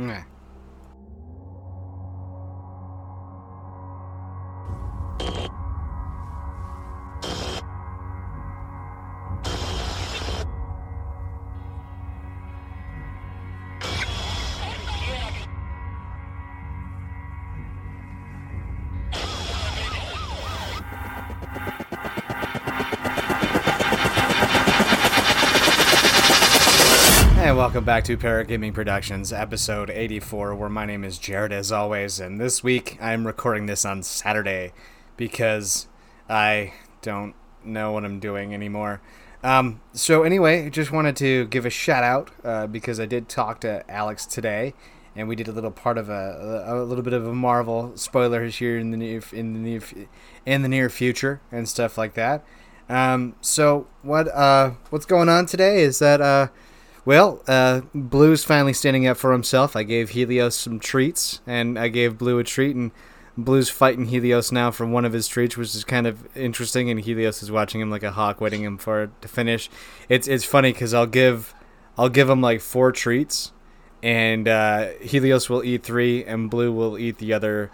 Meh. Welcome back to Parrot Gaming Productions, episode 84, where my name is Jared as always. And this week I'm recording this on Saturday because I don't know what I'm doing anymore. Um, so, anyway, just wanted to give a shout out uh, because I did talk to Alex today. And we did a little part of a, a little bit of a Marvel spoiler here in the near in the near in the near future and stuff like that. Um, so what uh, what's going on today is that uh, well, uh, Blue's finally standing up for himself. I gave Helios some treats, and I gave Blue a treat, and Blue's fighting Helios now for one of his treats, which is kind of interesting. And Helios is watching him like a hawk, waiting him for it to finish. It's it's funny because I'll give I'll give him like four treats, and uh, Helios will eat three, and Blue will eat the other,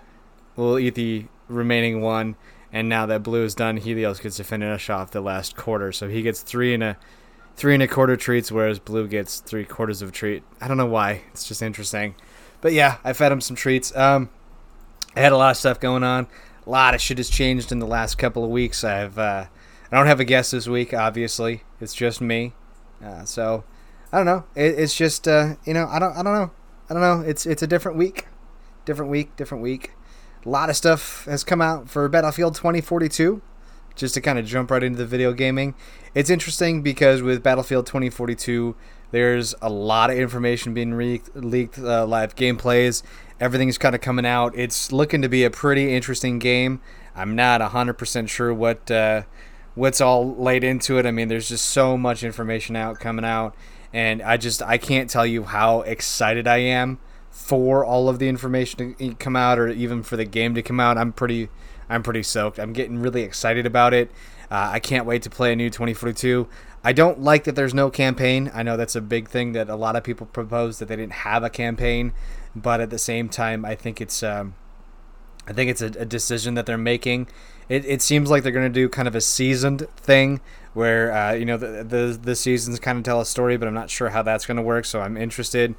will eat the remaining one. And now that Blue is done, Helios gets to finish off the last quarter, so he gets three and a three and a quarter treats, whereas Blue gets three quarters of a treat. I don't know why. It's just interesting. But yeah, I fed him some treats. Um, I had a lot of stuff going on. A lot of shit has changed in the last couple of weeks. I've uh, I don't have a guest this week. Obviously, it's just me. Uh, so I don't know. It, it's just uh, you know I don't I don't know. I don't know. It's it's a different week, different week, different week. A lot of stuff has come out for Battlefield 2042 just to kind of jump right into the video gaming. It's interesting because with Battlefield 2042, there's a lot of information being re- leaked, uh, live gameplays. Everything's kind of coming out. It's looking to be a pretty interesting game. I'm not 100% sure what uh, what's all laid into it. I mean, there's just so much information out coming out, and I just I can't tell you how excited I am for all of the information to come out, or even for the game to come out. I'm pretty I'm pretty soaked. I'm getting really excited about it. Uh, I can't wait to play a new 2042. I don't like that there's no campaign. I know that's a big thing that a lot of people propose that they didn't have a campaign, but at the same time, I think it's um, I think it's a, a decision that they're making. It, it seems like they're going to do kind of a seasoned thing where uh, you know the, the the seasons kind of tell a story, but I'm not sure how that's going to work. So I'm interested.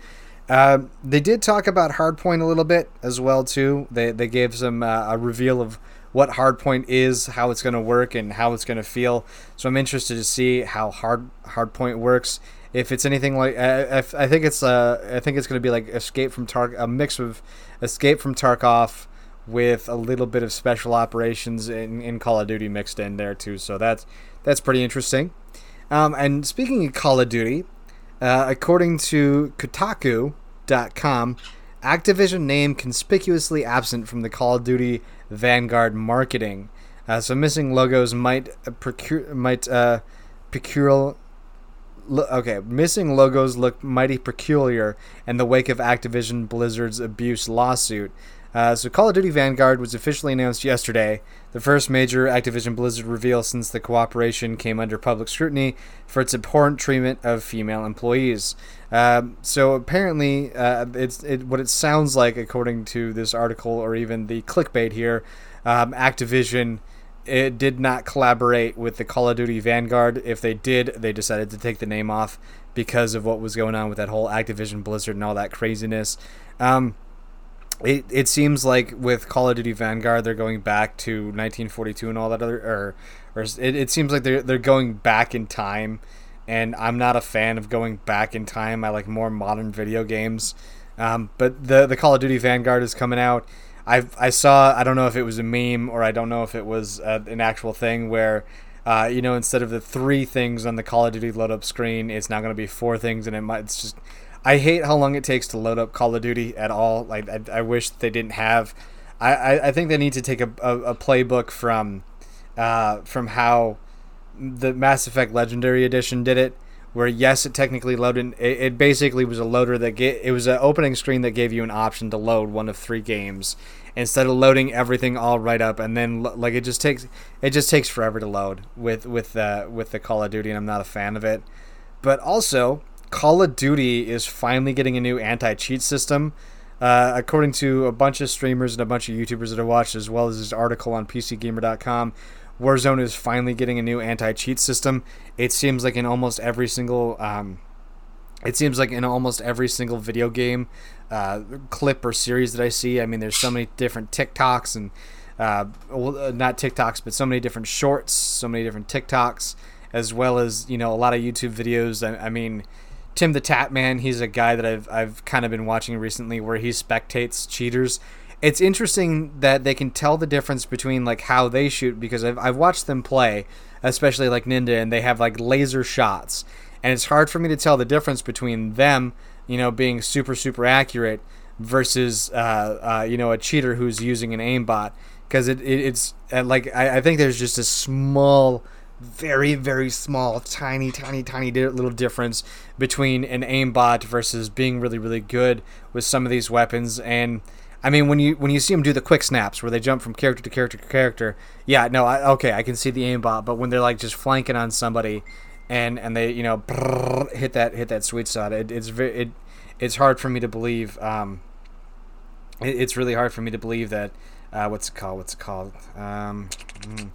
Uh, they did talk about Hardpoint a little bit as well too. They they gave some uh, a reveal of what Hardpoint is, how it's going to work, and how it's going to feel. So I'm interested to see how hard Hardpoint works. If it's anything like, I, I think it's uh, I think it's going to be like Escape from Tark, a mix of Escape from Tarkov with a little bit of special operations in, in Call of Duty mixed in there too. So that's that's pretty interesting. Um, and speaking of Call of Duty, uh, according to Kotaku.com, Activision name conspicuously absent from the Call of Duty Vanguard marketing. Uh, so missing logos might uh, procure might uh, peculiar. Okay, missing logos look mighty peculiar in the wake of Activision Blizzard's abuse lawsuit. Uh, so Call of Duty Vanguard was officially announced yesterday, the first major Activision Blizzard reveal since the cooperation came under public scrutiny for its abhorrent treatment of female employees. Um, so apparently, uh, it's it, what it sounds like, according to this article or even the clickbait here. Um, Activision it did not collaborate with the Call of Duty Vanguard. If they did, they decided to take the name off because of what was going on with that whole Activision Blizzard and all that craziness. Um, it, it seems like with Call of Duty Vanguard, they're going back to 1942 and all that other, or, or it, it seems like they're they're going back in time and I'm not a fan of going back in time. I like more modern video games. Um, but the the Call of Duty Vanguard is coming out. I I saw I don't know if it was a meme or I don't know if it was uh, an actual thing where. Uh, you know, instead of the three things on the Call of Duty load up screen, it's now going to be four things, and it might. It's just, I hate how long it takes to load up Call of Duty at all. Like, I, I wish they didn't have. I, I, think they need to take a, a, a playbook from, uh, from how the Mass Effect Legendary Edition did it, where yes, it technically loaded. It, it basically was a loader that get. It was an opening screen that gave you an option to load one of three games instead of loading everything all right up, and then like it just takes it just takes forever to load with with the with the Call of Duty, and I'm not a fan of it. But also, Call of Duty is finally getting a new anti cheat system. Uh, according to a bunch of streamers and a bunch of YouTubers that I watched, as well as this article on PCGamer.com, Warzone is finally getting a new anti cheat system. It seems like in almost every single. Um, it seems like in almost every single video game uh, clip or series that I see, I mean, there's so many different TikToks and uh, well, uh, not TikToks, but so many different shorts, so many different TikToks, as well as you know a lot of YouTube videos. I, I mean, Tim the Tatman, he's a guy that I've I've kind of been watching recently, where he spectates cheaters. It's interesting that they can tell the difference between like how they shoot because I've I've watched them play, especially like Ninja, and they have like laser shots, and it's hard for me to tell the difference between them, you know, being super super accurate versus uh, uh, you know a cheater who's using an aimbot. Because it, it, it's uh, like I, I think there's just a small very very small tiny tiny tiny little difference between an aimbot versus being really really good with some of these weapons. And I mean when you when you see them do the quick snaps where they jump from character to character to character yeah no I, okay I can see the aimbot but when they're like just flanking on somebody and and they you know hit that hit that sweet spot it, it's very it it's hard for me to believe um it, it's really hard for me to believe that uh, what's it called what's it called um mm,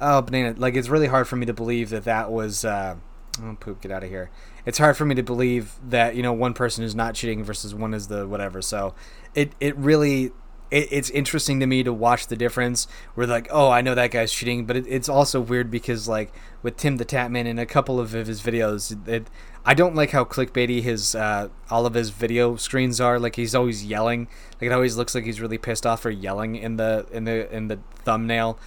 oh banana like it's really hard for me to believe that that was uh, oh poop get out of here. It's hard for me to believe that you know one person is not cheating versus one is the whatever so it it really it, it's interesting to me to watch the difference where like oh i know that guy's cheating but it, it's also weird because like with Tim the Tatman in a couple of his videos it, i don't like how clickbaity his uh, all of his video screens are like he's always yelling like it always looks like he's really pissed off or yelling in the in the in the thumbnail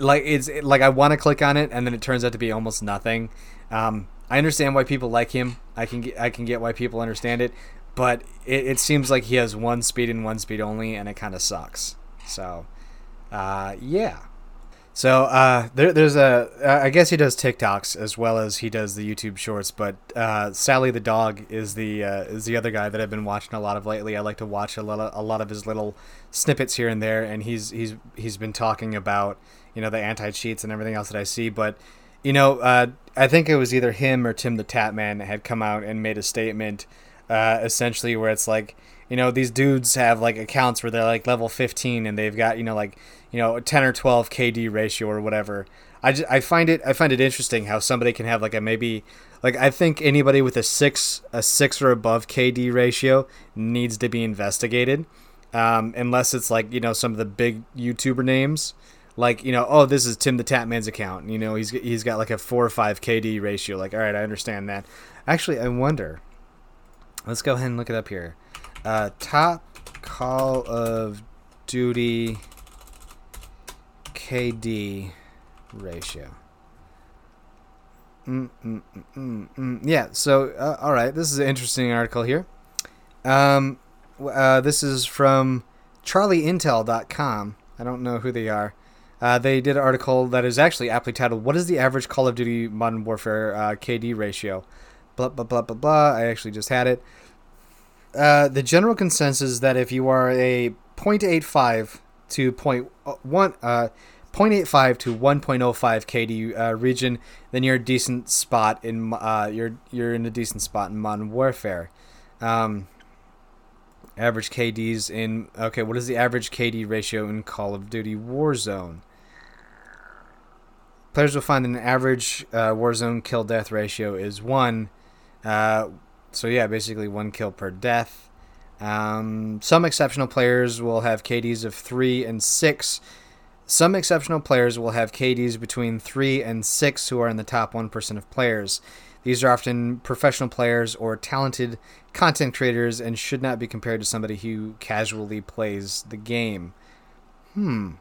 like it's like I want to click on it and then it turns out to be almost nothing. Um, I understand why people like him. I can get I can get why people understand it, but it, it seems like he has one speed and one speed only, and it kind of sucks. So, uh, yeah. So uh, there, there's a I guess he does TikToks as well as he does the YouTube Shorts, but uh, Sally the dog is the uh, is the other guy that I've been watching a lot of lately. I like to watch a lot of, a lot of his little snippets here and there, and he's he's he's been talking about you know the anti cheats and everything else that I see. But you know, uh, I think it was either him or Tim the Tatman that had come out and made a statement, uh, essentially where it's like, you know, these dudes have like accounts where they're like level 15 and they've got you know like you know 10 or 12 KD ratio or whatever. I, just, I find it I find it interesting how somebody can have like a maybe like I think anybody with a six a six or above KD ratio needs to be investigated, um, unless it's like you know some of the big YouTuber names. Like you know oh this is Tim the Tatman's account. You know he's he's got like a 4 or 5 kd ratio. Like all right i understand that. Actually i wonder let's go ahead and look it up here. Uh, top call of duty kd ratio. Mm, mm, mm, mm, mm. yeah so uh, all right this is an interesting article here. Um, uh, this is from charlieintel.com i don't know who they are. Uh, they did an article that is actually aptly titled "What is the average Call of Duty Modern Warfare uh, KD ratio?" Blah blah blah blah blah. I actually just had it. Uh, the general consensus is that if you are a 0.85 to 0.1, uh, 0.85 to 1.05 KD uh, region, then you're a decent spot in uh, you're you're in a decent spot in Modern Warfare. Um, average KDs in okay, what is the average KD ratio in Call of Duty Warzone? Players will find an average uh, Warzone kill death ratio is one. Uh, so yeah, basically one kill per death. Um, some exceptional players will have KDs of three and six. Some exceptional players will have KDs between three and six, who are in the top one percent of players. These are often professional players or talented content creators and should not be compared to somebody who casually plays the game. Hmm.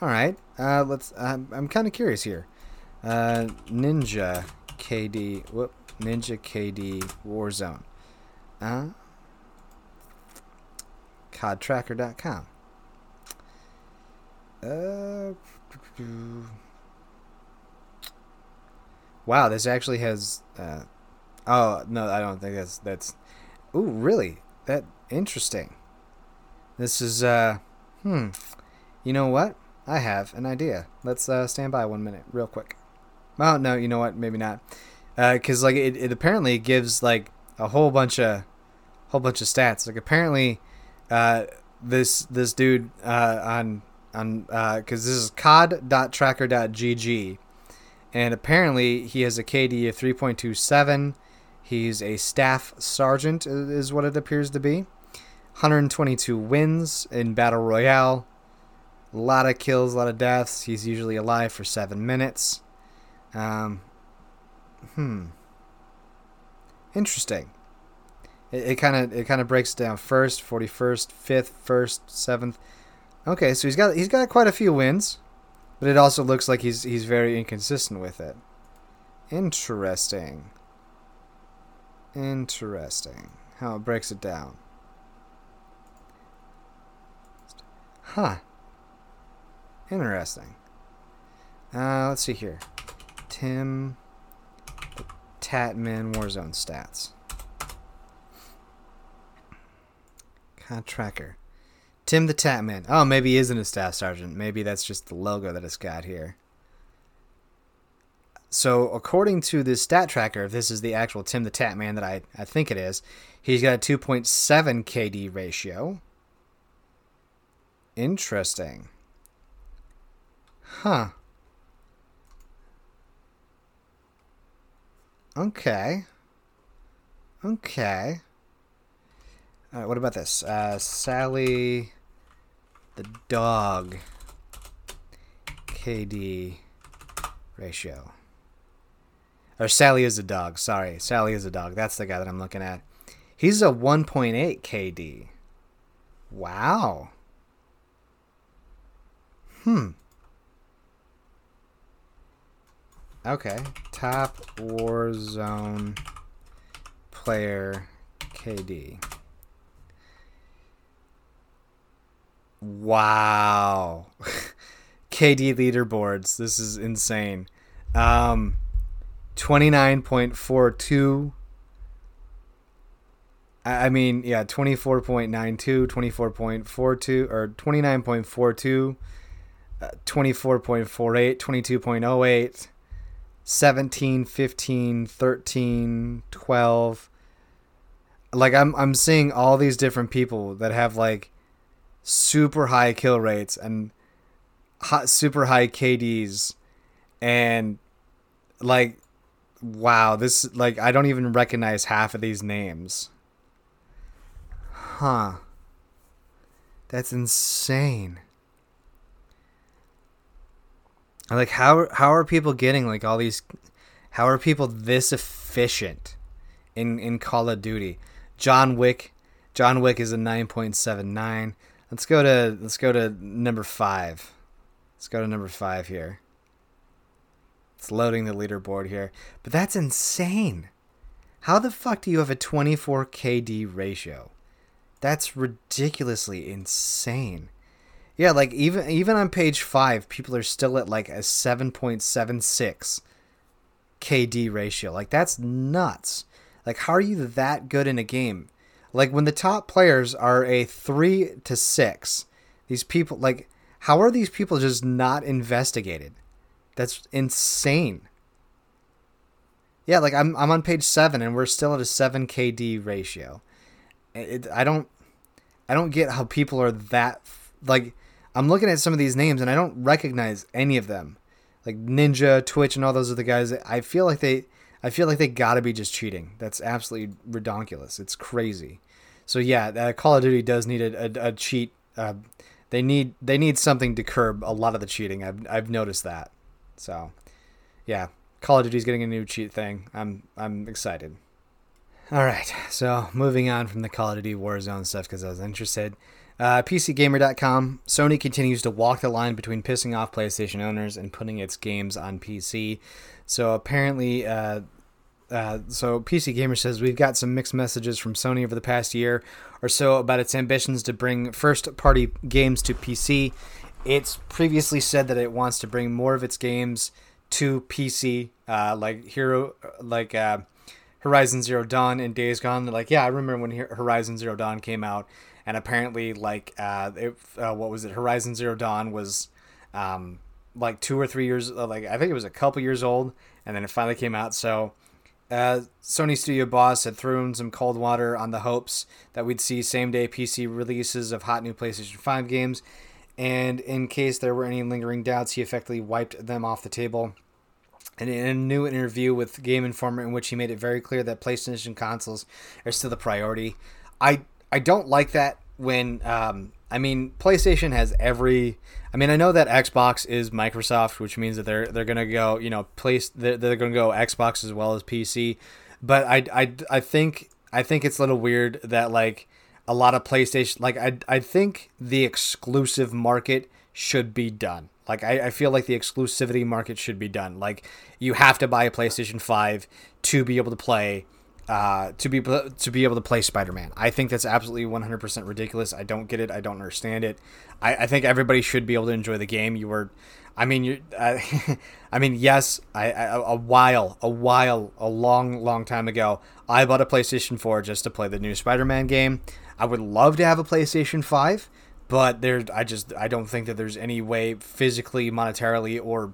All right. Uh, let's. Uh, I'm kind of curious here. Uh, Ninja KD. Whoop. Ninja KD Warzone. Uh, CODTracker.com. Uh, wow, this actually has. Uh, oh no, I don't think that's that's. Ooh, really? That interesting. This is uh, hmm. You know what? I have an idea. Let's uh, stand by one minute, real quick. Oh, no, you know what? Maybe not. Because like it, it apparently gives like a whole bunch of whole bunch of stats. Like apparently, uh, this this dude uh, on on because uh, this is cod.tracker.gg, and apparently he has a KD of 3.27. He's a staff sergeant, is what it appears to be. 122 wins in battle royale. A lot of kills, a lot of deaths. He's usually alive for seven minutes. Um, hmm. Interesting. It kind of it kind of breaks down first, forty first, fifth, first, seventh. Okay, so he's got he's got quite a few wins, but it also looks like he's he's very inconsistent with it. Interesting. Interesting. How it breaks it down. Huh. Interesting. Uh, let's see here. Tim Tatman Warzone stats. COD tracker. Tim the Tatman. Oh, maybe he isn't a staff sergeant. Maybe that's just the logo that it's got here. So, according to this stat tracker, if this is the actual Tim the Tatman that I, I think it is, he's got a 2.7 KD ratio. Interesting. Huh. Okay. Okay. All right, what about this? Uh, Sally the dog KD ratio. Or Sally is a dog. Sorry. Sally is a dog. That's the guy that I'm looking at. He's a 1.8 KD. Wow. Hmm. Okay. Top Warzone player KD. Wow. KD leaderboards. This is insane. Um 29.42 I mean, yeah, 24.92, 24.42 or 29.42 24.48, 22.08, 17, 15, 13, 12. Like I'm I'm seeing all these different people that have like super high kill rates and hot, super high KDs and like wow, this like I don't even recognize half of these names. Huh. That's insane. Like how how are people getting like all these how are people this efficient in in Call of Duty? John Wick John Wick is a 9.79. Let's go to let's go to number 5. Let's go to number 5 here. It's loading the leaderboard here. But that's insane. How the fuck do you have a 24 KD ratio? That's ridiculously insane. Yeah, like even even on page five, people are still at like a seven point seven six KD ratio. Like that's nuts. Like how are you that good in a game? Like when the top players are a three to six, these people like how are these people just not investigated? That's insane. Yeah, like I'm I'm on page seven and we're still at a seven KD ratio. It, I don't I don't get how people are that like I'm looking at some of these names and I don't recognize any of them. Like Ninja, Twitch, and all those other guys. I feel like they, I feel like they gotta be just cheating. That's absolutely ridiculous. It's crazy. So yeah, uh, Call of Duty does need a, a, a cheat. Uh, they need they need something to curb a lot of the cheating. I've I've noticed that. So, yeah, Call of Duty's getting a new cheat thing. I'm I'm excited. All right, so moving on from the Call of Duty Warzone stuff because I was interested. Uh, PCGamer.com. Sony continues to walk the line between pissing off PlayStation owners and putting its games on PC. So apparently, uh, uh, so PC Gamer says we've got some mixed messages from Sony over the past year or so about its ambitions to bring first-party games to PC. It's previously said that it wants to bring more of its games to PC, uh, like Hero, like uh, Horizon Zero Dawn and Days Gone. Like, yeah, I remember when Horizon Zero Dawn came out and apparently like uh, it, uh, what was it horizon zero dawn was um, like two or three years uh, like i think it was a couple years old and then it finally came out so uh, Sony studio boss had thrown some cold water on the hopes that we'd see same day PC releases of hot new PlayStation 5 games. And in case there were any lingering doubts, he effectively wiped them off the table. And in a new interview with Game Informer, in which he made it very clear that PlayStation consoles are still the priority, I I don't like that when um, I mean PlayStation has every. I mean I know that Xbox is Microsoft, which means that they're they're gonna go you know place they're, they're gonna go Xbox as well as PC, but I I I think I think it's a little weird that like a lot of PlayStation like I I think the exclusive market should be done. Like I, I feel like the exclusivity market should be done. Like you have to buy a PlayStation Five to be able to play uh, to be to be able to play Spider-Man. I think that's absolutely 100% ridiculous. I don't get it. I don't understand it. I, I think everybody should be able to enjoy the game. You were, I mean, you, I, I mean, yes, I, I, a while, a while, a long, long time ago, I bought a PlayStation 4 just to play the new Spider-Man game. I would love to have a PlayStation 5, but there, I just, I don't think that there's any way physically, monetarily, or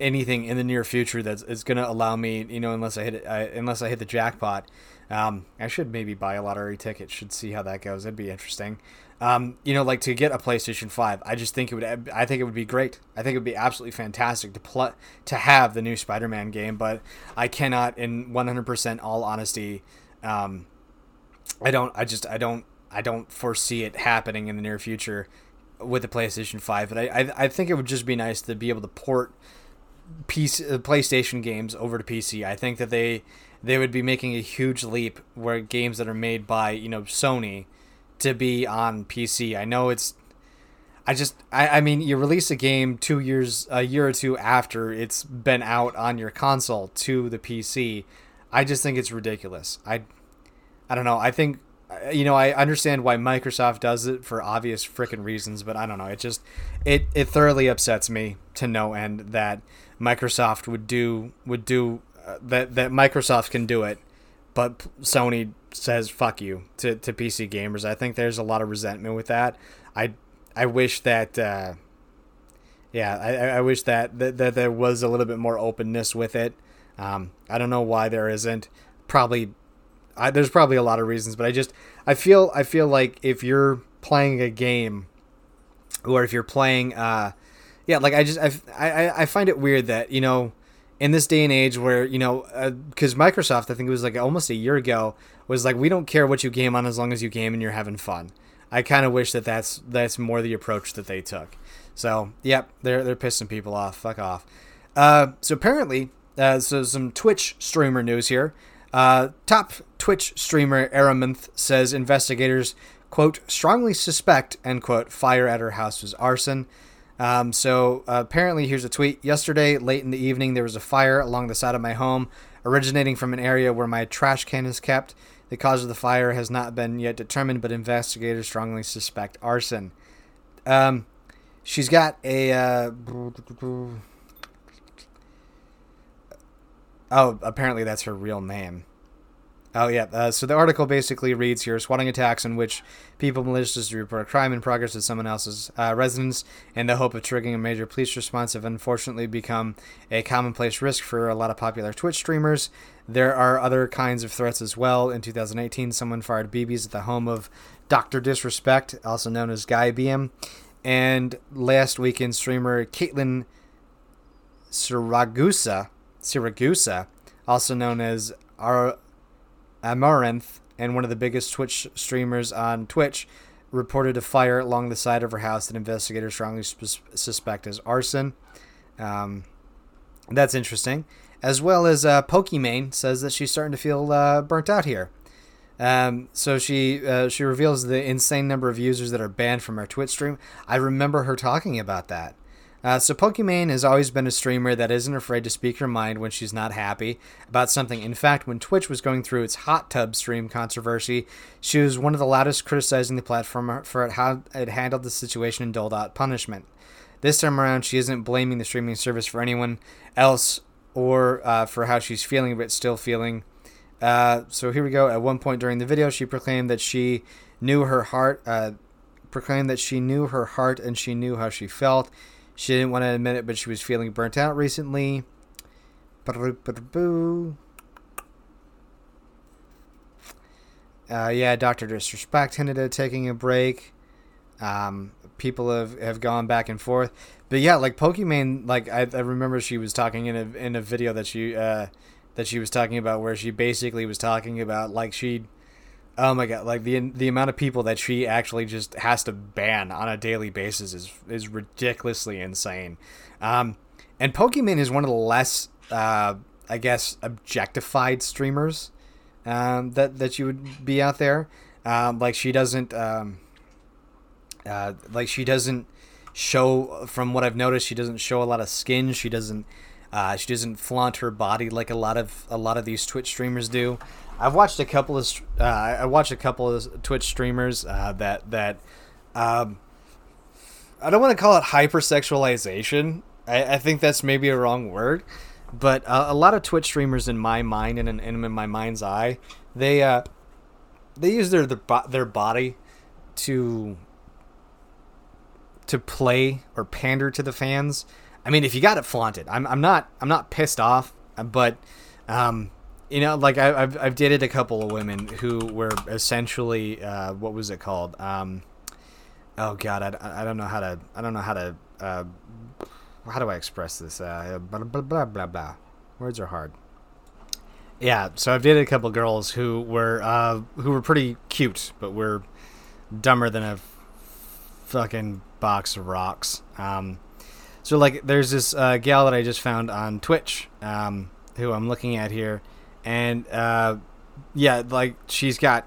anything in the near future that's is going to allow me, you know, unless I hit it, uh, unless I hit the jackpot. Um, I should maybe buy a lottery ticket. Should see how that goes. That'd be interesting. Um, you know, like to get a PlayStation Five. I just think it would. I think it would be great. I think it would be absolutely fantastic to pl- to have the new Spider-Man game. But I cannot, in 100% all honesty, um, I don't. I just. I don't. I don't foresee it happening in the near future with the PlayStation Five. But I. I, I think it would just be nice to be able to port PC, uh, PlayStation games over to PC. I think that they they would be making a huge leap where games that are made by you know Sony to be on PC. I know it's. I just I, I mean you release a game two years a year or two after it's been out on your console to the PC. I just think it's ridiculous. I I don't know. I think you know I understand why Microsoft does it for obvious freaking reasons, but I don't know. It just it it thoroughly upsets me to no end that Microsoft would do would do uh, that that Microsoft can do it, but Sony says fuck you to, to PC gamers. I think there's a lot of resentment with that. I I wish that uh, yeah, I, I wish that, that that there was a little bit more openness with it. Um, I don't know why there isn't. Probably I, there's probably a lot of reasons, but I just I feel I feel like if you're playing a game or if you're playing uh, yeah, like I just I, I I find it weird that you know in this day and age where you know because uh, Microsoft I think it was like almost a year ago was like we don't care what you game on as long as you game and you're having fun. I kind of wish that that's that's more the approach that they took. So yep, they're they're pissing people off. Fuck off. Uh, so apparently, uh, so some Twitch streamer news here. Uh, top Twitch streamer Amouranth says investigators quote strongly suspect end quote fire at her house was arson. Um, so uh, apparently, here's a tweet. Yesterday, late in the evening, there was a fire along the side of my home, originating from an area where my trash can is kept. The cause of the fire has not been yet determined, but investigators strongly suspect arson. Um, she's got a. Uh, oh, apparently that's her real name. Oh yeah. Uh, so the article basically reads here: swatting attacks in which people maliciously report a crime in progress at someone else's uh, residence in the hope of triggering a major police response have unfortunately become a commonplace risk for a lot of popular Twitch streamers. There are other kinds of threats as well. In 2018, someone fired BBs at the home of Doctor Disrespect, also known as Guy Beahm, and last weekend streamer Caitlin Siragusa, Siragusa, also known as Ar- Amouranth and one of the biggest Twitch streamers on Twitch reported a fire along the side of her house that investigators strongly suspect as arson. Um, that's interesting. As well as uh, Pokimane says that she's starting to feel uh, burnt out here. Um, so she uh, she reveals the insane number of users that are banned from her Twitch stream. I remember her talking about that. Uh, so Pokimane has always been a streamer that isn't afraid to speak her mind when she's not happy about something. In fact, when Twitch was going through its hot tub stream controversy, she was one of the loudest criticizing the platform for how it handled the situation and doled out punishment. This time around, she isn't blaming the streaming service for anyone else or uh, for how she's feeling, but still feeling. Uh, so here we go. At one point during the video, she proclaimed that she knew her heart, uh, proclaimed that she knew her heart and she knew how she felt. She didn't want to admit it, but she was feeling burnt out recently. Uh, yeah, Dr. Disrespect hinted at taking a break. Um, people have, have gone back and forth. But yeah, like Pokimane, like I, I remember she was talking in a, in a video that she uh, that she was talking about where she basically was talking about like she Oh my god! Like the the amount of people that she actually just has to ban on a daily basis is is ridiculously insane. Um, and Pokimane is one of the less, uh, I guess, objectified streamers um, that that you would be out there. Um, like she doesn't, um, uh, like she doesn't show. From what I've noticed, she doesn't show a lot of skin. She doesn't. Uh, she doesn't flaunt her body like a lot of a lot of these Twitch streamers do. I've watched a couple of uh, I watched a couple of Twitch streamers uh, that that um, I don't want to call it hypersexualization. I, I think that's maybe a wrong word, but uh, a lot of Twitch streamers, in my mind and in, in my mind's eye, they uh, they use their their, their body to to play or pander to the fans. I mean, if you got it flaunted, I'm I'm not I'm not pissed off, but um, you know, like I, have I've dated a couple of women who were essentially uh, what was it called? Um, oh God, I, I don't know how to I don't know how to uh, how do I express this? Uh, blah, blah blah blah blah. Words are hard. Yeah, so I've dated a couple girls who were uh, who were pretty cute, but were dumber than a fucking box of rocks. Um, so like, there's this uh, gal that I just found on Twitch, um, who I'm looking at here and uh, yeah, like she's got.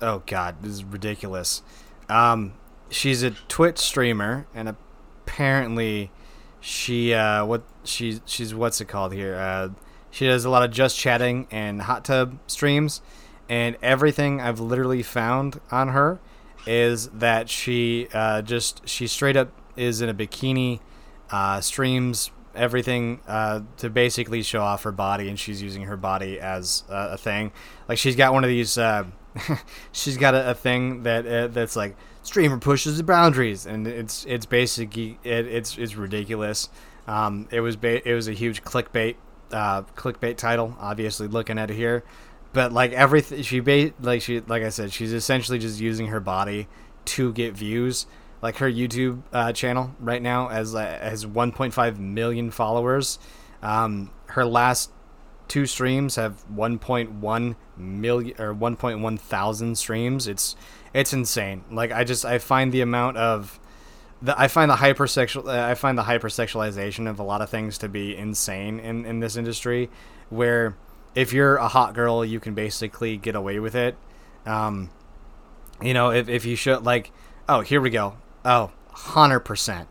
Oh God, this is ridiculous. Um, she's a Twitch streamer, and apparently, she uh, what she she's what's it called here? Uh, she does a lot of just chatting and hot tub streams, and everything I've literally found on her is that she uh, just she straight up is in a bikini, uh, streams everything uh, to basically show off her body, and she's using her body as uh, a thing. Like she's got one of these. Uh, she's got a, a thing that uh, that's like streamer pushes the boundaries, and it's it's basically it, it's it's ridiculous. Um, it was ba- it was a huge clickbait uh, clickbait title. Obviously, looking at it here, but like everything she ba- like she like I said, she's essentially just using her body to get views like her YouTube uh, channel right now as uh, has 1.5 million followers. Um, her last two streams have 1.1 million or 1.1 thousand streams. It's it's insane. Like I just I find the amount of the, I find the hypersexual uh, I find the hypersexualization of a lot of things to be insane in in this industry where if you're a hot girl you can basically get away with it. Um, you know, if if you should like oh, here we go. Oh, 100%.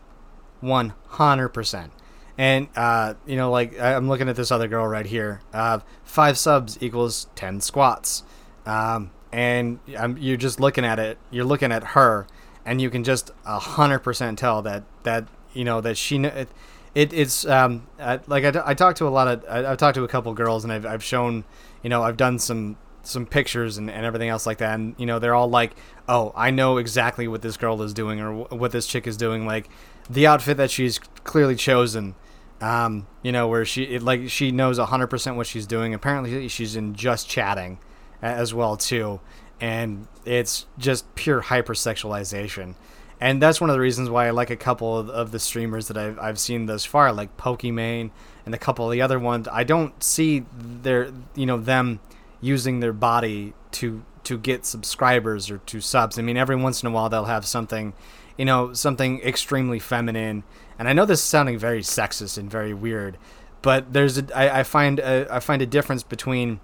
100%. And, uh, you know, like, I'm looking at this other girl right here. Uh, five subs equals 10 squats. Um, and um, you're just looking at it, you're looking at her, and you can just 100% tell that, that you know, that she, it, it it's, um, I, like, I, I talked to a lot of, I, I've talked to a couple girls, and I've, I've shown, you know, I've done some some pictures and, and everything else like that. And you know they're all like oh i know exactly what this girl is doing or what this chick is doing. Like the outfit that she's clearly chosen um, you know where she it, like she knows 100% what she's doing. Apparently she's in just chatting as well too. And it's just pure hypersexualization. And that's one of the reasons why i like a couple of, of the streamers that I've, I've seen thus far like pokimane and a couple of the other ones. I don't see their you know them using their body to to get subscribers or to subs. I mean, every once in a while they'll have something, you know, something extremely feminine. And I know this is sounding very sexist and very weird, but there's a, I, I find a, I find a difference between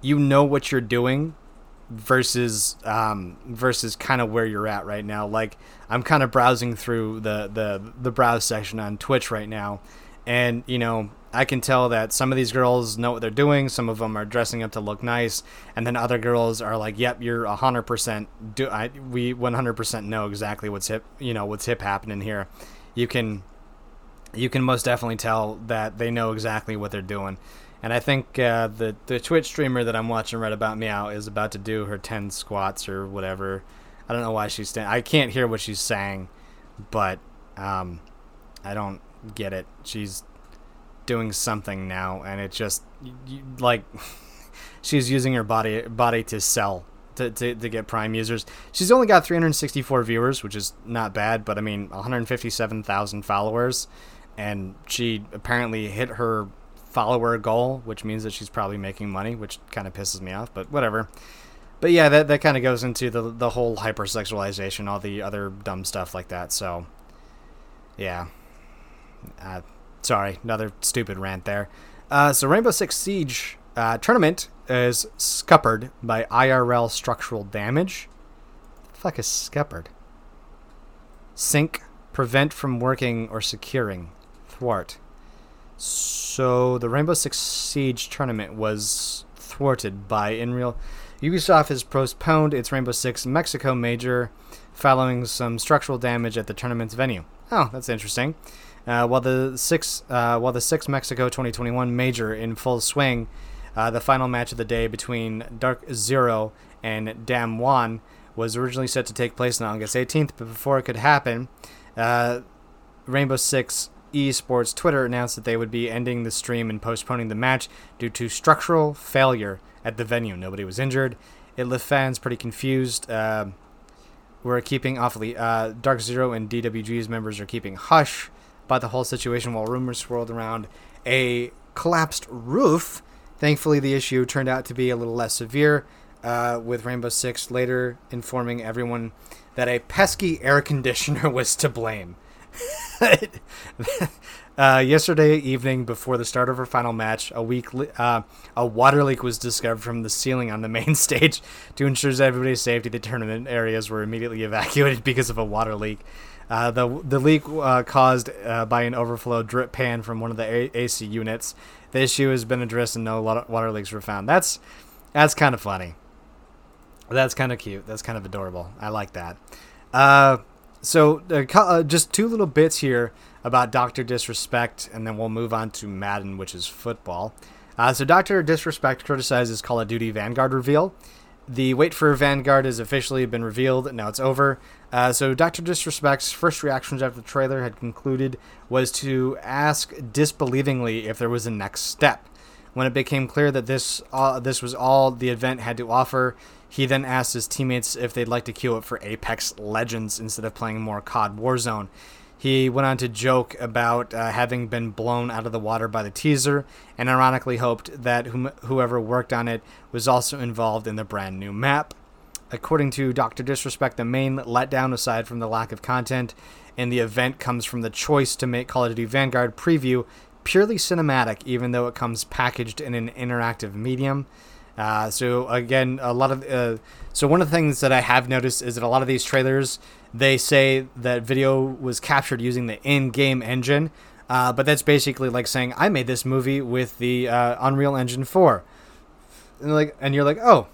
you know what you're doing versus um, versus kind of where you're at right now. Like I'm kind of browsing through the the the browse section on Twitch right now, and you know I can tell that some of these girls know what they're doing. Some of them are dressing up to look nice, and then other girls are like, "Yep, you're hundred percent. Do I? We one hundred percent know exactly what's hip. You know what's hip happening here. You can, you can most definitely tell that they know exactly what they're doing." And I think uh, the the Twitch streamer that I'm watching right about meow is about to do her ten squats or whatever. I don't know why she's. I can't hear what she's saying, but um, I don't get it. She's doing something now, and it just you, like she's using her body body to sell to, to, to get Prime users. She's only got 364 viewers, which is not bad, but I mean 157,000 followers, and she apparently hit her follower goal, which means that she's probably making money, which kind of pisses me off, but whatever. But yeah, that, that kind of goes into the the whole hypersexualization, all the other dumb stuff like that. So, yeah. Uh, sorry, another stupid rant there. Uh, so Rainbow Six Siege uh, tournament is scuppered by IRL structural damage. The fuck is scuppered? Sink, prevent from working or securing, thwart. So the Rainbow Six Siege tournament was thwarted by Unreal. Ubisoft has postponed its Rainbow Six Mexico major following some structural damage at the tournament's venue. Oh, that's interesting. Uh, while the six, uh, while the six Mexico 2021 major in full swing, uh, the final match of the day between Dark Zero and Damwon was originally set to take place on August 18th, but before it could happen, uh, Rainbow Six Esports Twitter announced that they would be ending the stream and postponing the match due to structural failure at the venue. Nobody was injured. It left fans pretty confused. Uh, we're keeping awfully. Uh, Dark Zero and DWG's members are keeping hush about the whole situation while rumors swirled around a collapsed roof Thankfully, the issue turned out to be a little less severe, uh, with Rainbow Six later informing everyone that a pesky air conditioner was to blame. uh, yesterday evening, before the start of our final match, a week li- uh, a water leak was discovered from the ceiling on the main stage. To ensure everybody's safety, the tournament areas were immediately evacuated because of a water leak. Uh, the the leak uh, caused uh, by an overflow drip pan from one of the a- AC units. The issue has been addressed and no water leaks were found. That's that's kind of funny. That's kind of cute. That's kind of adorable. I like that. Uh, so uh, just two little bits here about Doctor Disrespect, and then we'll move on to Madden, which is football. So Doctor Disrespect criticizes Call of Duty Vanguard reveal. The wait for Vanguard has officially been revealed. Now it's over. Uh, so Dr. Disrespect's first reactions after the trailer had concluded was to ask disbelievingly if there was a next step. When it became clear that this uh, this was all the event had to offer, he then asked his teammates if they'd like to queue up for Apex Legends instead of playing more COD Warzone. He went on to joke about uh, having been blown out of the water by the teaser, and ironically hoped that whom- whoever worked on it was also involved in the brand new map. According to Dr. Disrespect, the main letdown, aside from the lack of content in the event, comes from the choice to make Call of Duty Vanguard preview purely cinematic, even though it comes packaged in an interactive medium. Uh, so again, a lot of uh, so one of the things that I have noticed is that a lot of these trailers they say that video was captured using the in-game engine, uh, but that's basically like saying I made this movie with the uh, Unreal Engine 4, and like and you're like oh,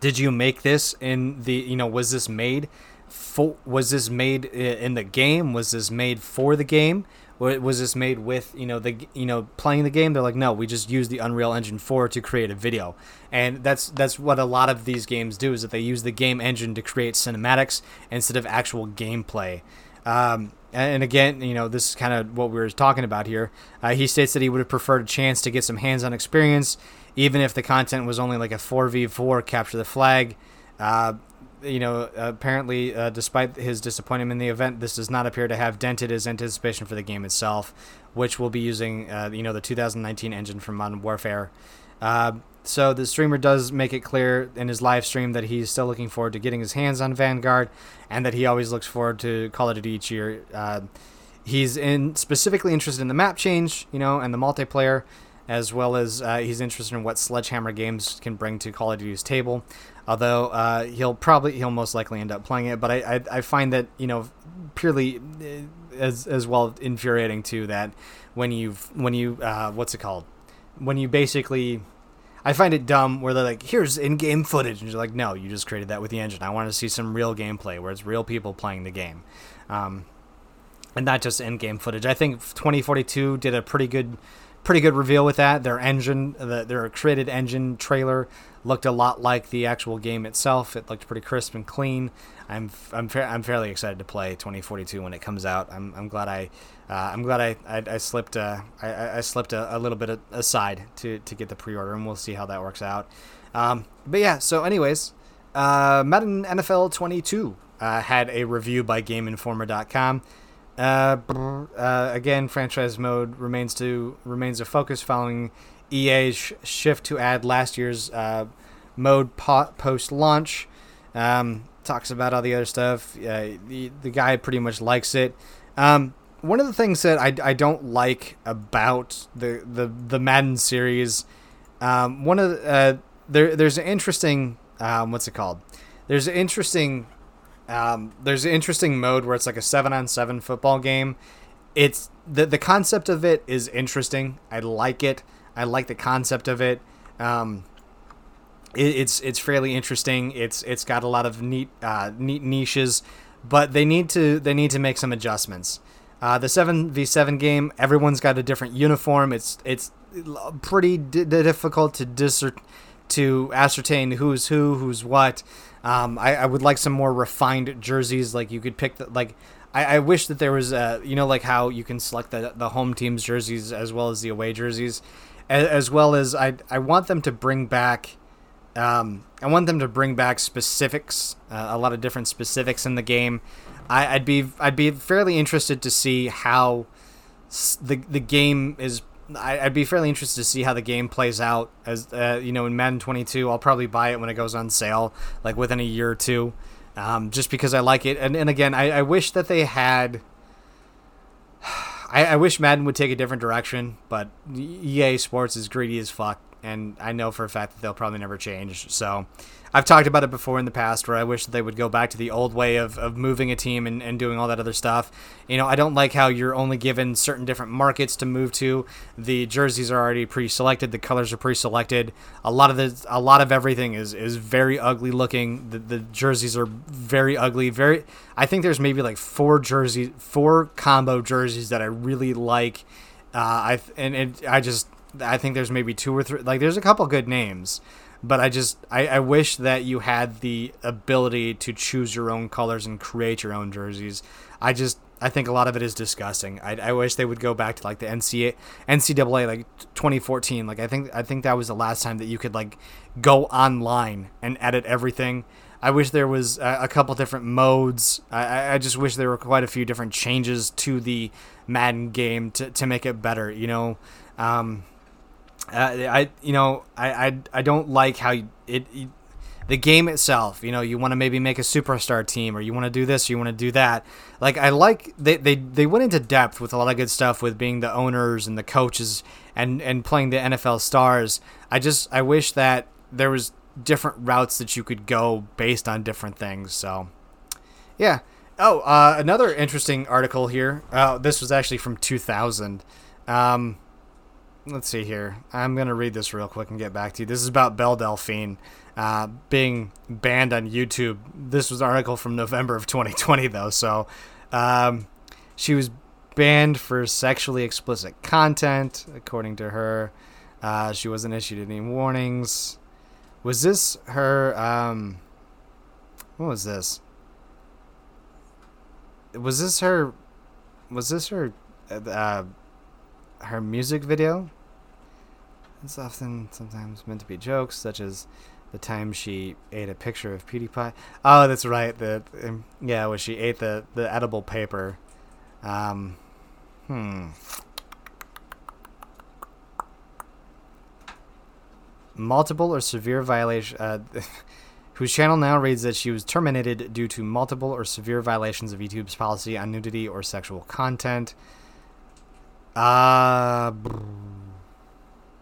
did you make this in the you know was this made for was this made in the game? Was this made for the game? Was this made with you know the you know playing the game? They're like no we just use the unreal engine 4 to create a video. And that's that's what a lot of these games do is that they use the game engine to create cinematics instead of actual gameplay. Um, and again you know this is kind of what we were talking about here. Uh, he states that he would have preferred a chance to get some hands-on experience even if the content was only like a 4v4 capture the flag uh, you know, apparently, uh, despite his disappointment in the event, this does not appear to have dented his anticipation for the game itself, which will be using, uh, you know, the 2019 engine from Modern Warfare. Uh, so the streamer does make it clear in his live stream that he's still looking forward to getting his hands on Vanguard, and that he always looks forward to Call of Duty each year. Uh, he's in specifically interested in the map change, you know, and the multiplayer as well as uh, he's interested in what Sledgehammer Games can bring to Call of Duty's table. Although uh, he'll probably he'll most likely end up playing it, but I, I, I find that you know purely uh, as as well infuriating too that when you when you uh, what's it called when you basically I find it dumb where they're like, here's in game footage. And you're like, no, you just created that with the engine. I want to see some real gameplay where it's real people playing the game. Um, and not just in game footage. I think 2042 did a pretty good pretty good reveal with that. Their engine, the, their created engine trailer looked a lot like the actual game itself. It looked pretty crisp and clean. I'm I'm fa- I'm fairly excited to play 2042 when it comes out. I'm, I'm glad I uh, I'm glad I I, I slipped uh, I, I slipped a, a little bit aside to to get the pre-order, and we'll see how that works out. Um, but yeah, so anyways, uh, Madden NFL 22 uh, had a review by GameInformer.com. Uh, uh, again, franchise mode remains to remains a focus following EA's sh- shift to add last year's uh, mode po- post launch. Um, talks about all the other stuff. The the guy pretty much likes it. Um, one of the things that I, I don't like about the the the Madden series, um, one of the, uh, there there's an interesting um, what's it called? There's an interesting um, there's an interesting mode where it's like a seven on seven football game. It's the the concept of it is interesting. I like it. I like the concept of it. Um, it it's it's fairly interesting. It's it's got a lot of neat uh, neat niches, but they need to they need to make some adjustments. Uh, the seven v seven game, everyone's got a different uniform. It's it's pretty d- difficult to discern to ascertain who's who, who's what. Um, I, I would like some more refined jerseys. Like you could pick the like. I, I wish that there was a you know like how you can select the the home team's jerseys as well as the away jerseys, as, as well as I I want them to bring back. Um, I want them to bring back specifics, uh, a lot of different specifics in the game. I, I'd be I'd be fairly interested to see how the the game is I, would be fairly interested to see how the game plays out. As uh, you know, in Madden 22, I'll probably buy it when it goes on sale, like within a year or two, um, just because I like it. And and again, I, I wish that they had. I, I wish Madden would take a different direction, but EA Sports is greedy as fuck, and I know for a fact that they'll probably never change. So I've talked about it before in the past where I wish that they would go back to the old way of, of moving a team and, and doing all that other stuff. You know, I don't like how you're only given certain different markets to move to. The jerseys are already pre-selected, the colors are pre-selected. A lot of the a lot of everything is is very ugly looking. The, the jerseys are very ugly. Very I think there's maybe like four jerseys, four combo jerseys that I really like. Uh, I and it, I just I think there's maybe two or three like there's a couple good names but I just I, I wish that you had the ability to choose your own colors and create your own jerseys. I just I think a lot of it is disgusting. I, I wish they would go back to like the NCAA, NCAA like 2014. Like I think I think that was the last time that you could like go online and edit everything. I wish there was a, a couple different modes. I, I just wish there were quite a few different changes to the Madden game to, to make it better. You know, um, uh, I you know I, I I don't like how it, it the game itself. You know, you want to maybe make a superstar team, or you want to do this, or you want to do that. Like I like they, they they went into depth with a lot of good stuff with being the owners and the coaches and and playing the NFL stars. I just I wish that there was different routes that you could go based on different things. So yeah. Oh, uh, another interesting article here. Uh, this was actually from 2000. Um, let's see here. I'm gonna read this real quick and get back to you. This is about Belle Delphine uh, being banned on YouTube. This was an article from November of 2020, though. So um, she was banned for sexually explicit content, according to her. Uh, she wasn't issued any warnings. Was this her? Um, what was this? Was this her? Was this her? Uh, her music video? It's often sometimes meant to be jokes, such as the time she ate a picture of PewDiePie. Oh, that's right. The um, yeah, when she ate the the edible paper. Um, hmm. Multiple or severe violation. Uh, whose channel now reads that she was terminated due to multiple or severe violations of YouTube's policy on nudity or sexual content. Uh,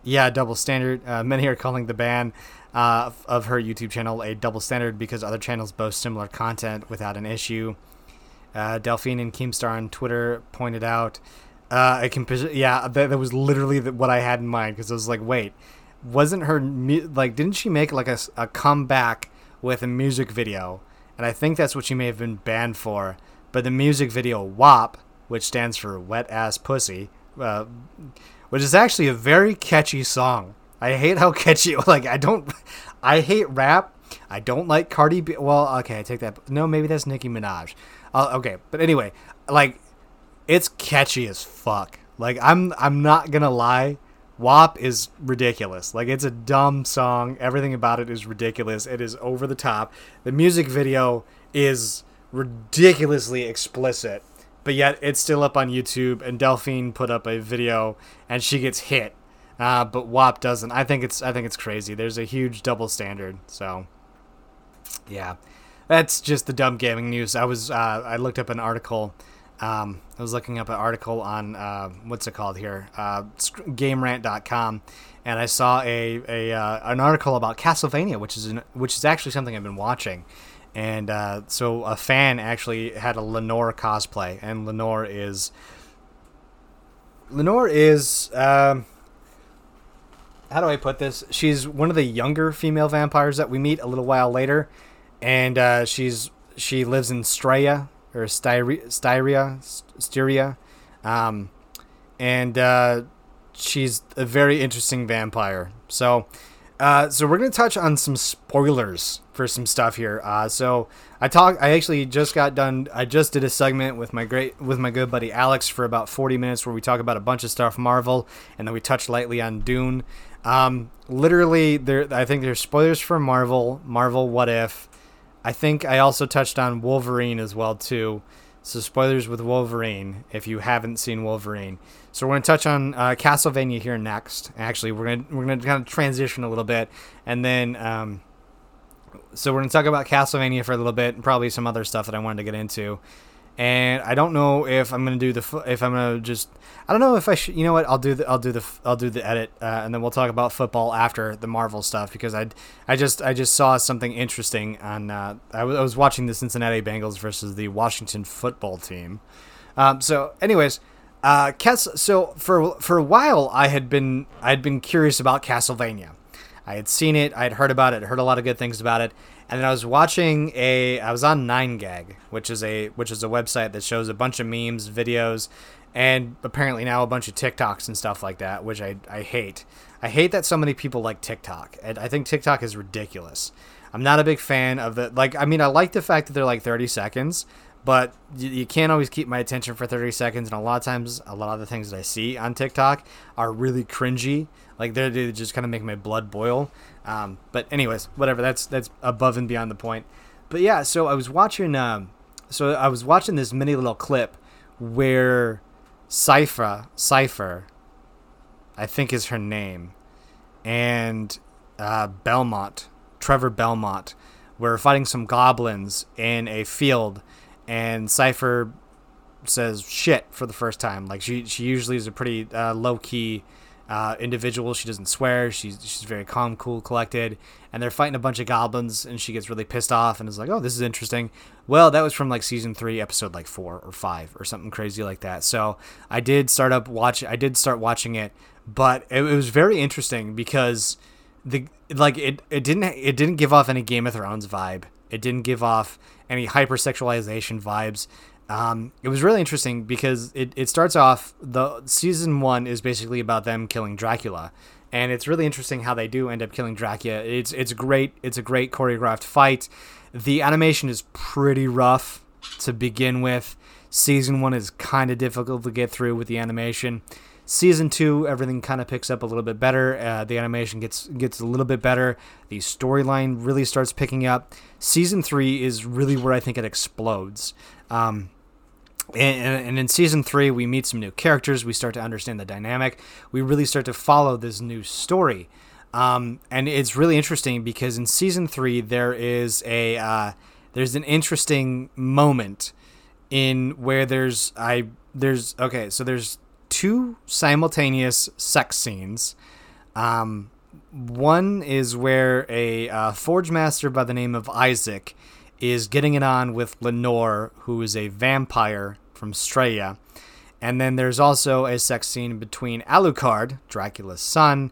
yeah, double standard. Uh, many are calling the ban uh, of her YouTube channel a double standard because other channels boast similar content without an issue. Uh, Delphine and Keemstar on Twitter pointed out, uh, I can, yeah, that, that was literally what I had in mind because I was like, wait, wasn't her like? Didn't she make like a, a comeback with a music video? And I think that's what she may have been banned for. But the music video WAP, which stands for Wet Ass Pussy, uh, which is actually a very catchy song. I hate how catchy. Like I don't, I hate rap. I don't like Cardi B. Well, okay, I take that. No, maybe that's Nicki Minaj. Uh, okay, but anyway, like it's catchy as fuck. Like I'm, I'm not gonna lie. WAP is ridiculous. Like it's a dumb song. Everything about it is ridiculous. It is over the top. The music video is ridiculously explicit, but yet it's still up on YouTube. And Delphine put up a video, and she gets hit, uh, but WAP doesn't. I think it's I think it's crazy. There's a huge double standard. So, yeah, that's just the dumb gaming news. I was uh, I looked up an article. Um, I was looking up an article on uh, what's it called here, uh, GameRant.com, and I saw a, a uh, an article about Castlevania, which is an, which is actually something I've been watching, and uh, so a fan actually had a Lenore cosplay, and Lenore is Lenore is um, how do I put this? She's one of the younger female vampires that we meet a little while later, and uh, she's she lives in Straya or Styria, Styria, Styria, um, and uh, she's a very interesting vampire. So uh, so we're gonna touch on some spoilers for some stuff here. Uh, so I talk. I actually just got done. I just did a segment with my great with my good buddy Alex for about 40 minutes where we talk about a bunch of stuff Marvel, and then we touch lightly on Dune. Um, literally, there. I think there's spoilers for Marvel. Marvel, What If? I think I also touched on Wolverine as well too. So spoilers with Wolverine if you haven't seen Wolverine. So we're gonna touch on uh, Castlevania here next. Actually, we're gonna we're gonna kind of transition a little bit, and then um, so we're gonna talk about Castlevania for a little bit, and probably some other stuff that I wanted to get into. And I don't know if I'm gonna do the if I'm gonna just I don't know if I should you know what I'll do the I'll do the I'll do the edit uh, and then we'll talk about football after the Marvel stuff because I I just I just saw something interesting on uh, I, w- I was watching the Cincinnati Bengals versus the Washington football team. Um, so anyways, uh, Cas- so for for a while, I had been I had been curious about Castlevania. I had seen it, I had heard about it, heard a lot of good things about it, and then I was watching a I was on 9gag, which is a which is a website that shows a bunch of memes, videos, and apparently now a bunch of TikToks and stuff like that, which I I hate. I hate that so many people like TikTok. And I think TikTok is ridiculous. I'm not a big fan of the like. I mean, I like the fact that they're like 30 seconds, but you, you, can't always keep my attention for 30 seconds and a lot of times a lot of the things that i see on tiktok are really cringy. Like they're, they just kind of make my blood boil. Um, but anyways whatever that's that's above and beyond the point. But yeah so i was watching um, so i was watching this mini little clip where Sypha Sypha i think is her name and uh, belmont trevor belmont were fighting some goblins in a field and Sypha says shit for the first time. Like she she usually is a pretty uh, low key uh, individual. She doesn't swear. She's she's very calm, cool, collected. And they're fighting a bunch of goblins, and she gets really pissed off and is like, "Oh, this is interesting." Well, that was from like season three, episode like four or five or something crazy like that. So I did start up watch. I did start watching it, but it, it was very interesting because the like it it didn't it didn't give off any Game of Thrones vibe. It didn't give off any hypersexualization vibes. Um, it was really interesting because it, it starts off the season one is basically about them killing Dracula, and it's really interesting how they do end up killing Dracula. It's it's great. It's a great choreographed fight. The animation is pretty rough to begin with. Season one is kind of difficult to get through with the animation. Season two, everything kind of picks up a little bit better. Uh, the animation gets gets a little bit better. The storyline really starts picking up. Season three is really where I think it explodes. Um, and, and, in season three, we meet some new characters. We start to understand the dynamic. We really start to follow this new story. Um, and it's really interesting because in season three, there is a uh, there's an interesting moment in where there's I there's okay so there's two simultaneous sex scenes. Um, one is where a uh, forge master by the name of Isaac is getting it on with Lenore, who is a vampire from Straya. And then there's also a sex scene between Alucard, Dracula's son,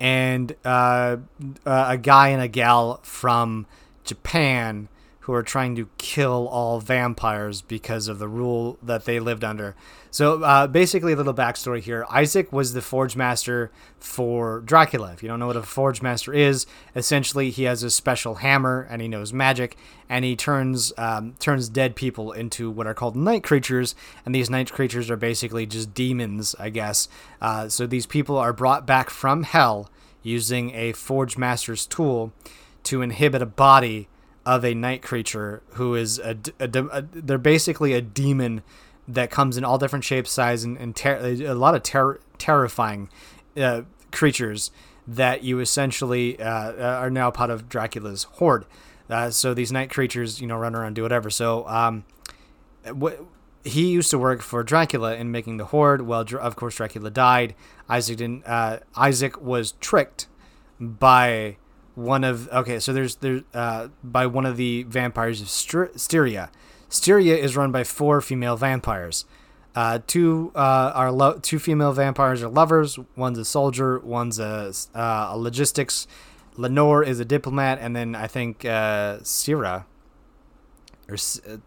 and uh, uh, a guy and a gal from Japan who are trying to kill all vampires because of the rule that they lived under. So uh, basically, a little backstory here. Isaac was the Forge Master for Dracula. If you don't know what a Forge Master is, essentially he has a special hammer and he knows magic, and he turns um, turns dead people into what are called night creatures, and these night creatures are basically just demons, I guess. Uh, so these people are brought back from hell using a Forge Master's tool to inhibit a body of a night creature who is a, a, a, they're basically a demon that comes in all different shapes, size, and, and ter- a lot of ter- terrifying uh, creatures that you essentially uh, are now part of Dracula's horde. Uh, so these night creatures, you know, run around do whatever. So um, what he used to work for Dracula in making the horde. Well, of course, Dracula died. Isaac didn't. Uh, Isaac was tricked by one of okay so there's there's uh, by one of the vampires of Styria. Styria is run by four female vampires. Uh, two uh, are lo- two female vampires are lovers. One's a soldier. One's a, uh, a logistics. Lenore is a diplomat, and then I think uh, or uh,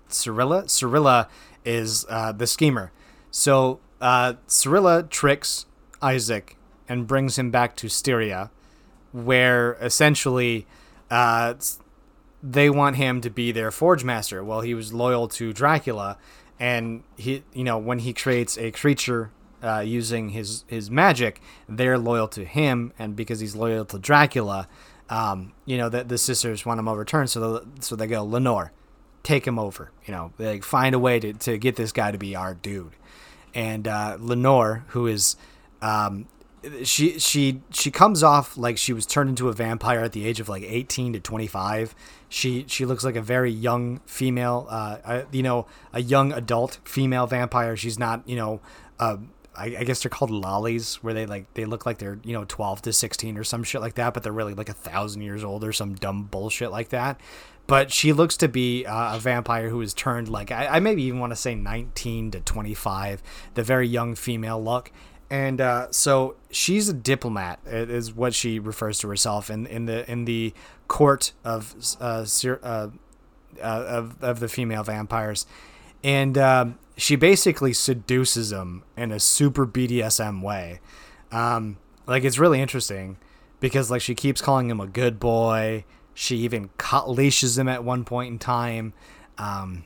Cyrilla Cyrilla is uh, the schemer. So uh, Cyrilla tricks Isaac and brings him back to Styria where essentially they want him to be their forge master. Well, he was loyal to Dracula, and he, you know, when he creates a creature uh, using his his magic, they're loyal to him, and because he's loyal to Dracula, um, you know, the, the sisters want him overturned. So so they go, Lenore, take him over. You know, they like, find a way to to get this guy to be our dude. And uh, Lenore, who is um, she she she comes off like she was turned into a vampire at the age of like 18 to 25 she she looks like a very young female uh, you know a young adult female vampire. She's not you know uh, I, I, guess they're called lollies where they like they look like they're you know 12 to 16 or some shit like that but they're really like a thousand years old or some dumb bullshit like that. But she looks to be uh, a vampire who is turned like I, I maybe even want to say 19 to 25 the very young female look and uh, so she's a diplomat is what she refers to herself in in the in the court of uh, uh, uh, of of the female vampires, and um, she basically seduces them in a super BDSM way. Um, like it's really interesting because like she keeps calling him a good boy. She even leashes him at one point in time. Um,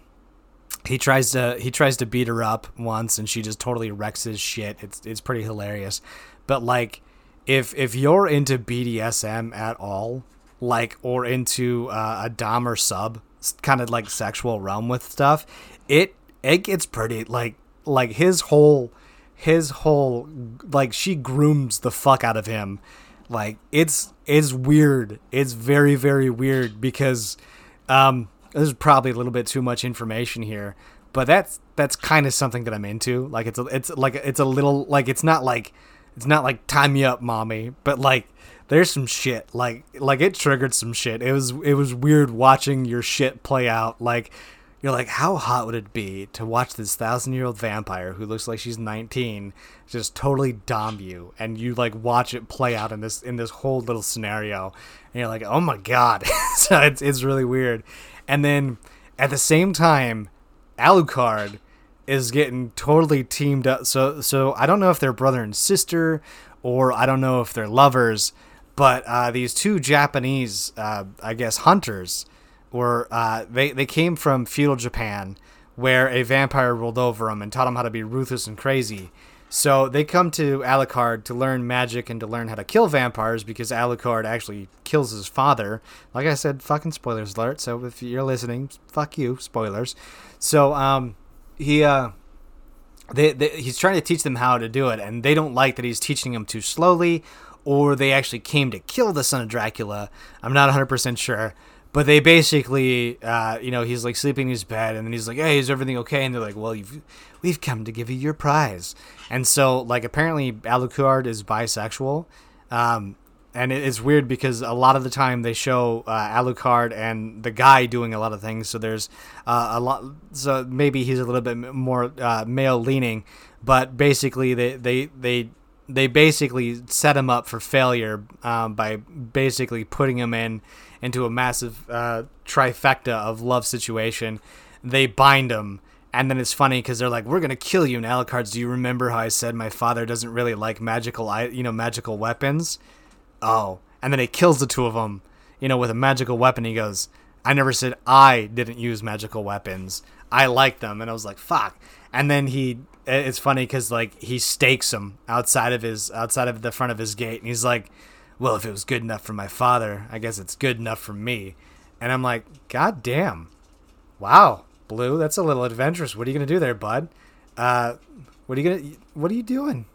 he tries to he tries to beat her up once and she just totally wrecks his shit. It's it's pretty hilarious. But like if if you're into BDSM at all, like or into uh, a dom or sub kind of like sexual realm with stuff, it it gets pretty like like his whole his whole like she grooms the fuck out of him. Like it's it's weird. It's very very weird because um this is probably a little bit too much information here, but that's that's kind of something that I'm into. Like it's a, it's like it's a little like it's not like it's not like time me up, mommy, but like there's some shit like like it triggered some shit. It was it was weird watching your shit play out. Like you're like, how hot would it be to watch this thousand year old vampire who looks like she's 19 just totally dom you, and you like watch it play out in this in this whole little scenario, and you're like, oh my god, so it's it's really weird. And then at the same time, Alucard is getting totally teamed up. So so I don't know if they're brother and sister, or I don't know if they're lovers. But uh, these two Japanese, uh, I guess, hunters were uh, they they came from feudal Japan, where a vampire ruled over them and taught them how to be ruthless and crazy. So they come to Alucard to learn magic and to learn how to kill vampires because Alucard actually kills his father. Like I said, fucking spoilers alert. So if you're listening, fuck you, spoilers. So um, he uh, they, they, he's trying to teach them how to do it, and they don't like that he's teaching them too slowly, or they actually came to kill the son of Dracula. I'm not 100% sure. But they basically, uh, you know, he's like sleeping in his bed, and then he's like, "Hey, is everything okay?" And they're like, "Well, you've, we've come to give you your prize." And so, like, apparently, Alucard is bisexual, um, and it's weird because a lot of the time they show uh, Alucard and the guy doing a lot of things. So there's uh, a lot. So maybe he's a little bit more uh, male leaning, but basically, they they they they basically set him up for failure um, by basically putting him in into a massive uh, trifecta of love situation. They bind him, and then it's funny because they're like, "We're gonna kill you." And Alucard's, do you remember how I said my father doesn't really like magical, you know, magical weapons? Oh, and then he kills the two of them, you know, with a magical weapon. He goes, "I never said I didn't use magical weapons. I like them." And I was like, "Fuck." And then he, it's funny because like he stakes him outside of his, outside of the front of his gate, and he's like well, if it was good enough for my father, I guess it's good enough for me. And I'm like, God damn. Wow, Blue, that's a little adventurous. What are you gonna do there, bud? Uh, what are you gonna? What are you doing?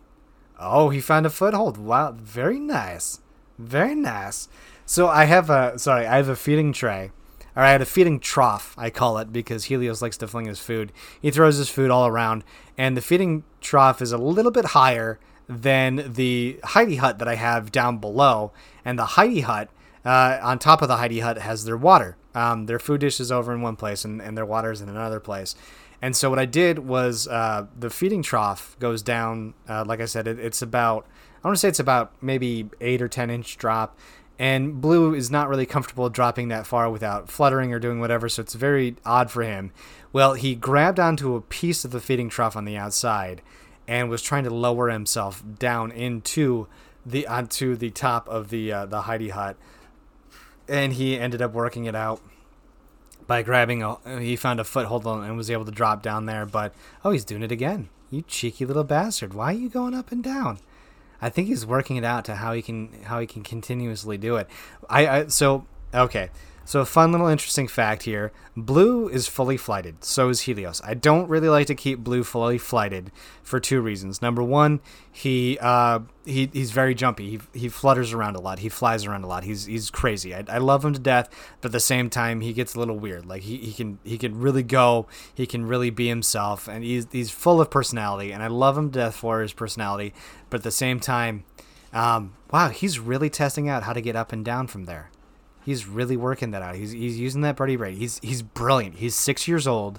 Oh, he found a foothold. Wow, very nice, very nice. So I have a sorry, I have a feeding tray, or I had a feeding trough. I call it because Helios likes to fling his food. He throws his food all around, and the feeding trough is a little bit higher than the Heidi hut that I have down below. And the Heidi hut, uh, on top of the Heidi hut, has their water. Um, their food dish is over in one place, and, and their water is in another place. And so what I did was uh, the feeding trough goes down. Uh, like I said, it, it's about I want to say it's about maybe eight or ten inch drop. And Blue is not really comfortable dropping that far without fluttering or doing whatever, so it's very odd for him. Well, he grabbed onto a piece of the feeding trough on the outside and was trying to lower himself down into the onto the top of the uh, the Heidi hut, and he ended up working it out by grabbing a. He found a foothold and was able to drop down there. But oh, he's doing it again! You cheeky little bastard! Why are you going up and down? I think he's working it out to how he can how he can continuously do it. I, I so okay. So, a fun little interesting fact here Blue is fully flighted, so is Helios. I don't really like to keep Blue fully flighted for two reasons. Number one, he uh, he he's very jumpy. He, he flutters around a lot. He flies around a lot. He's he's crazy. I, I love him to death, but at the same time, he gets a little weird. Like he, he can he can really go. He can really be himself, and he's he's full of personality. And I love him to death for his personality, but at the same time, um, wow, he's really testing out how to get up and down from there. He's really working that out. He's he's using that Buddy Braid. He's he's brilliant. He's six years old,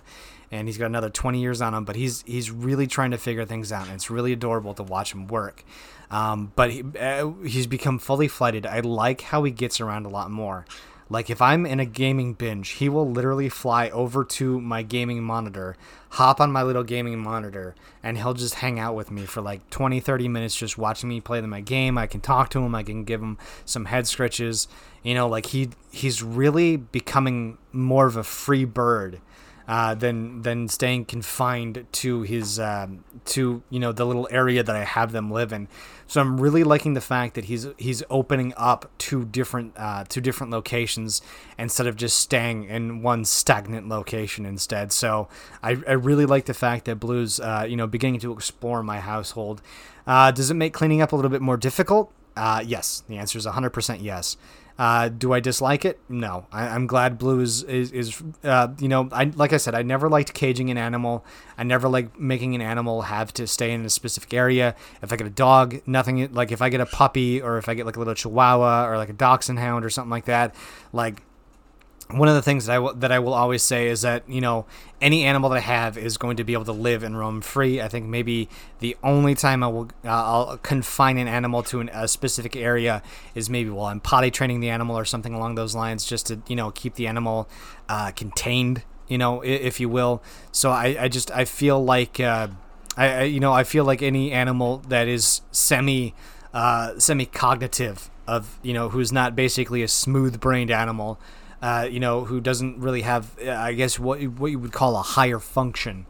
and he's got another twenty years on him. But he's he's really trying to figure things out, and it's really adorable to watch him work. Um, but he, uh, he's become fully flighted. I like how he gets around a lot more. Like if I'm in a gaming binge, he will literally fly over to my gaming monitor, hop on my little gaming monitor, and he'll just hang out with me for like 20, 30 minutes just watching me play my game. I can talk to him, I can give him some head scratches. You know, like he he's really becoming more of a free bird uh, than than staying confined to his um, to you know the little area that I have them live in. So I'm really liking the fact that he's he's opening up to different uh, to different locations instead of just staying in one stagnant location instead. So I, I really like the fact that Blue's uh, you know beginning to explore my household. Uh, does it make cleaning up a little bit more difficult? Uh, yes, the answer is 100% yes. Uh, do I dislike it? No. I, am glad Blue is is, is uh, you know I like I said I never liked caging an animal. I never like making an animal have to stay in a specific area. If I get a dog, nothing like if I get a puppy or if I get like a little Chihuahua or like a Dachshund hound or something like that, like one of the things that I will, that I will always say is that you know any animal that I have is going to be able to live and roam free. I think maybe the only time I will uh, I'll confine an animal to an, a specific area is maybe while I'm potty training the animal or something along those lines, just to you know keep the animal uh, contained, you know, if you will. So I, I just I feel like uh, I, I, you know I feel like any animal that is semi uh, semi cognitive of you know who's not basically a smooth brained animal uh, you know, who doesn't really have, I guess, what what you would call a higher function.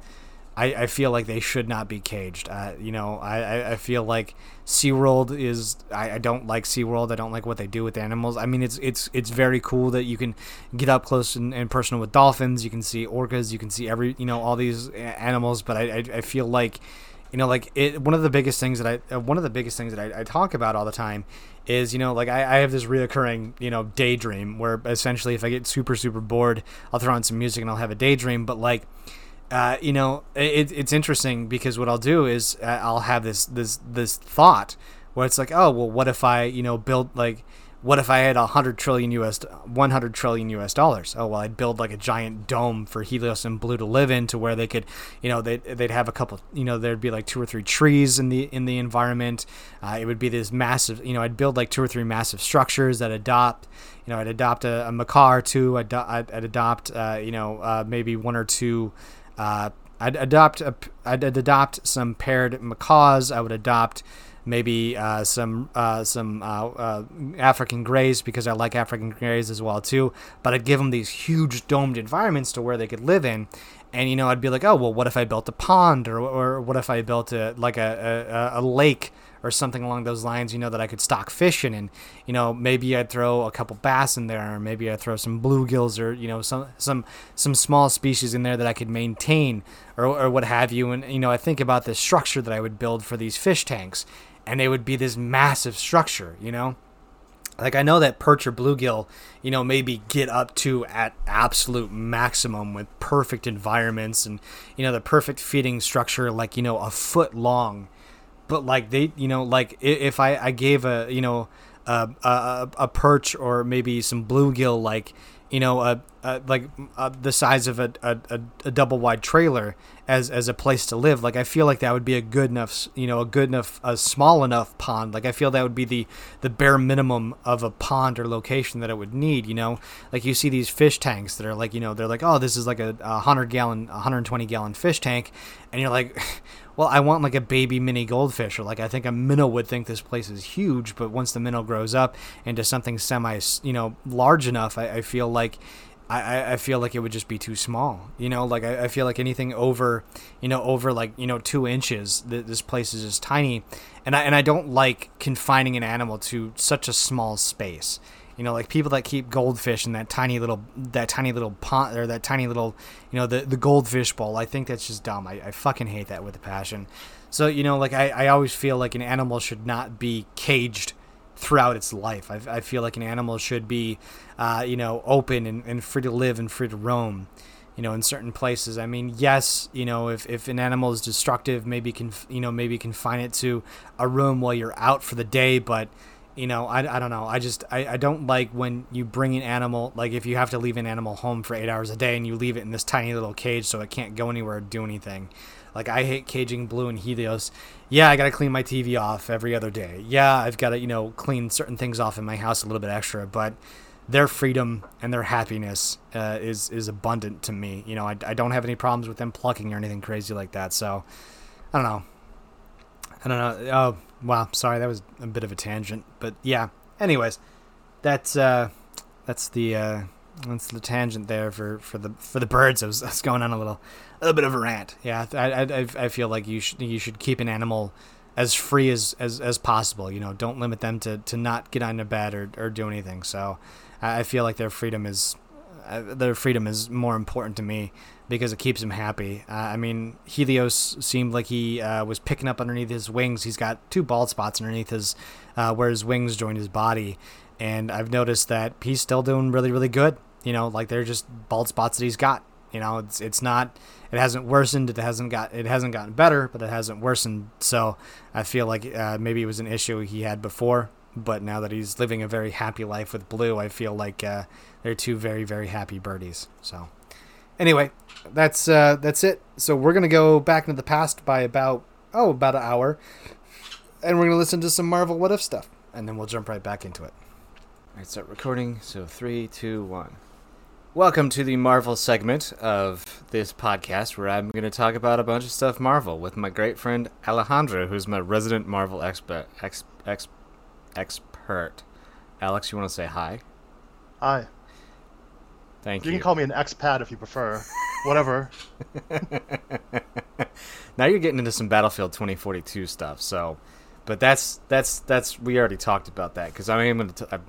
I, I feel like they should not be caged. Uh, you know, I, I feel like SeaWorld is. I, I don't like SeaWorld. I don't like what they do with animals. I mean, it's it's it's very cool that you can get up close and, and personal with dolphins. You can see orcas. You can see every you know all these animals. But I, I, I feel like you know like it one of the biggest things that i uh, one of the biggest things that I, I, talk about all the time is you know like I, I have this reoccurring you know daydream where essentially if i get super super bored i'll throw on some music and i'll have a daydream. But like uh, you know it, it's interesting because what i'll do is uh, i'll have this this this thought where it's like oh well what if i you know build like what if I had a hundred trillion US, one hundred trillion US dollars? Oh well, I'd build like a giant dome for Helios and Blue to live in, to where they could, you know, they'd, they'd have a couple, you know, there'd be like two or three trees in the in the environment. Uh, it would be this massive, you know, I'd build like two or three massive structures that adopt, you know, I'd adopt a, a macaw two. I'd, I'd, I'd adopt, uh, you know, uh, maybe one or two. Uh, I'd adopt a, I'd adopt some paired macaws. I would adopt maybe uh, some uh, some uh, uh, African greys because I like African greys as well too. But I'd give them these huge domed environments to where they could live in, and you know I'd be like, oh well, what if I built a pond or or what if I built a like a a, a lake or something along those lines, you know, that I could stock fish in, and you know, maybe I'd throw a couple bass in there, or maybe I'd throw some bluegills, or you know, some some some small species in there that I could maintain, or or what have you. And you know, I think about the structure that I would build for these fish tanks, and they would be this massive structure, you know? Like I know that perch or bluegill, you know, maybe get up to at absolute maximum with perfect environments and you know the perfect feeding structure, like you know a foot long. But like they, you know, like if I I gave a you know a a, a perch or maybe some bluegill like you know, a, a like a, the size of a, a, a double wide trailer as as a place to live. Like I feel like that would be a good enough, you know, a good enough, a small enough pond. Like I feel that would be the the bare minimum of a pond or location that it would need. You know, like you see these fish tanks that are like, you know, they're like, oh, this is like a, a hundred gallon, 120 gallon fish tank, and you're like. well, I want like a baby mini goldfish, or like I think a minnow would think this place is huge, but once the minnow grows up into something semi, you know, large enough, I, I feel like I, I feel like it would just be too small. You know, like I, I feel like anything over, you know, over like you know two inches, th- this place is just tiny, and I and I don't like confining an animal to such a small space. You know, like people that keep goldfish in that tiny little that tiny little pond or that tiny little, you know, the the goldfish bowl. I think that's just dumb. I, I fucking hate that with a passion. So you know, like I, I always feel like an animal should not be caged throughout its life. I, I feel like an animal should be, uh, you know, open and, and free to live and free to roam you know in certain places i mean yes you know if, if an animal is destructive maybe can you know maybe confine it to a room while you're out for the day but you know, I, I don't know. I just, I, I don't like when you bring an animal, like if you have to leave an animal home for eight hours a day and you leave it in this tiny little cage so it can't go anywhere or do anything. Like I hate caging Blue and Helios. Yeah, I got to clean my TV off every other day. Yeah, I've got to, you know, clean certain things off in my house a little bit extra, but their freedom and their happiness uh, is, is abundant to me. You know, I, I don't have any problems with them plucking or anything crazy like that. So I don't know. I don't know. Oh, wow. Sorry, that was a bit of a tangent, but yeah. Anyways, that's uh, that's the uh, that's the tangent there for, for the for the birds. I was, I was going on a little a little bit of a rant. Yeah, I, I, I feel like you should you should keep an animal as free as, as, as possible. You know, don't limit them to, to not get on their bed or, or do anything. So I feel like their freedom is uh, their freedom is more important to me because it keeps him happy. Uh, I mean, Helios seemed like he uh, was picking up underneath his wings. He's got two bald spots underneath his uh, where his wings join his body, and I've noticed that he's still doing really, really good. You know, like they're just bald spots that he's got. You know, it's it's not it hasn't worsened. It hasn't got it hasn't gotten better, but it hasn't worsened. So I feel like uh, maybe it was an issue he had before, but now that he's living a very happy life with Blue, I feel like uh, they're two very very happy birdies. So anyway, that's uh, that's it. So we're gonna go back into the past by about oh about an hour, and we're gonna listen to some Marvel What If stuff, and then we'll jump right back into it. All right, start recording. So three, two, one. Welcome to the Marvel segment of this podcast, where I'm going to talk about a bunch of stuff Marvel with my great friend Alejandro, who's my resident Marvel expert. Ex, ex, expert. Alex, you want to say hi? Hi. Thank you. You can call me an expat if you prefer. Whatever. now you're getting into some Battlefield 2042 stuff. So, but that's that's that's we already talked about that because I am going to.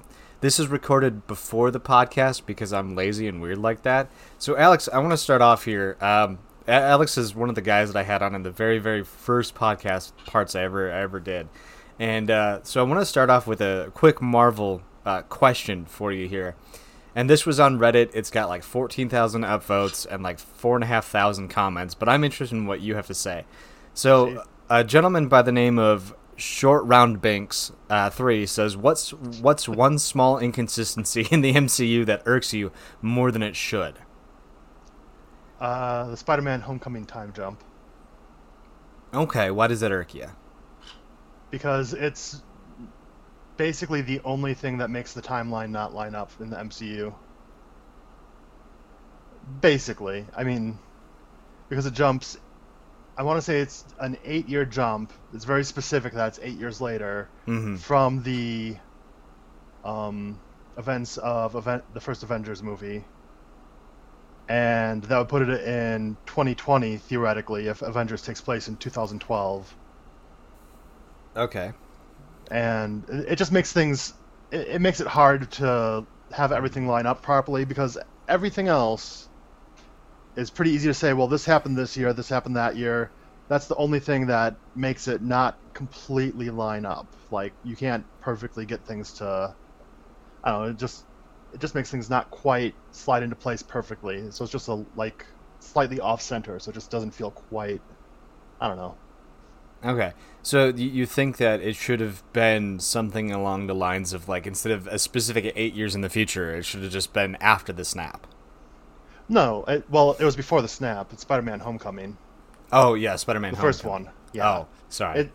This is recorded before the podcast because I'm lazy and weird like that. So, Alex, I want to start off here. Um, Alex is one of the guys that I had on in the very, very first podcast parts I ever I ever did, and uh, so I want to start off with a quick Marvel uh, question for you here. And this was on Reddit. It's got like 14,000 upvotes and like 4,500 comments, but I'm interested in what you have to say. So, a gentleman by the name of Short Round Banks uh, three says, "What's what's one small inconsistency in the MCU that irks you more than it should?" Uh, the Spider-Man Homecoming time jump Okay, why does that irk you? because it's basically the only thing that makes the timeline not line up in the MCU. Basically, I mean, because it jumps. I want to say it's an eight-year jump. It's very specific that it's eight years later Mm-hmm. from the um, events of event the first Avengers movie, and that would put it in 2020 theoretically if Avengers takes place in 2012, Okay. And it just makes things it, it makes it hard to have everything line up properly because everything else is pretty easy to say. Well, this happened this year, this happened that year. That's the only thing that makes it not completely line up. Like you can't perfectly get things to I don't know, it just it just makes things not quite slide into place perfectly. So it's just a like slightly off center, so it just doesn't feel quite I don't know. Okay. So you, think that it should have been something along the lines of like instead of a specific eight years in the future, it should have just been after the snap. No, it, well, it was before the snap. It's Spider-Man: Homecoming, Oh yeah, Spider-Man. the first Homecoming. one. Yeah, Oh, sorry. It-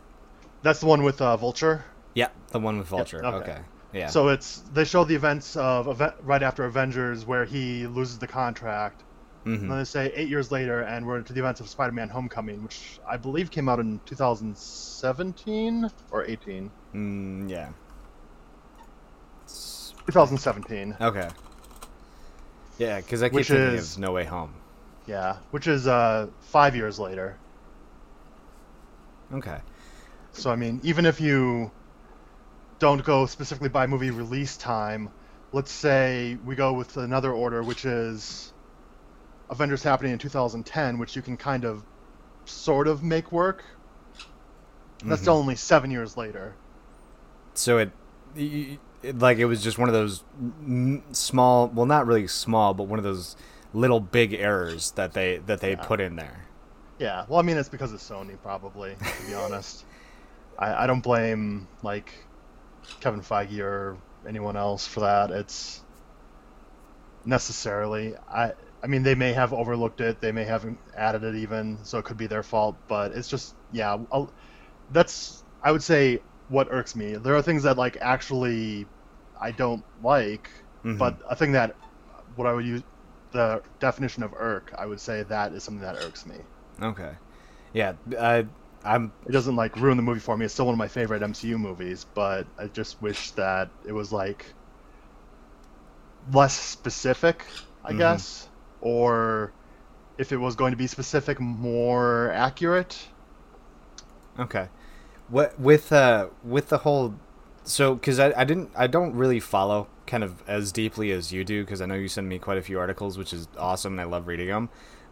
that's the one with uh, Vulture. yeah, the one with Vulture. okay. okay. Yeah. So it's they show the events of right after Avengers where he loses the contract, Mhm. and then they say eight years later, and we're into the events of Spider-Man: Homecoming, which I believe came out in 2017 or 18. Mm, yeah. 2017. Okay. Yeah, because I keep Which thinking is- of No Way Home. Yeah, which is uh, five years later. Okay. So I mean, even if you don't go specifically by movie release time, let's say we go with another order, which is Avengers happening in 2010, which you can kind of, sort of make work. That's Mhm. still only seven years later. So it, it, like, it was just one of those small, well, not really small, but one of those little big errors that they that they Yeah. put in there. Yeah, well, I mean, it's because of Sony, probably, to be honest. I, I don't blame like Kevin Feige or anyone else for that. It's necessarily. I I mean, they may have overlooked it. They may have added it even, so it could be their fault. But it's just, yeah, I'll, that's I would say what irks me. There are things that like actually I don't like, Mhm. but a thing that what I would use the definition of irk, I would say that is something that irks me. Okay. Yeah, I, I'm It doesn't like ruin the movie for me. It's still one of my favorite MCU movies, but I just wish that it was like less specific, I Mhm. guess, or if it was going to be specific, more accurate. Okay. What with uh with the whole so cuz I I didn't I don't really follow kind of as deeply as you do cuz I know you send me quite a few articles which is awesome and I love reading them.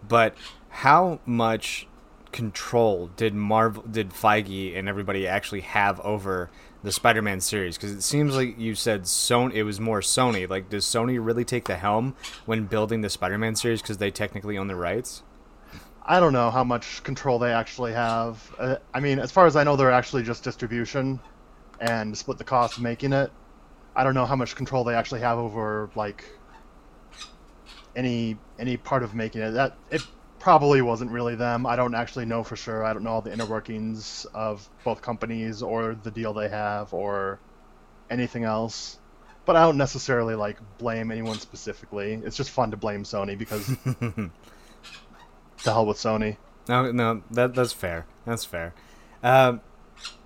But how much control did Marvel did Feige and everybody actually have over the Spider-Man series cuz it seems like you said Sony it was more Sony like does Sony really take the helm when building the Spider-Man series cuz they technically own the rights? I don't know how much control they actually have. Uh, I mean, as far as I know, they're actually just distribution and split the cost of making it. I don't know how much control they actually have over like any any part of making it. That it probably wasn't really them. I don't actually know for sure. I don't know all the inner workings of both companies or the deal they have or anything else. But I don't necessarily like blame anyone specifically. It's just fun to blame Sony because the hell with Sony. No, no, that that's fair. That's fair. Um,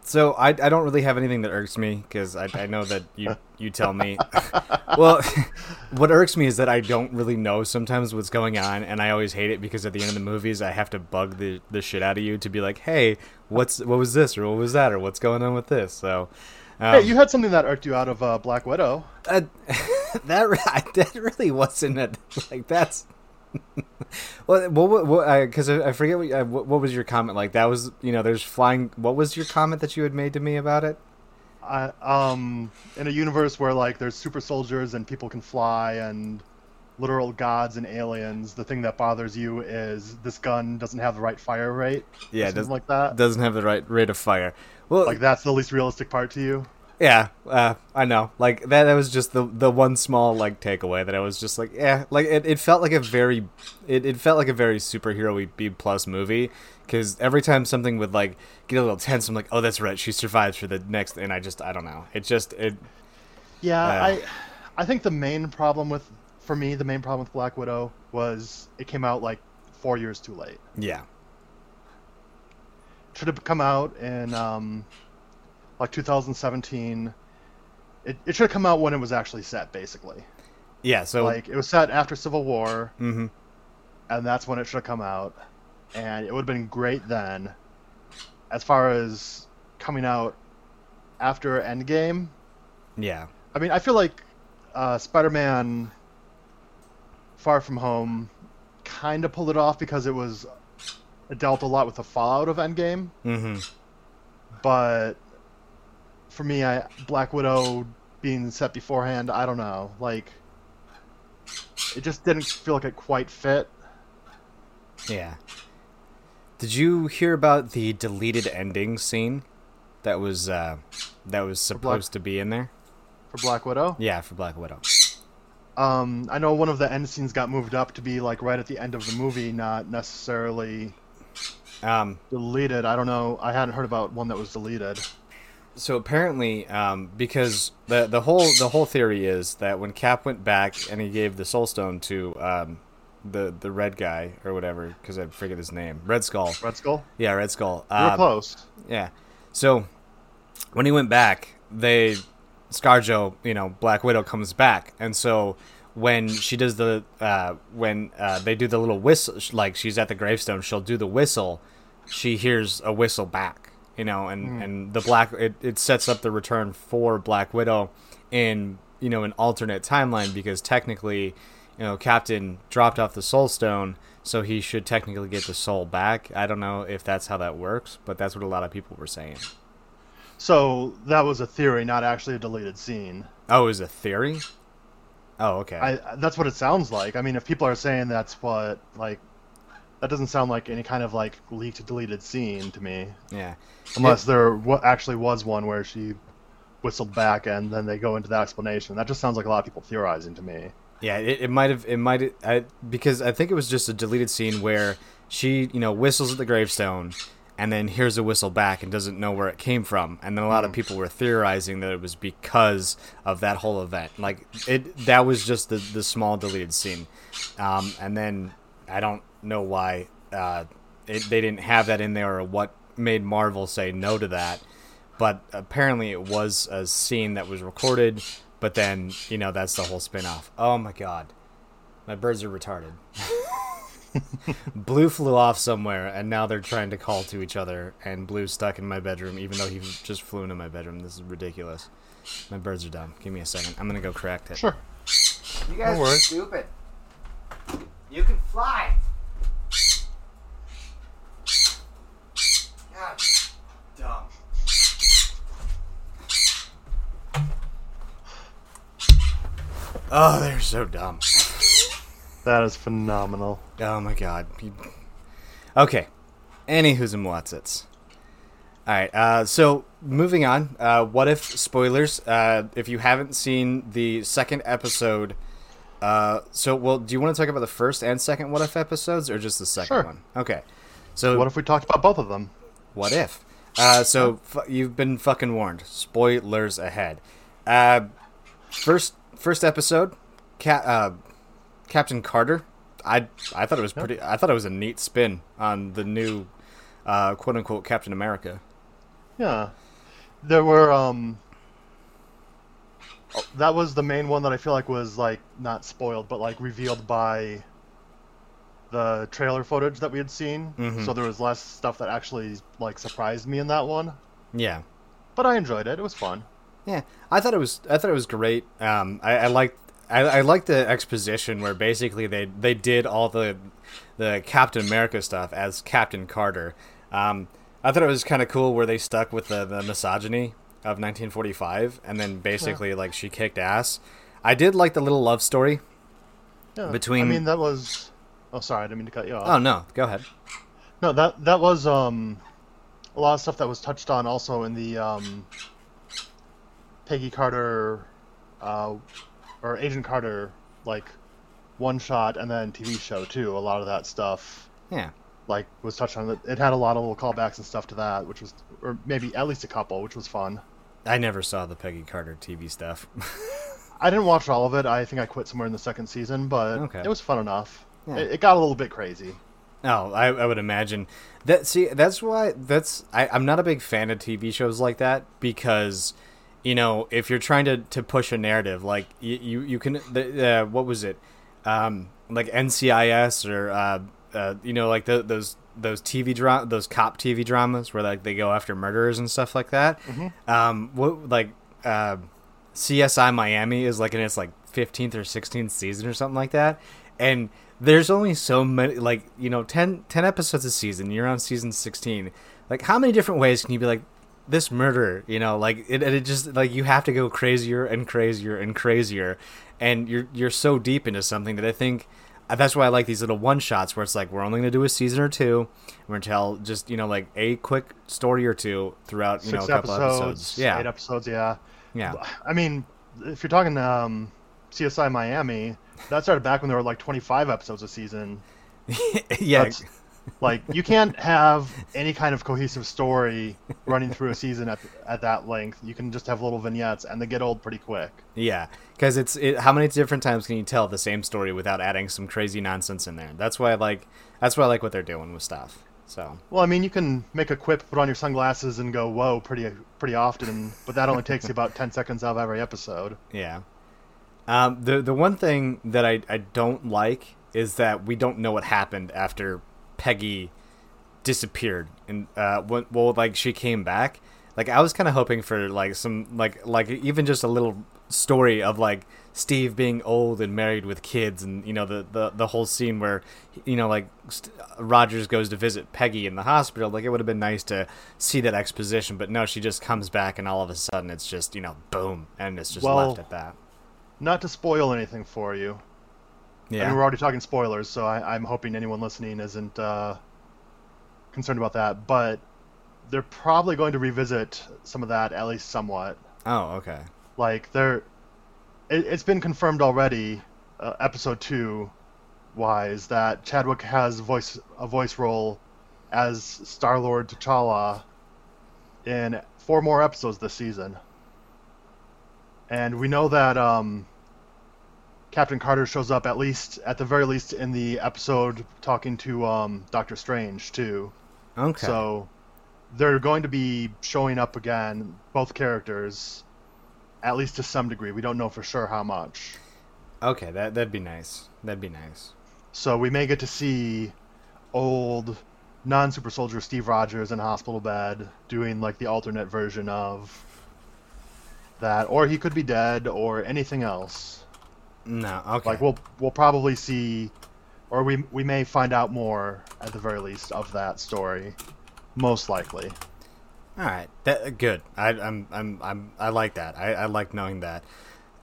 so I, I don't really have anything that irks me because I, I know that you you tell me. well, what irks me is that I don't really know sometimes what's going on, and I always hate it because at the end of the movies I have to bug the, the shit out of you to be like, hey, what's what was this or what was that or what's going on with this? So. Um, Hey, you had something that irked you out of uh, Black Widow. uh, that that really wasn't it. Like that's well, what what because I, I forget what, what what was your comment like. That was you know there's flying. What was your comment that you had made to me about it? I, um, in a universe where like there's super soldiers and people can fly and literal gods and aliens, the thing that bothers you is this gun doesn't have the right fire rate. Yeah, something does, like that. doesn't have the right rate of fire. Well, Like that's the least realistic part to you. Yeah, uh, I know. Like that, that was just the the one small like takeaway that I was just like, yeah, like it, it felt like a very, it, it felt like a very superhero B plus movie because every time something would like get a little tense, I'm like, oh, that's right, she survives for the next, and I just I don't know, it just it Yeah, Yeah. I I think the main problem with for me the main problem with Black Widow was it came out like four years too late. yeah Should have come out in um, like 2017. It, it should have come out when it was actually set, basically. yeah. So Like it was set after Civil War, hmm and that's when it should have come out, and it would have been great then. As far as coming out after Endgame, yeah I mean, I feel like uh, Spider-Man: Far From Home kind of pulled it off because it was it dealt a lot with the fallout of Endgame. hmm But for me, I Black Widow being set beforehand, I don't know, like it just didn't feel like it quite fit. yeah. Did you hear about the deleted ending scene that was uh that was supposed to be in there? For Black Widow, Yeah, for Black Widow. um, I know one of the end scenes got moved up to be like right at the end of the movie, not necessarily Um, deleted. I don't know. I hadn't heard about one that was deleted. So apparently, um, because the the whole the whole theory is that when Cap went back and he gave the Soul Stone to um, the the red guy or whatever, because I forget his name, Red Skull. Red Skull. Yeah, Red Skull. Were Uh, close. yeah. So when he went back, they ScarJo, you know, Black Widow comes back, and so when she does the uh, when uh, they do the little whistle, like she's at the gravestone, she'll do the whistle. She hears a whistle back, you know, and hmm. and the black it, it sets up the return for Black Widow in you know an alternate timeline because technically, you know, Captain dropped off the Soul Stone. So he should technically get the soul back. I don't know if that's how that works, but that's what a lot of people were saying. So that was a theory, not actually a deleted scene. Oh, is a theory? Oh, okay. I that's what it sounds like. I mean, if people are saying that's what like that doesn't sound like any kind of like leaked deleted scene to me. yeah. Unless there wa actually was one where she whistled back and then they go into that explanation. That just sounds like a lot of people theorizing to me. Yeah, it, it might have it might I, because I think it was just a deleted scene where she, you know, whistles at the gravestone and then hears a whistle back and doesn't know where it came from. And then a lot of people were theorizing that it was because of that whole event. Like it that was just the the small deleted scene. Um, and then I don't know why uh, it, they didn't have that in there or what made Marvel say no to that. But apparently it was a scene that was recorded, but then, you know, that's the whole spin off. Oh my god. My birds are retarded. Blue flew off somewhere, and now they're trying to call to each other, and Blue's stuck in my bedroom, even though he just flew into my bedroom. This is ridiculous. My birds are dumb. Give me a second. I'm gonna go correct it. Sure. You guys are stupid. You can fly. God, dumb. Oh, they're so dumb. That is phenomenal. Oh my god. Okay. Anywho's and what's it's. Alright, uh, so moving on. Uh, what if spoilers? Uh, if you haven't seen the second episode, uh, so well, do you want to talk about the first and second what if episodes, or just the second Sure. one? Okay. So What if we talked about both of them? what if? Uh, so f- you've been fucking warned. Spoilers ahead. Uh, first first episode, Ca- uh, Captain Carter. I I thought it was pretty. I thought it was a neat spin on the new uh, quote unquote Captain America. Yeah. There were um oh, that was the main one that I feel like was like not spoiled but like revealed by the trailer footage that we had seen. Mhm. So there was less stuff that actually like surprised me in that one. Yeah. But I enjoyed it. It was fun. Yeah, I thought it was. I thought it was great. Um, I, I liked. I, I liked the exposition where basically they they did all the the Captain America stuff as Captain Carter. Um, I thought it was kind of cool where they stuck with the, the misogyny of 1945, and then basically like she kicked ass. I did like the little love story Yeah. Between- I mean, that was. Oh, sorry, I didn't mean to cut you off. Oh no, go ahead. No, that that was um, a lot of stuff that was touched on also in the um, Peggy Carter, uh, or Agent Carter, like one shot and then TV show too. A lot of that stuff Yeah. like was touched on. It had a lot of little callbacks and stuff to that, which was, or maybe at least a couple, which was fun. I never saw the Peggy Carter TV stuff. I didn't watch all of it. I think I quit somewhere in the second season, but Okay. it was fun enough. Yeah. It, it got a little bit crazy. Oh, I, I would imagine that. See, that's why that's I, I'm not a big fan of TV shows like that because, you know, if you're trying to, to push a narrative, like you you, you can the, uh, what was it, um, like NCIS or uh, uh, you know, like the, those those TV dra- those cop TV dramas where like they go after murderers and stuff like that. Um, what like uh, CSI Miami is like in its like 15th or 16th season or something like that. And there's only so many like, you know, 10, 10 episodes a season. You're on season 16. Like how many different ways can you be like this murder, you know, like it, it just like you have to go crazier and crazier and crazier and you're you're so deep into something that I think uh, that's why I like these little one shots where it's like we're only going to do a season or two. We're going to tell just, you know, like a quick story or two throughout, you Six know, a couple episodes, episodes. Yeah. eight episodes. Yeah. Yeah. I mean, if you're talking um, CSI Miami, that started back when there were like 25 episodes a season. yeah. That's- Like you can't have any kind of cohesive story running through a season at at that length. You can just have little vignettes, and they get old pretty quick. Yeah, because it's it, how many different times can you tell the same story without adding some crazy nonsense in there? That's why I like that's why I like what they're doing with stuff. So Well, I mean, you can make a quip, put on your sunglasses, and go "whoa" pretty pretty often, but that only takes you about 10 seconds out of every episode. yeah, um, the the one thing that I I don't like is that we don't know what happened after Peggy disappeared and uh when, well like she came back. Like I was kind of hoping for like some like like even just a little story of like Steve being old and married with kids and you know the the, the whole scene where you know like St- Rogers goes to visit Peggy in the hospital like it would have been nice to see that exposition but no she just comes back and all of a sudden it's just you know boom and it's just Well, left at that Not to spoil anything for you. I yeah mean, we're already talking spoilers, so I, I'm hoping anyone listening isn't uh, concerned about that. But they're probably going to revisit some of that, at least somewhat. oh okay Like they're, it, it's been confirmed already, uh, episode two, wise that Chadwick has voice a voice role as Star Lord T'Challa in four more episodes this season. And we know that um, Captain Carter shows up at least, at the very least, in the episode talking to um, Doctor Strange too. okay So they're going to be showing up again, both characters, at least to some degree. We don't know for sure how much. okay that that'd be nice that'd be nice So we may get to see old non super soldier Steve Rogers in hospital bed doing like the alternate version of that. Or he could be dead or anything else. No okay Like we'll we'll probably see or we we may find out more at the very least of that story. Most likely. All right, that good. I, I'm I'm I'm I like that. I, I like knowing that.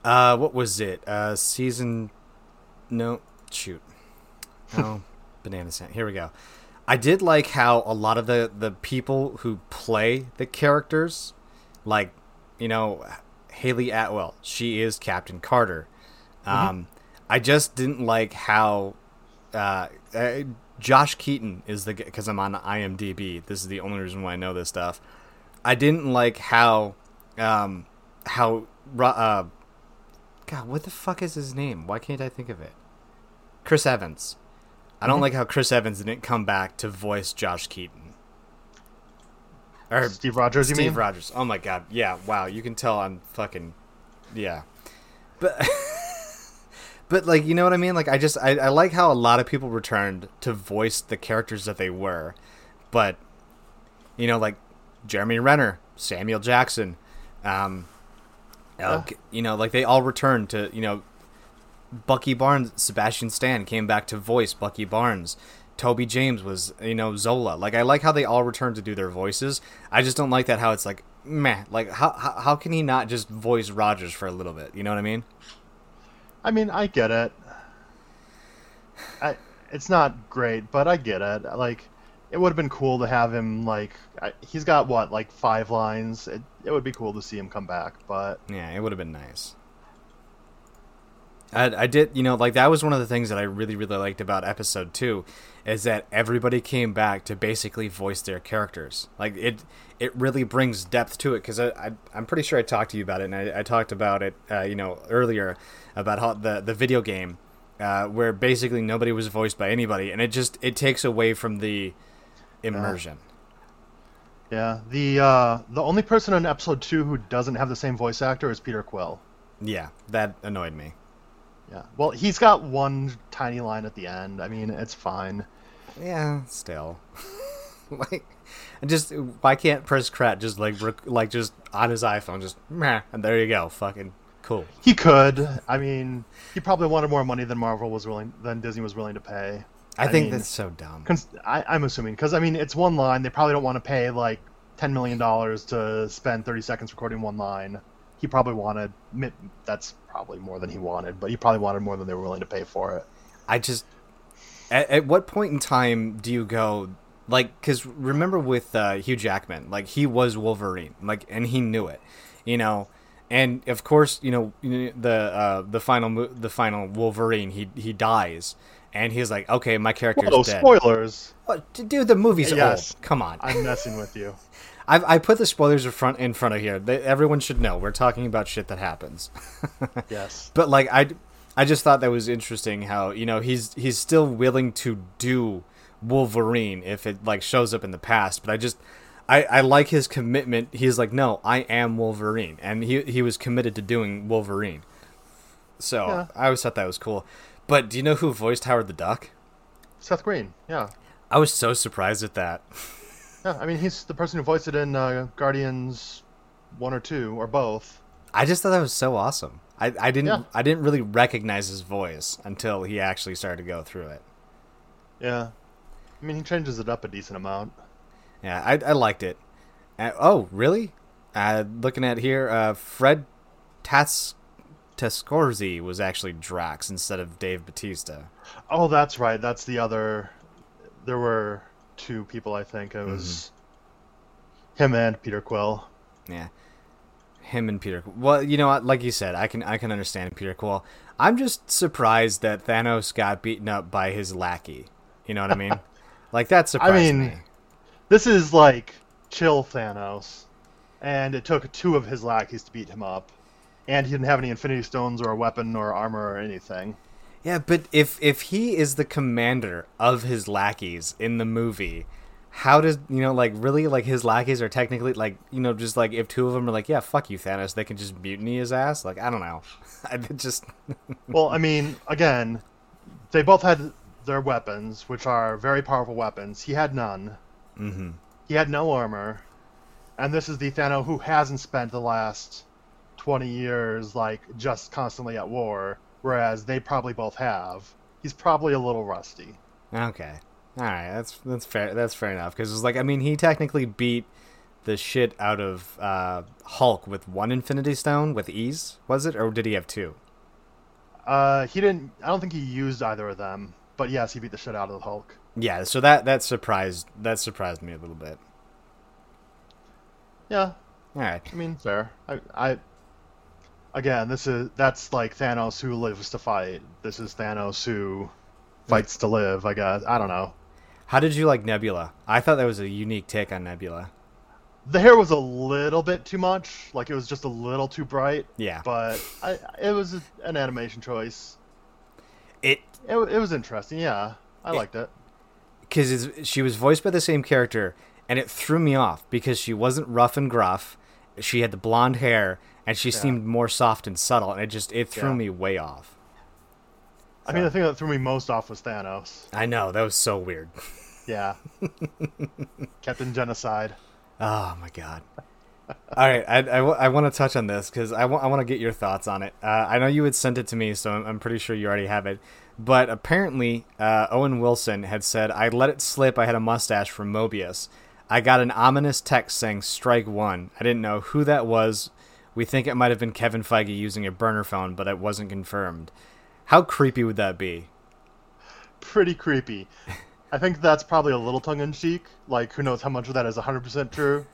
Uh, what was it? Uh, season? No, shoot. Oh, banana sand. Here we go. I did like how a lot of the the people who play the characters, like you know, Hayley Atwell. She is Captain Carter. Um, I just didn't like how uh, uh, Josh Keaton is the because I'm on IMDb. This is the only reason why I know this stuff. I didn't like how um, how uh, God, what the fuck is his name? Why can't I think of it? Chris Evans. I don't like how Chris Evans didn't come back to voice Josh Keaton. Or Steve Rogers, you Steve? Rogers. Oh my god. Yeah, wow. You can tell I'm fucking yeah. But But like, you know what I mean? Like I just I, I like how a lot of people returned to voice the characters that they were. But you know, like Jeremy Renner, Samuel Jackson, um uh, Yeah. you know, like they all returned to, you know, Bucky Barnes, Sebastian Stan came back to voice Bucky Barnes. Toby James was, you know, Zola. Like I like how they all returned to do their voices. I just don't like that how it's like meh. Like how how, how can he not just voice Rogers for a little bit? You know what I mean? I mean, I get it. I, it's not great, but I get it. Like, it would have been cool to have him like I, he's got what like five lines. It, it would be cool to see him come back, but Yeah, it would have been nice. I, I did, you know, like that was one of the things that I really, really liked about episode two, is that everybody came back to basically voice their characters. Like it, it really brings depth to it because I, I, I'm pretty sure I talked to you about it, and I, I talked about it, uh, you know, earlier about how the the video game, uh, where basically nobody was voiced by anybody, and it just it takes away from the immersion. yeah, the uh, the only person in episode two who doesn't have the same voice actor is Peter Quill. Yeah, that annoyed me. Yeah, well, he's got one tiny line at the end. I mean, it's fine. Yeah, still. like, just why can't Chris Pratt just like rec- like just on his iPhone just meh, and there you go, fucking cool. He could. I mean, he probably wanted more money than Marvel was willing, than Disney was willing to pay. I, think mean, that's so dumb. cons- I, I'm assuming because I mean, it's one line. They probably don't want to pay like ten million dollars to spend thirty seconds recording one line. He probably wanted. That's probably more than he wanted, but he probably wanted more than they were willing to pay for it. I just at, at what point in time do you go like because remember with uh, Hugh Jackman like he was Wolverine like and he knew it you know and of course you know the uh, the final the final Wolverine he he dies and he's like okay my character's Whoa, dead spoilers! What? dude the movie's Yes. old come on I'm messing with you. I've, I put the spoilers in front in front of here they, everyone should know we're talking about shit that happens Yes. but like I, I just thought that was interesting how you know he's he's still willing to do Wolverine if it like shows up in the past. But I just I, I like his commitment. He's like, no, I am Wolverine, and he he was committed to doing Wolverine. So Yeah. I always thought that was cool. But do you know who voiced Howard the Duck? Seth Green. Yeah. I was so surprised at that. Yeah. I mean, he's the person who voiced it in uh, Guardians one or two or both. I just thought that was so awesome. I, I didn't Yeah. I didn't really recognize his voice until he actually started to go through it. Yeah. I mean, he changes it up a decent amount. Yeah, I, I liked it. Uh, oh, really? Uh, looking at here, uh, Fred Tas Tascorzi was actually Drax instead of Dave Batista. Oh, that's right. That's the other. There were two people, I think. It was mm-hmm. him and Peter Quill. Yeah, him and Peter. Well, you know what? Like you said, I can I can understand Peter Quill. I'm just surprised that Thanos got beaten up by his lackey. You know what I mean? like that surprised I mean, me. This is like chill Thanos, and it took two of his lackeys to beat him up, and he didn't have any Infinity Stones or a weapon or armor or anything. Yeah, but if if he is the commander of his lackeys in the movie, how does you know like really like his lackeys are technically like you know just like if two of them are like yeah fuck you Thanos they can just mutiny his ass? Like I don't know, I just Well, I mean, again, they both had their weapons, which are very powerful weapons. He had none. hmm He had no armor, and this is the Thanos who hasn't spent the last twenty years like just constantly at war, whereas they probably both have. He's probably a little rusty. okay all right that's that's fair that's fair enough because it's like I mean he technically beat the shit out of uh, Hulk with one Infinity Stone with ease was it or did he have two? Uh, he didn't. I don't think he used either of them, but yes, he beat the shit out of the Hulk. Yeah, so that that surprised that surprised me a little bit. Yeah, All right. I mean, fair. I, I, again, this is that's like Thanos who lives to fight. This is Thanos who fights to live. I guess. I don't know. How did you like Nebula? I thought that was a unique take on Nebula. The hair was a little bit too much. Like it was just a little too bright. Yeah. But I, it was an animation choice. It It, it was interesting. Yeah, I liked it. because she was voiced by the same character, and it threw me off because she wasn't rough and gruff. She had the blonde hair, and she seemed more soft and subtle, and it just it threw Yeah. me way off. I mean, the thing that threw me most off was Thanos. I know that was so weird. Yeah. Captain Genocide. Oh my god. All right, I, I, want to touch on this because I want I want to get your thoughts on it. Uh, I know you had sent it to me, so I'm, I'm pretty sure you already have it. But apparently, uh, Owen Wilson had said, "I let it slip. I had a mustache from Mobius. I got an ominous text saying strike one. I didn't know who that was. We think it might have been Kevin Feige using a burner phone, but it wasn't confirmed. How creepy would that be? pretty creepy. I think that's probably a little tongue in cheek. Like, who knows how much of that is 100% true,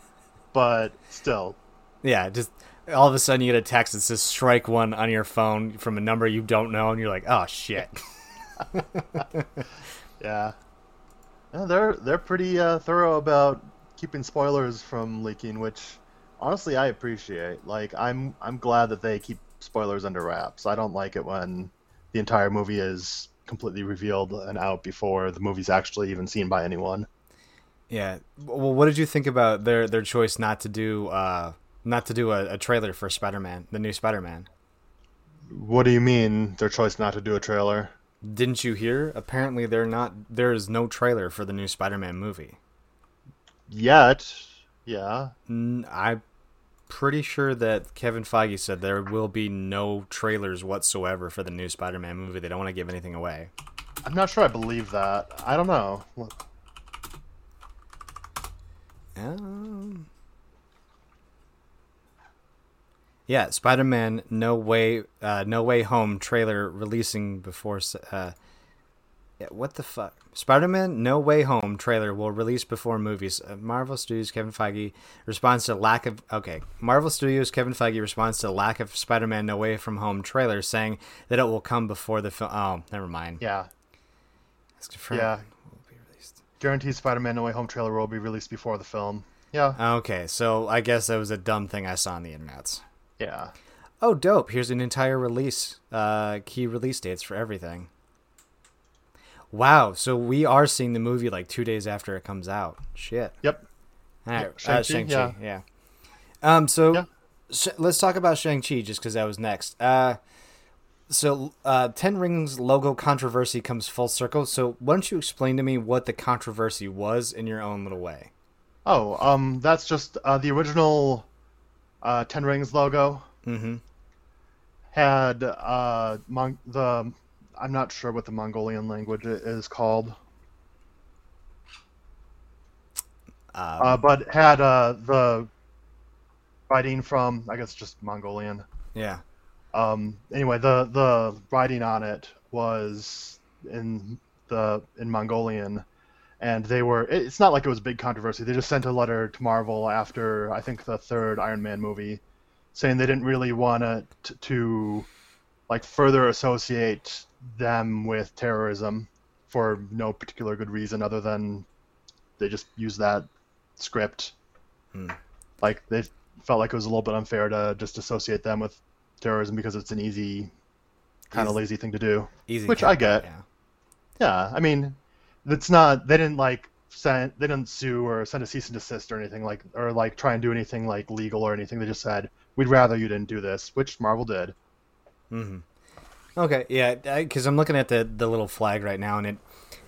but still. Yeah, just all of a sudden you get a text that says strike one on your phone from a number you don't know, and you're like, oh shit. yeah. yeah. They're they're pretty uh, thorough about keeping spoilers from leaking, which honestly I appreciate. Like I'm I'm glad that they keep spoilers under wraps. I don't like it when the entire movie is completely revealed and out before the movie's actually even seen by anyone. Yeah. Well, what did you think about their their choice not to do uh not to do a, a trailer for Spider-Man, the new Spider-Man? What do you mean their choice not to do a trailer? Didn't you hear? Apparently, they're not. There is no trailer for the new Spider-Man movie yet. Yeah. I'm pretty sure that Kevin Feige said there will be no trailers whatsoever for the new Spider-Man movie. They don't want to give anything away. I'm not sure I believe that. I don't know. Um, yeah, Spider-Man No Way uh, No Way Home trailer releasing before uh, yeah, what the fuck? Spider-Man No Way Home trailer will release before movies. Uh, Marvel Studios Kevin Feige responds to lack of okay. Marvel Studios Kevin Feige responds to lack of Spider-Man No Way From Home trailer, saying that it will come before the film. Oh, never mind. Yeah. Yeah. Guaranteed Spider-Man No Way Home trailer will be released before the film. Yeah. Okay, so I guess that was a dumb thing I saw on the internet. Yeah. Oh, dope! Here's an entire release, uh, key release dates for everything. Wow, so we are seeing the movie like two days after it comes out. Shit. Yep. All right, Shang-Chi, uh, Shang-Chi yeah. yeah. Um, so yeah. sh- let's talk about Shang-Chi just because that was next. Uh, so uh, Ten Rings logo controversy comes full circle. So why don't you explain to me what the controversy was in your own little way? Oh, um, that's just uh, the original uh, Ten Rings logo. Mm-hmm. Had uh, mon- the I'm not sure what the Mongolian language is called. Um, uh, but had uh, the writing from I guess just Mongolian. Yeah. Um, anyway, the the writing on it was in the in Mongolian, and they were. It's not like it was a big controversy. They just sent a letter to Marvel after I think the third Iron Man movie, saying they didn't really want it to, to like further associate them with terrorism for no particular good reason other than they just use that script. Hmm. Like they felt like it was a little bit unfair to just associate them with terrorism because it's an easy, kind of lazy thing to do. Easy, which I get. Yeah. yeah, I mean, it's not. They didn't like send. They didn't sue or send a cease and desist or anything like, or like try and do anything like legal or anything. They just said we'd rather you didn't do this, which Marvel did. Mm-hmm. Okay, yeah, because I'm looking at the the little flag right now, and it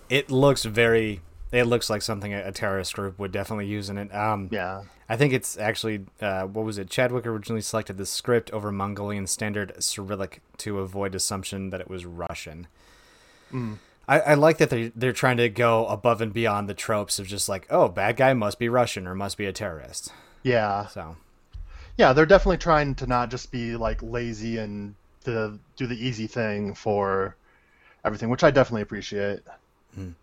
it looks very. It looks like something a, terrorist group would definitely use in it. Um, yeah, I think it's actually uh, what was it? Chadwick originally selected the script over Mongolian Standard Cyrillic to avoid assumption that it was Russian. Mm. I, I, like that they're they're trying to go above and beyond the tropes of just like, oh, bad guy must be Russian or must be a terrorist. Yeah. So. Yeah, they're definitely trying to not just be like lazy and to do the easy thing for everything, which I definitely appreciate. Mm.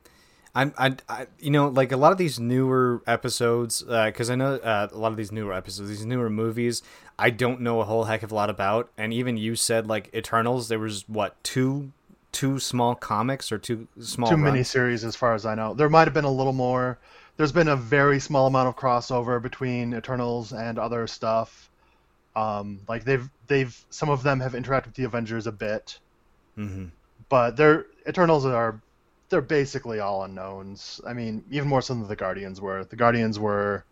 I'm, I, I, you know, like a lot of these newer episodes, because uh, I know uh, a lot of these newer episodes, these newer movies, I don't know a whole heck of a lot about. And even you said like Eternals, there was what two, two small comics or two small two mini miniseries, as far as I know. There might have been a little more. There's been a very small amount of crossover between Eternals and other stuff. Um, like they've they've some of them have interacted with the Avengers a bit, mm-hmm. but their Eternals are they're basically all unknowns. I mean, even more so than the Guardians were. The Guardians were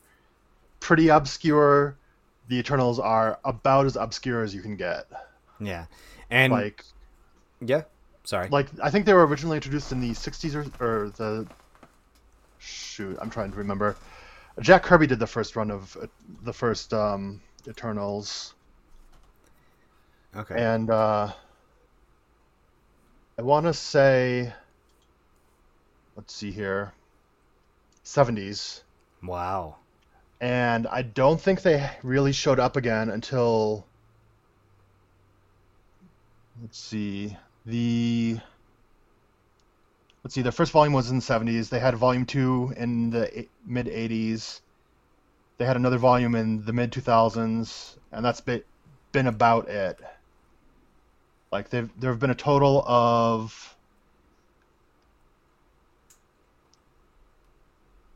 pretty obscure. The Eternals are about as obscure as you can get. Yeah, and like, yeah, sorry. Like I think they were originally introduced in the '60s or, or the shoot. I'm trying to remember. Jack Kirby did the first run of the first um, Eternals. Okay. And uh, I want to say, let's see here, 70s. Wow. And I don't think they really showed up again until, let's see, the let's see, their first volume was in the 70s. They had volume two in the mid 80s. They had another volume in the mid 2000s, and that's been about it. Like they've there have been a total of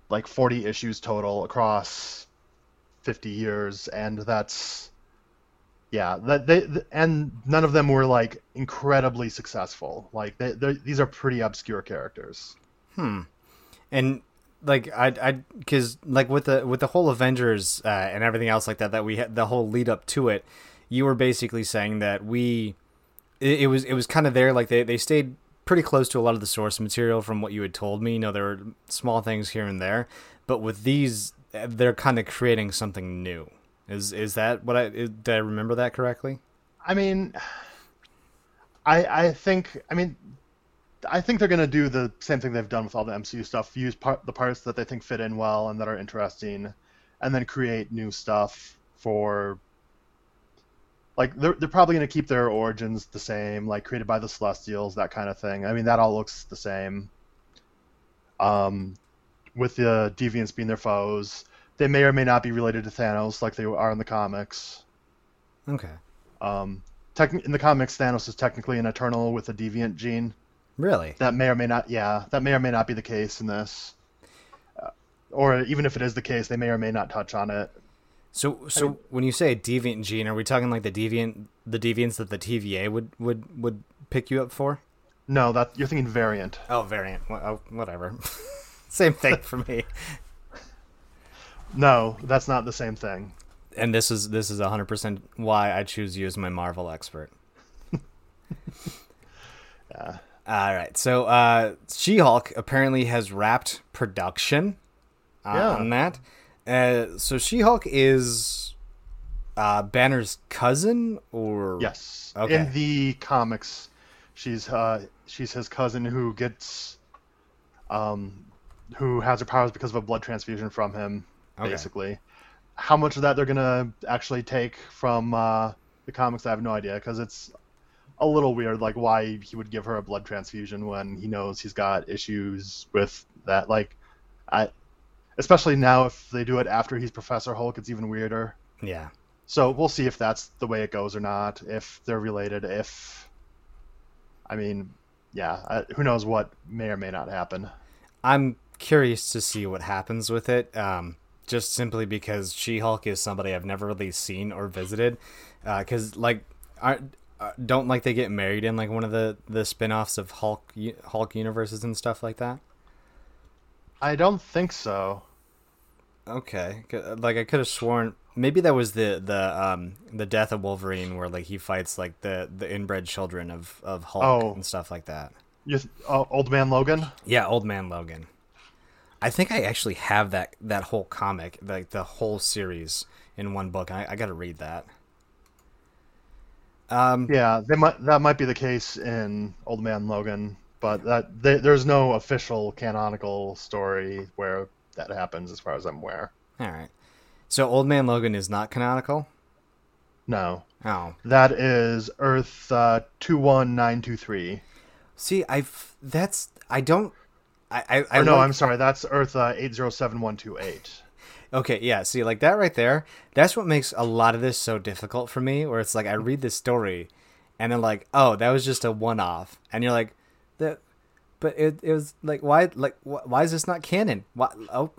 like 40 issues total across 50 years, and that's yeah, that they and none of them were like incredibly successful. Like they, these are pretty obscure characters. Hmm. And like I I because like with the with the whole Avengers uh, and everything else like that that we had the whole lead up to it, you were basically saying that we it, it was it was kind of there like they they stayed pretty close to a lot of the source material from what you had told me. You know, there were small things here and there, but with these, they're kind of creating something new. Is is that what I did? I remember that correctly? I mean, I I think I mean I think they're going to do the same thing they've done with all the MCU stuff. Use part, the parts that they think fit in well and that are interesting, and then create new stuff for. Like they're they're probably going to keep their origins the same, like created by the Celestials, that kind of thing. I mean, that all looks the same. Um, with the Deviants being their foes, they may or may not be related to Thanos, like they are in the comics. Okay. Um, tech- in the comics, Thanos is technically an Eternal with a Deviant gene. Really? That may or may not, yeah, that may or may not be the case in this. Uh, or even if it is the case, they may or may not touch on it. So, so I mean, when you say deviant gene, are we talking like the deviant, the deviants that the TVA would would would pick you up for? No, that you're thinking variant. Oh, variant. Well, oh, whatever. same thing for me. No, that's not the same thing. And this is this is 100% why I choose you as my Marvel expert. yeah. All right. So uh, She Hulk apparently has wrapped production uh, yeah. on that. Uh, so She Hulk is uh, Banner's cousin, or yes, okay. in the comics, she's uh, she's his cousin who gets um, who has her powers because of a blood transfusion from him, okay. basically. How much of that they're gonna actually take from uh, the comics, I have no idea because it's a little weird, like why he would give her a blood transfusion when he knows he's got issues with that. Like, I, especially now if they do it after he's Professor Hulk, it's even weirder. Yeah. So we'll see if that's the way it goes or not. If they're related. If, I mean, yeah, I, who knows what may or may not happen. I'm curious to see what happens with it. Um, just simply because She Hulk is somebody I've never really seen or visited. Because uh, like, aren't don't like they get married in like one of the the spin-offs of Hulk Hulk universes and stuff like that? I don't think so. Okay, like I could have sworn maybe that was the the um the death of Wolverine where like he fights like the the inbred children of of Hulk oh. and stuff like that. Yes, uh, Old Man Logan. Yeah, Old Man Logan. I think I actually have that that whole comic, like the whole series in one book. I, I got to read that. Um, yeah, they might that might be the case in Old Man Logan, but that they, there's no official canonical story where that happens, as far as I'm aware. All right. So Old Man Logan is not canonical. No. Oh. That is Earth uh, two one nine two three. See, I've that's I don't. I I, I no, like... I'm sorry. That's Earth uh, eight zero seven one two eight. Okay, yeah. See, like that right there, that's what makes a lot of this so difficult for me. Where it's like I read this story, and then like, oh, that was just a one-off, and you're like, that, but it, it was like, why, like, wh- why is this not canon? Why, oh,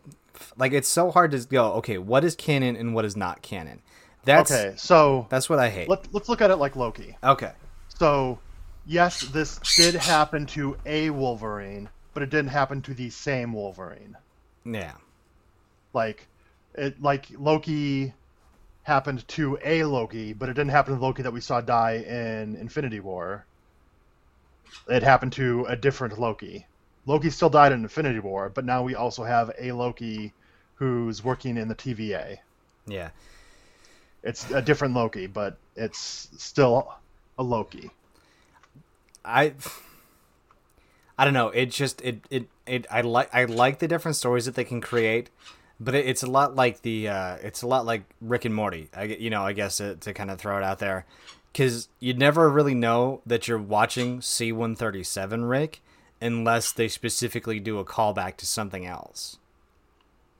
like it's so hard to go. Okay, what is canon and what is not canon? That's okay. So that's what I hate. Let, let's look at it like Loki. Okay. So, yes, this did happen to a Wolverine, but it didn't happen to the same Wolverine. Yeah. Like it like Loki happened to a Loki, but it didn't happen to Loki that we saw die in Infinity War. It happened to a different Loki. Loki still died in Infinity War, but now we also have a Loki who's working in the TVA. Yeah. It's a different Loki, but it's still a Loki. I I don't know. It just it it, it I like I like the different stories that they can create but it, it's a lot like the uh, it's a lot like Rick and Morty. I you know I guess to, to kind of throw it out there because you never really know that you're watching C one thirty seven Rick unless they specifically do a callback to something else.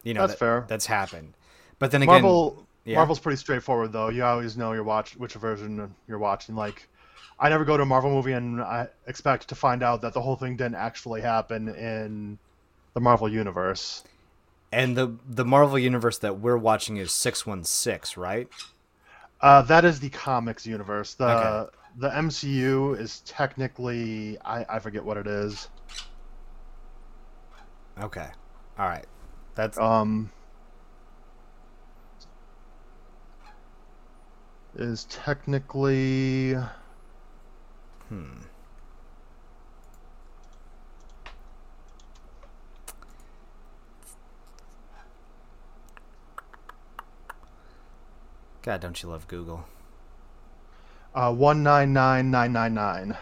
You know, That's that- fair. That's happened. But then again, Marvel yeah. Marvel's pretty straightforward though. You always know you're watch which version you're watching. Like, I never go to a Marvel movie and I expect to find out that the whole thing didn't actually happen in the Marvel universe. And the the Marvel universe that we're watching is six one six, right? Uh, that is the comics universe. The Okay. the MCU is technically I, I forget what it is. Okay, all right. That's Um, is technically hmm. God, don't you love Google? uh one nine nine nine nine nine,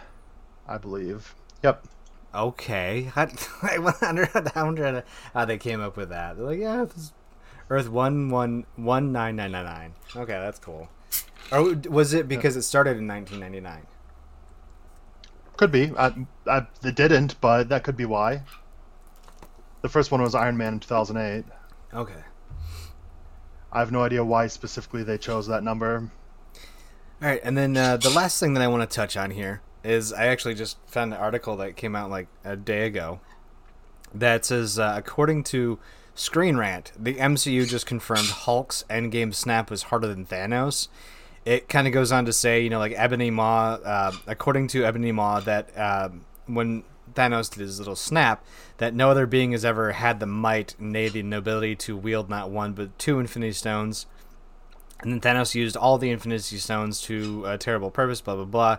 I believe. Yep. Okay, I, I wonder, I wonder how they came up with that. They're like, yeah, this is Earth one one one nine nine nine nine. Okay, that's cool. Or was it because it started in 1999? Could be. I, I, it didn't, but that could be why. The first one was Iron Man in 2008. Okay. I have no idea why specifically they chose that number. All right, and then uh, the last thing that I want to touch on here is I actually just found an article that came out like a day ago that says, uh, according to Screen Rant, the MCU just confirmed Hulk's endgame snap was harder than Thanos. It kind of goes on to say, you know, like Ebony Maw, uh, according to Ebony Maw, that um when Thanos did his little snap, that no other being has ever had the might, nay, the nobility to wield not one but two Infinity Stones. And then Thanos used all the Infinity Stones to a terrible purpose, blah blah blah.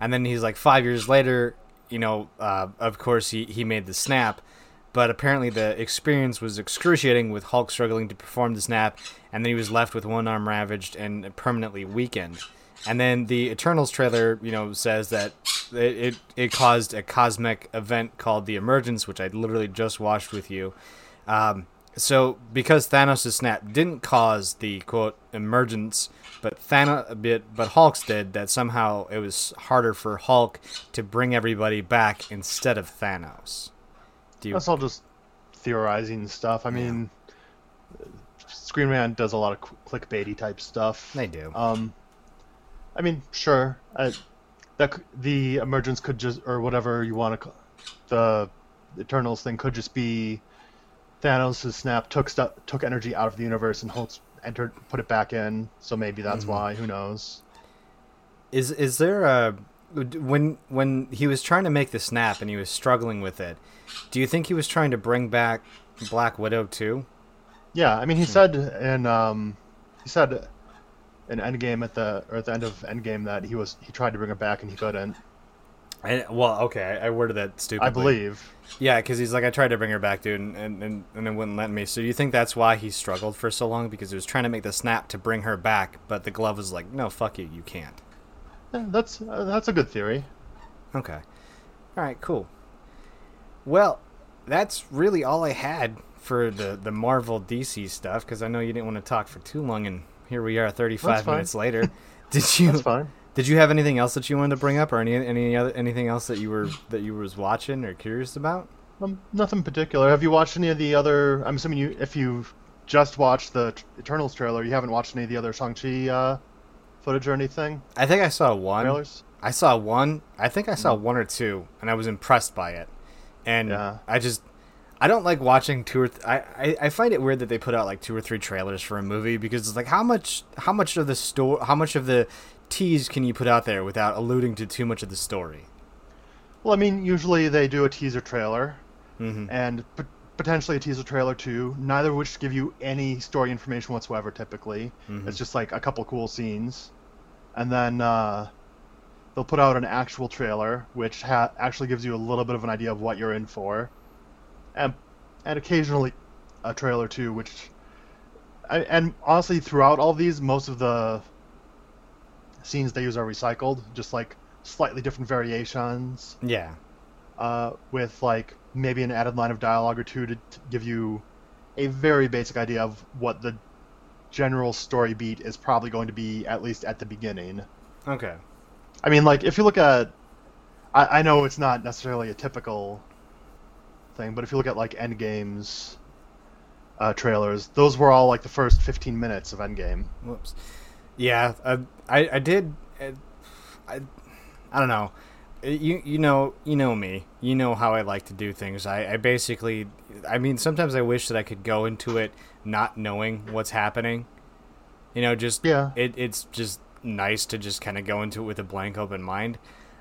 And then he's like five years later, you know, uh, of course he he made the snap, but apparently the experience was excruciating with Hulk struggling to perform the snap, and then he was left with one arm ravaged and permanently weakened. And then the Eternals trailer, you know, says that it, it, it caused a cosmic event called the Emergence, which I literally just watched with you. Um, so because Thanos' snap didn't cause the quote emergence, but Thanos bit but Hulk's did, that somehow it was harder for Hulk to bring everybody back instead of Thanos. Do you That's all just theorizing stuff. I mean, Screen Rant does a lot of clickbaity type stuff. They do. Um, I mean, sure. I, that the emergence could just, or whatever you want to, call the Eternals thing could just be Thanos' snap took stuff, took energy out of the universe, and Hulk's entered, put it back in. So maybe that's Mm-hmm. why. Who knows? Is is there a when when he was trying to make the snap and he was struggling with it? Do you think he was trying to bring back Black Widow too? Yeah, I mean, Hmm. he said and um, he said in Endgame at the or at the end of Endgame that he was he tried to bring her back and he couldn't. I, well, okay, I worded that stupidly. I believe. Yeah, because he's like, I tried to bring her back, dude, and, and, and, and it wouldn't let me. So do you think that's why he struggled for so long? Because he was trying to make the snap to bring her back, but the glove was like, no, fuck you, you can't. Yeah, that's uh, that's a good theory. Okay. All right, cool. Well, that's really all I had for the, the Marvel DC stuff, because I know you didn't want to talk for too long, and here we are 35 minutes later. Did you That's fine. Did you have anything else that you wanted to bring up, or any any other anything else that you were that you was watching or curious about? Um, nothing particular. Have you watched any of the other? I'm assuming you, if you've just watched the Eternals trailer, you haven't watched any of the other Shang-Chi uh, footage or anything. I think I saw one. Trailers. I saw one. I think I saw one or two, and I was impressed by it. And Yeah. I just, I don't like watching two or. Th- I, I I find it weird that they put out like two or three trailers for a movie because it's like how much how much of the store how much of the tease can you put out there without alluding to too much of the story? Well, I mean, usually they do a teaser trailer hmm and p- potentially a teaser trailer too. Neither of which give you any story information whatsoever. Typically, Mhm. it's just like a couple cool scenes, and then uh, they'll put out an actual trailer, which ha- actually gives you a little bit of an idea of what you're in for, and and occasionally a trailer too, which. And honestly, throughout all these, most of the scenes they use are recycled, just like slightly different variations Yeah. uh, with like maybe an added line of dialogue or two to, to give you a very basic idea of what the general story beat is probably going to be at least at the beginning. Okay. I mean, like if you look at, I, I know it's not necessarily a typical thing, but if you look at like Endgame's uh, trailers, those were all like the first 15 minutes of Endgame. Whoops. Yeah, uh, I I did. Uh, I I don't know. Uh, You you know you know me. You know how I like to do things. I, I basically. I mean, sometimes I wish that I could go into it not knowing what's happening. You know, just Yeah. It it's just nice to just kind of go into it with a blank open mind.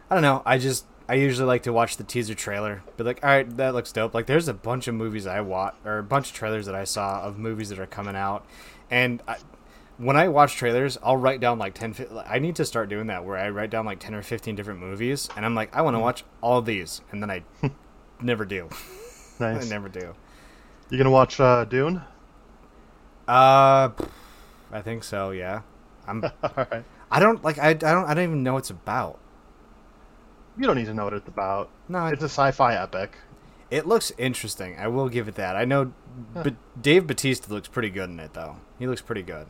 I don't know. I just I usually like to watch the teaser trailer. Be like, all right, that looks dope. Like, there's a bunch of movies I watch or a bunch of trailers that I saw of movies that are coming out, and I, when I watch trailers, I'll write down like 10 I need to start doing that where I write down like 10 or 15 different movies and I'm like I want to watch all of these and then I never do. Nice. I never do. You gonna watch uh, Dune? Uh I think so, yeah. I'm all right. I don't like I, I don't I don't even know what it's about. You don't need to know what it's about. No, It's a sci-fi epic. it looks interesting. I will give it that. I know Yeah. but Dave Batista looks pretty good in it though. He looks pretty good.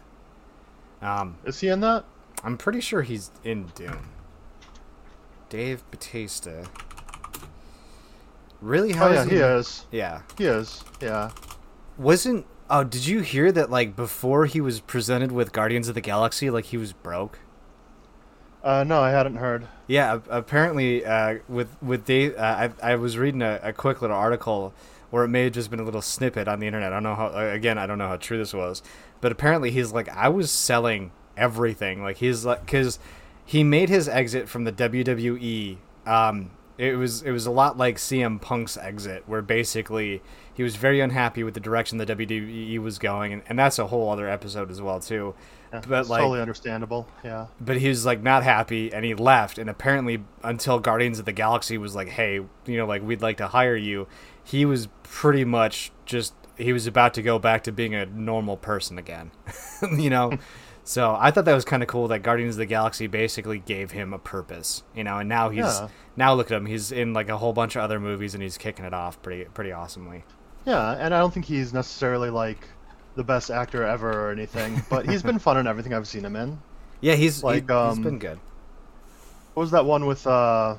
Um Is he in that? I'm pretty sure he's in Dune. Dave Batista. Really? How oh yeah, is he is. Yeah. He is. Yeah. Wasn't oh, did you hear that like before he was presented with Guardians of the Galaxy like he was broke? Uh, no, I hadn't heard. Yeah, apparently uh, with with Dave uh, I I was reading a, a quick little article where it may have just been a little snippet on the internet. I don't know how again, I don't know how true this was. But apparently he's like I was selling everything. Like he's like cuz he made his exit from the WWE um it was it was a lot like CM Punk's exit where basically he was very unhappy with the direction the WWE was going and, and that's a whole other episode as well too. Yeah, But, like- totally understandable. Yeah. but he was like not happy and he left and apparently until guardians of the galaxy was like hey you know like we'd like to hire you he was pretty much just he was about to go back to being a normal person again you know so i thought that was kind of cool that guardians of the galaxy basically gave him a purpose you know and now he's Yeah. now look at him he's in like a whole bunch of other movies and he's kicking it off pretty pretty awesomely Yeah, and I don't think he's necessarily like the best actor ever or anything, but he's been fun in everything I've seen him in. yeah he's Like, he, um, been good What was that one with uh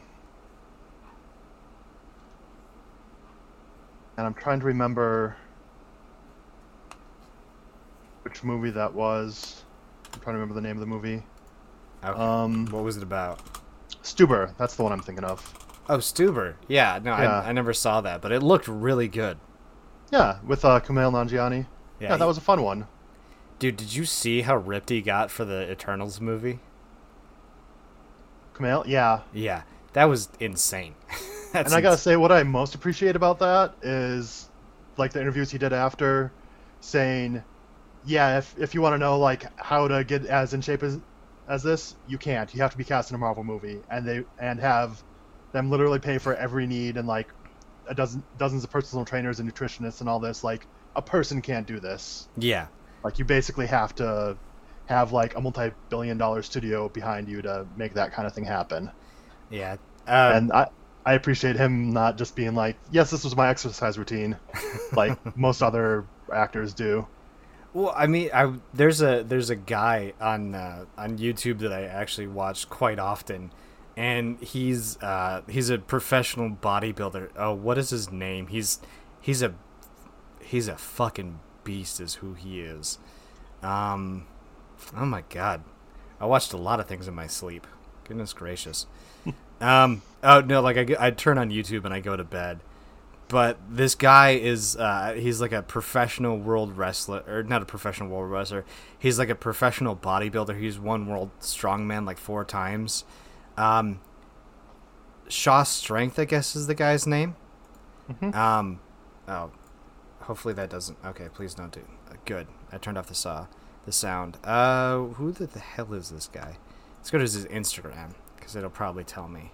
and I'm trying to remember which movie that was. I'm trying to remember the name of the movie. okay. Um what was it about Stuber, that's the one I'm thinking of. oh stuber yeah no Yeah. I, I never saw that but it looked really good Yeah, with uh Kumail Nanjiani. Yeah, Yeah, that he- was a fun one. Dude, did you see how ripped he got for the Eternals movie? Kumail, yeah. Yeah, that was insane. And I gotta ins- say, what I most appreciate about that is, like the interviews he did after, saying, "Yeah, if if you want to know like how to get as in shape as as this, you can't. You have to be cast in a Marvel movie, and they and have them literally pay for every need and like a dozen dozens of personal trainers and nutritionists and all this. Like a person can't do this. yeah, Like you basically have to have like a multi-billion dollar studio behind you to make that kind of thing happen." yeah. Uh, and I I appreciate him not just being like, yes, this was my exercise routine, like most other actors do. well, I mean, I there's a there's a guy on uh, on YouTube that I actually watch quite often, and he's uh, he's a professional bodybuilder. Oh, what is his name? He's he's a he's a fucking beast, is who he is. Um, oh my god, I watched a lot of things in my sleep. Goodness gracious. um, oh no, like I, I turn on YouTube and I go to bed. But this guy is uh, he's like a professional world wrestler or not a professional world wrestler. He's like a professional bodybuilder. He's won world strongman like four times. Um, Shaw Strength, I guess, is the guy's name. Mhm. Um, oh, hopefully that doesn't. Okay, please don't do. Uh, good. I turned off the saw, the sound. Uh, who the, the hell is this guy? Let's go to his Instagram because it'll probably tell me.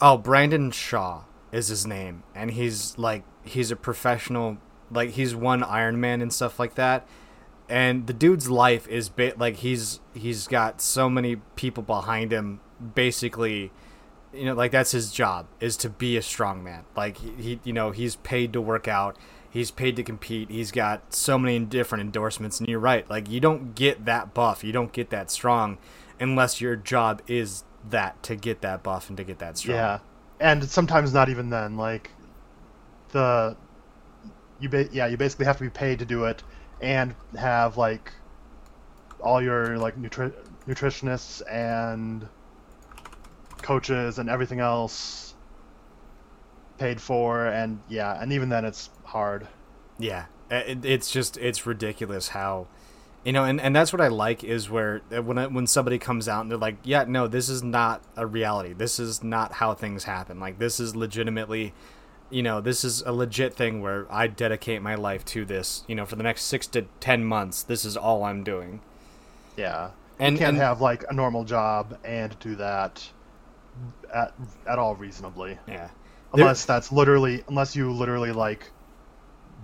Oh, Brandon Shaw is his name, and he's like he's a professional. Like he's won Iron Man and stuff like that. And the dude's life is bit like he's he's got so many people behind him. Basically, you know, like that's his job is to be a strong man Like he, he, you know, he's paid to work out. He's paid to compete. He's got so many different endorsements. And you're right. Like you don't get that buff. You don't get that strong unless your job is that to get that buff and to get that strong. Yeah, and sometimes not even then. Like the you ba- yeah you basically have to be paid to do it and have like all your like nutri- nutritionists and coaches and everything else paid for and yeah and even then it's hard Yeah, it, it's just it's ridiculous how, you know, and, and that's what I like is where uh, when I, when somebody comes out and they're like, yeah, no, this is not a reality. This is not how things happen. Like this is legitimately, you know, this is a legit thing where I dedicate my life to this. You know, for the next six to ten months, this is all I'm doing. yeah And you can't and, have like a normal job and do that at, at all reasonably yeah. There- unless that's literally unless you literally like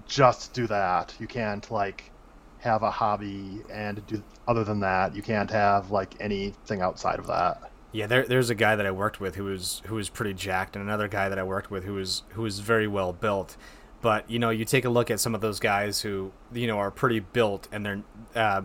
just do that you can't like have a hobby and do other than that you can't have like anything outside of that Yeah, there, there's a guy that I worked with who was who was pretty jacked, and another guy that I worked with who was who was very well built. But you know, you take a look at some of those guys who you know are pretty built, and they're. Uh,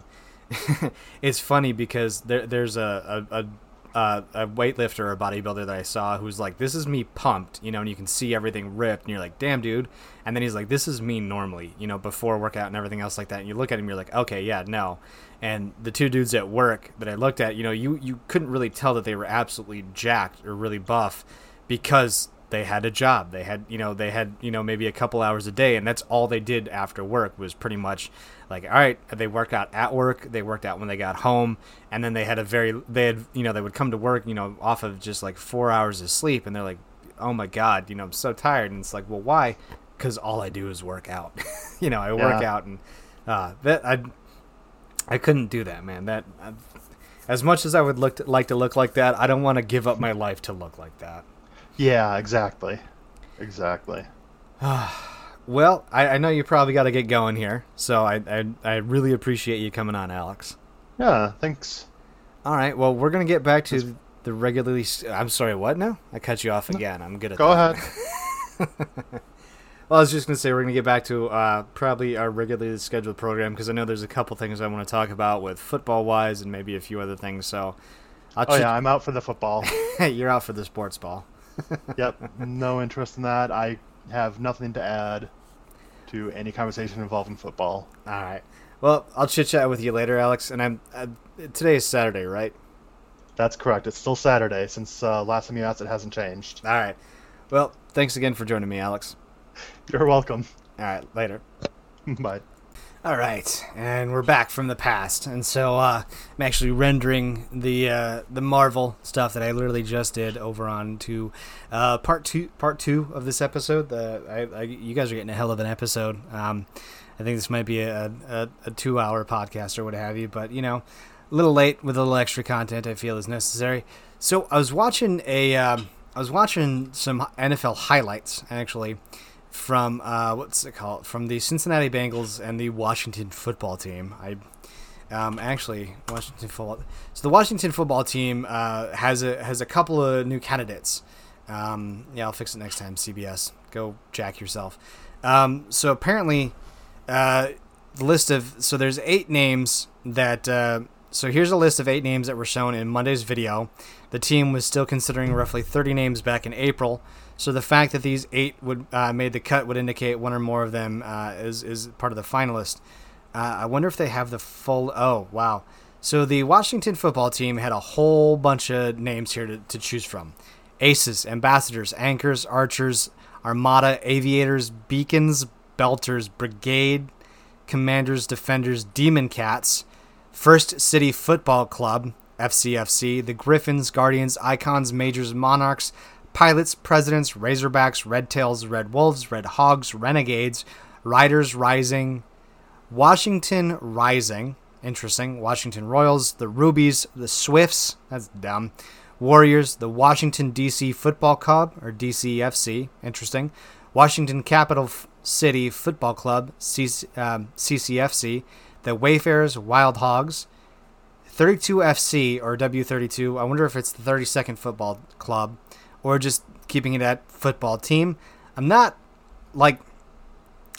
it's funny because there, there's a a, a a weightlifter or a bodybuilder that I saw who's like, "This is me pumped," you know, and you can see everything ripped, and you're like, "Damn, dude!" And then he's like, "This is me normally," you know, before workout and everything else like that. And you look at him, you're like, "Okay, yeah, no." And the two dudes at work that I looked at, you know, you you couldn't really tell that they were absolutely jacked or really buff because they had a job. They had, you know, they had, you know, maybe a couple hours a day, and that's all they did after work was pretty much like, all right, they worked out at work, they worked out when they got home, and then they had a very, they had, you know, they would come to work, you know, off of just like four hours of sleep, and they're like, oh my god, you know, I'm so tired, and it's like, well, why? Because all I do is work out. you know, I work Yeah. out, and uh, that I, I couldn't do that, man. That. I, as much as I would look to, like to look like that, I don't want to give up my life to look like that. yeah exactly exactly Well, I, I know you probably got to get going here, so I, I I really appreciate you coming on, Alex. yeah thanks All right, well, we're gonna get back to the regularly. I'm sorry, what now? I cut you off again. I'm good at go that. ahead Well, I was just gonna say we're gonna get back to uh, probably our regularly scheduled program because I know there's a couple things I want to talk about with football wise and maybe a few other things. So, I'll oh ch- yeah i'm out for the football you're out for the sports ball. yep no interest in that i have nothing to add to any conversation involving football All right. Well, I'll chit chat with you later, Alex. And I'm uh, today is Saturday, right? that's correct it's still saturday since uh, last time you asked it hasn't changed All right. Well, thanks again for joining me, Alex. You're welcome All right, later. bye All right, and we're back from the past, and so uh, I'm actually rendering the uh, the Marvel stuff that I literally just did over on to uh, part two part two of this episode. The I, I, you guys are getting a hell of an episode. Um, I think this might be a, a, a two hour podcast or what have you, but you know, a little late with a little extra content. I feel is necessary. So I was watching a um, I was watching some NFL highlights actually from uh, what's it called from the Cincinnati Bengals and the Washington football team. I um, actually Washington football. So the Washington football team uh, has a has a couple of new candidates. Um, yeah, I'll fix it next time. CBS, go jack yourself. Um, so apparently, uh, the list of so there's eight names that. Uh, so here's a list of eight names that were shown in Monday's video. The team was still considering roughly 30 names back in April. So the fact that these eight would uh, made the cut would indicate one or more of them uh, is is part of the finalist. Uh, I wonder if they have the full. Oh wow! So the Washington football team had a whole bunch of names here to, to choose from: aces, ambassadors, anchors, archers, armada, aviators, beacons, belters, brigade, commanders, defenders, demon cats, First City Football Club (FCFC), the Griffins, Guardians, Icons, Majors, Monarchs, Pilots, Presidents, Razorbacks, Red Tails, Red Wolves, Red Hogs, Renegades, Riders Rising, Washington Rising, interesting. Washington Royals, the Rubies, the Swifts, that's dumb. Warriors, the Washington DC Football Club or DCFC, interesting. Washington Capital City Football Club, um, CCFC, the Wayfarers, Wild Hogs, 32FC or W32. I wonder if it's the 32nd Football Club or just keeping it at football team. I'm not like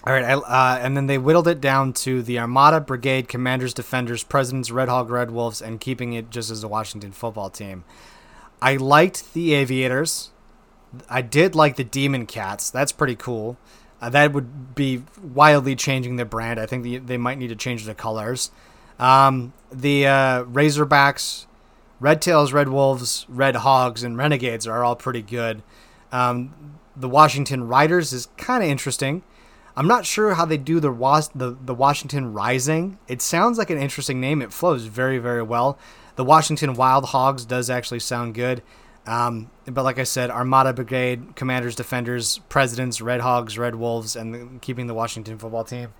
all right, I, uh, and then they whittled it down to the Armada, Brigade, Commanders, Defenders, Presidents, Red Hog, Red Wolves, and keeping it just as a Washington football team. I liked the Aviators. I did like the Demon Cats. That's pretty cool. Uh, that would be wildly changing the brand. I think the, they might need to change the colors. Um, the uh, Razorbacks, Red Tails, Red Wolves, Red Hogs, and Renegades are all pretty good. Um, the Washington Riders is kind of interesting. I'm not sure how they do the, Was- the the Washington Rising. It sounds like an interesting name. It flows very very well. The Washington Wild Hogs does actually sound good. Um, but like I said, Armada Brigade, Commanders, Defenders, Presidents, Red Hogs, Red Wolves, and keeping the Washington football team.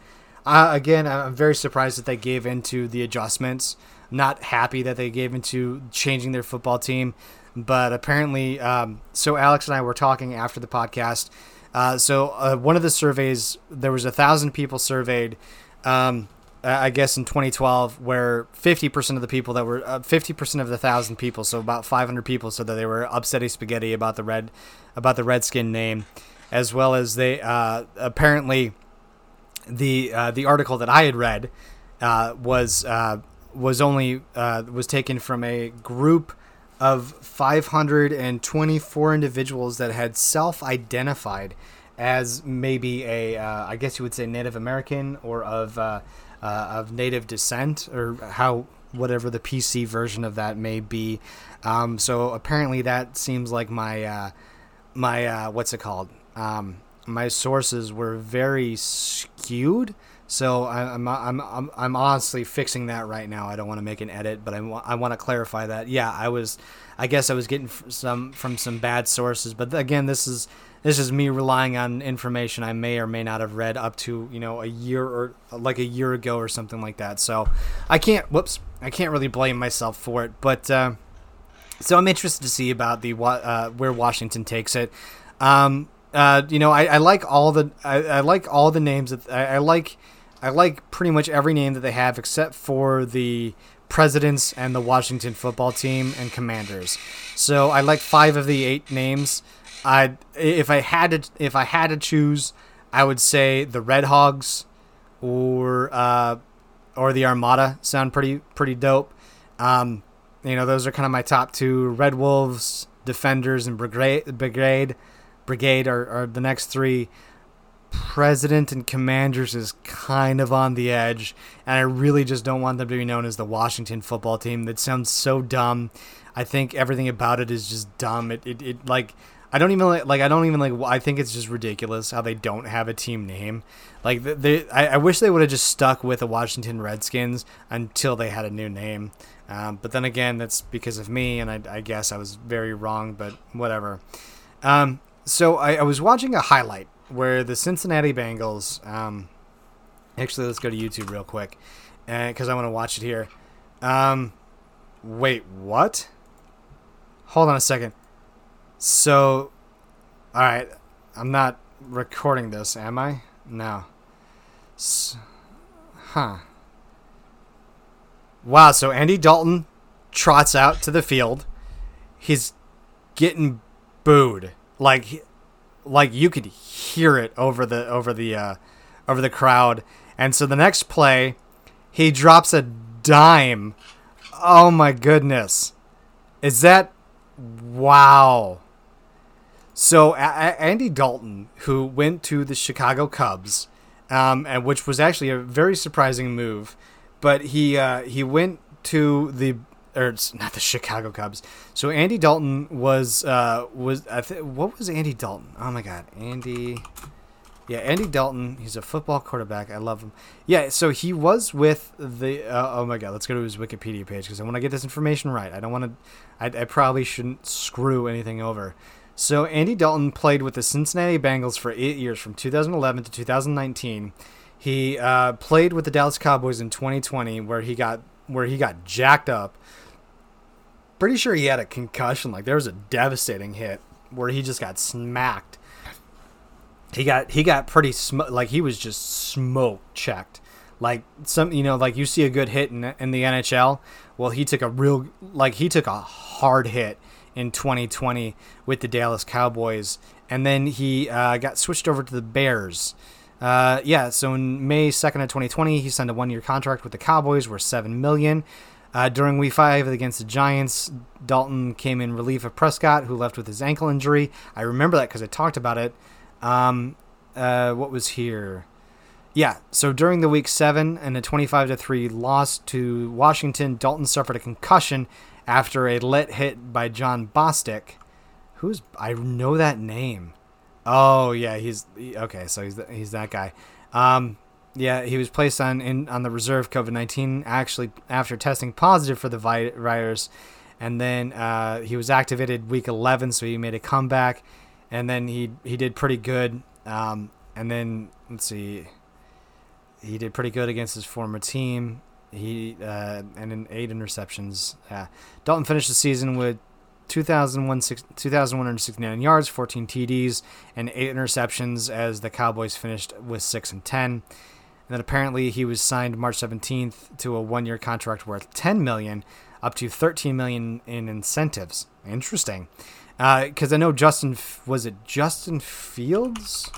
Uh, again, I'm very surprised that they gave into the adjustments. Not happy that they gave into changing their football team, but apparently, um, so Alex and I were talking after the podcast. Uh, so uh, one of the surveys, there was a thousand people surveyed. Um, I guess in 2012, where 50% of the people that were uh, 50% of the thousand people, so about 500 people, said that they were upsetty spaghetti about the red, about the Redskin name, as well as they uh, apparently the uh, the article that I had read uh, was was only uh, was taken from a group of 524 individuals that had self-identified as maybe a I guess you would say Native American or of uh, of native descent or how whatever the PC version of that may be. Um, so apparently that seems like my uh, my uh, what's it called? Um, my sources were very skewed. So I'm, I'm I'm I'm honestly fixing that right now. I don't want to make an edit, but I want to clarify that. Yeah, I was, I guess I was getting some from some bad sources, but again, this is this is me relying on information I may or may not have read up to you know a year or like a year ago or something like that. So I can't. Whoops, I can't really blame myself for it. But uh, so I'm interested to see about the uh, where Washington takes it. Um, uh, you know, I, I, like all the I, I, like all the names that I, I like. I like pretty much every name that they have except for the presidents and the Washington football team and commanders. So I like five of the eight names. I if I had to if I had to choose, I would say the Red Hogs or uh, or the Armada sound pretty pretty dope. Um, you know, those are kind of my top two. Red Wolves, Defenders, and Brigade Brigade Brigade are, are the next three. President and Commanders is kind of on the edge, and I really just don't want them to be known as the Washington football team. That sounds so dumb. I think everything about it is just dumb. It, it, it like I don't even like, like I don't even like I think it's just ridiculous how they don't have a team name. Like they, I, I wish they would have just stuck with the Washington Redskins until they had a new name. Um, but then again, that's because of me, and I, I guess I was very wrong. But whatever. Um, so I, I, was watching a highlight where the Cincinnati Bengals. Um, actually, let's go to YouTube real quick, because uh, I want to watch it here. Um, wait, what? Hold on a second. So, all right, I'm not recording this, am I? No. S- huh. Wow, so Andy Dalton trots out to the field. He's getting booed. Like like you could hear it over the over the uh over the crowd. And so the next play, he drops a dime. Oh my goodness. Is that wow. So a- Andy Dalton, who went to the Chicago Cubs, um, and which was actually a very surprising move, but he uh, he went to the or it's not the Chicago Cubs. So Andy Dalton was uh, was I th- what was Andy Dalton? Oh my God, Andy. Yeah, Andy Dalton. He's a football quarterback. I love him. Yeah, so he was with the. Uh, oh my God, let's go to his Wikipedia page because I want to get this information right. I don't want to. I, I probably shouldn't screw anything over. So Andy Dalton played with the Cincinnati Bengals for eight years, from 2011 to 2019. He uh, played with the Dallas Cowboys in 2020, where he got where he got jacked up. Pretty sure he had a concussion. Like there was a devastating hit where he just got smacked. He got he got pretty sm- like he was just smoke checked. Like some you know like you see a good hit in in the NHL. Well, he took a real like he took a hard hit in 2020 with the Dallas Cowboys, and then he uh, got switched over to the Bears. Uh, yeah, so in May 2nd of 2020, he signed a one-year contract with the Cowboys worth seven million. Uh, during Week Five against the Giants, Dalton came in relief of Prescott, who left with his ankle injury. I remember that because I talked about it. Um, uh, what was here? Yeah, so during the week seven and a 25 to 3 loss to Washington, Dalton suffered a concussion after a lit hit by Jon Bostic. Who's I know that name. Oh yeah, he's okay. So he's he's that guy. Um, yeah, he was placed on in on the reserve COVID nineteen actually after testing positive for the virus, and then uh, he was activated week eleven, so he made a comeback, and then he he did pretty good. Um, and then let's see, he did pretty good against his former team. He uh, and in eight interceptions. Dalton finished the season with 2,169 yards, 14 TDs, and eight interceptions as the Cowboys finished with six and 10. Then apparently he was signed March 17th to a one-year contract worth 10 million, up to 13 million in incentives. Interesting, because uh, I know Justin was it Justin Fields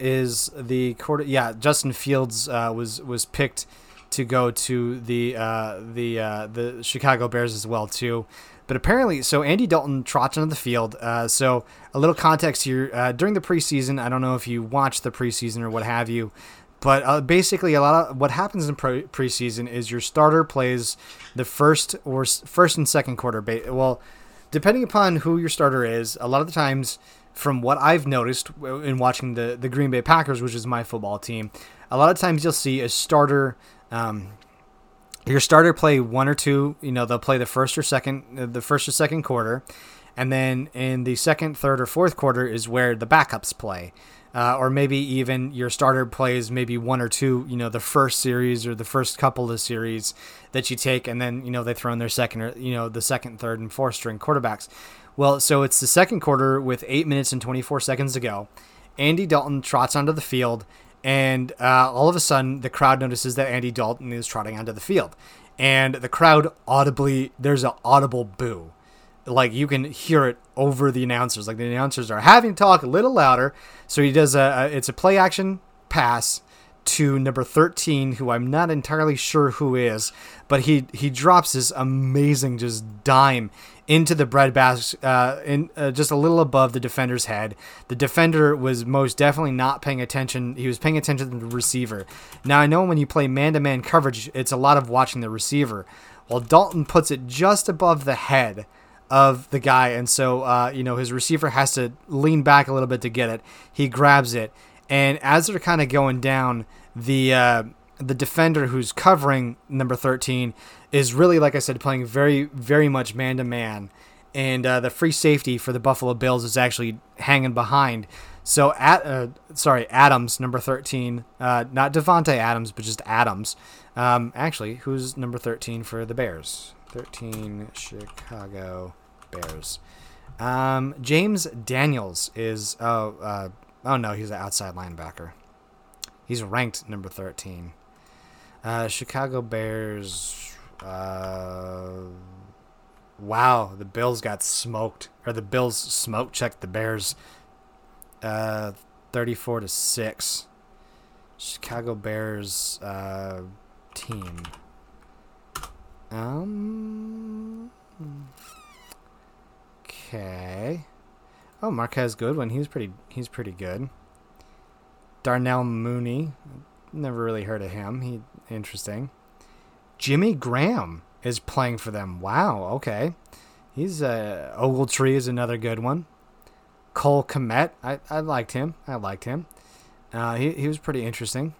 is the quarter. Yeah, Justin Fields uh, was was picked to go to the uh, the uh, the Chicago Bears as well too. But apparently, so Andy Dalton trots onto the field. Uh, so a little context here: uh, during the preseason, I don't know if you watched the preseason or what have you, but uh, basically, a lot of what happens in pre- preseason is your starter plays the first or first and second quarter. Ba- well, depending upon who your starter is, a lot of the times, from what I've noticed in watching the the Green Bay Packers, which is my football team, a lot of times you'll see a starter. Um, your starter play one or two. You know, they'll play the first or second, uh, the first or second quarter, and then in the second, third, or fourth quarter is where the backups play. Uh, or maybe even your starter plays maybe one or two, you know, the first series or the first couple of series that you take, and then you know they throw in their second or you know the second, third, and fourth string quarterbacks. Well, so it's the second quarter with eight minutes and 24 seconds to go. Andy Dalton trots onto the field and uh, all of a sudden, the crowd notices that Andy Dalton is trotting onto the field, and the crowd audibly there's an audible boo, like you can hear it over the announcers. Like the announcers are having to talk a little louder, so he does a, a it's a play action pass to number 13 who I'm not entirely sure who is but he he drops this amazing just dime into the bread basket, uh, in uh, just a little above the defender's head. The defender was most definitely not paying attention. He was paying attention to the receiver. Now I know when you play man-to-man coverage, it's a lot of watching the receiver. Well, Dalton puts it just above the head of the guy, and so uh, you know his receiver has to lean back a little bit to get it. He grabs it, and as they're kind of going down, the uh, the defender who's covering number 13 is really, like I said, playing very, very much man to man. And uh, the free safety for the Buffalo Bills is actually hanging behind. So, at uh, sorry, Adams, number 13, uh, not Davante Adams, but just Adams. Um, actually, who's number 13 for the Bears? 13 Chicago Bears. Um, James Daniels is, oh, uh, oh no, he's an outside linebacker. He's ranked number 13. Uh, Chicago Bears. Uh, wow, the Bills got smoked, or the Bills smoke checked the Bears. Uh, thirty-four to six. Chicago Bears uh, team. Um. Okay. Oh, Marquise Goodwin. He's pretty. He's pretty good. Darnell Mooney. Never really heard of him. He interesting. Jimmy Graham is playing for them. Wow. Okay. He's uh, Ogletree is another good one. Cole Kmet. I, I liked him. I liked him. Uh, he he was pretty interesting.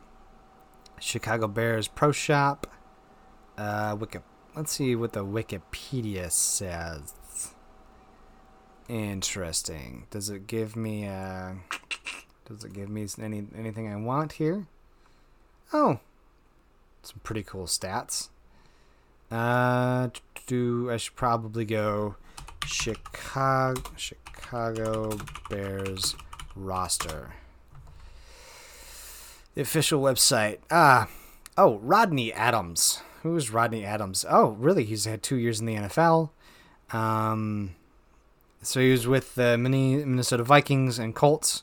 Chicago Bears Pro Shop. Uh, Wiki, let's see what the Wikipedia says. Interesting. Does it give me uh does it give me any anything I want here? Oh, some pretty cool stats. Uh, do I should probably go Chicago Chicago Bears roster. The official website. Ah, oh, Rodney Adams. Who's Rodney Adams? Oh, really? He's had two years in the NFL. Um, so he was with the Minnesota Vikings and Colts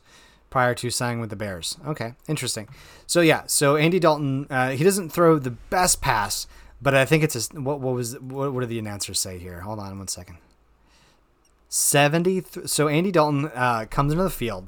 prior to signing with the Bears. Okay, interesting. So yeah, so Andy Dalton, uh, he doesn't throw the best pass, but I think it's a what, what was what, what did the announcers say here? Hold on one second. Seventy. So Andy Dalton uh, comes into the field,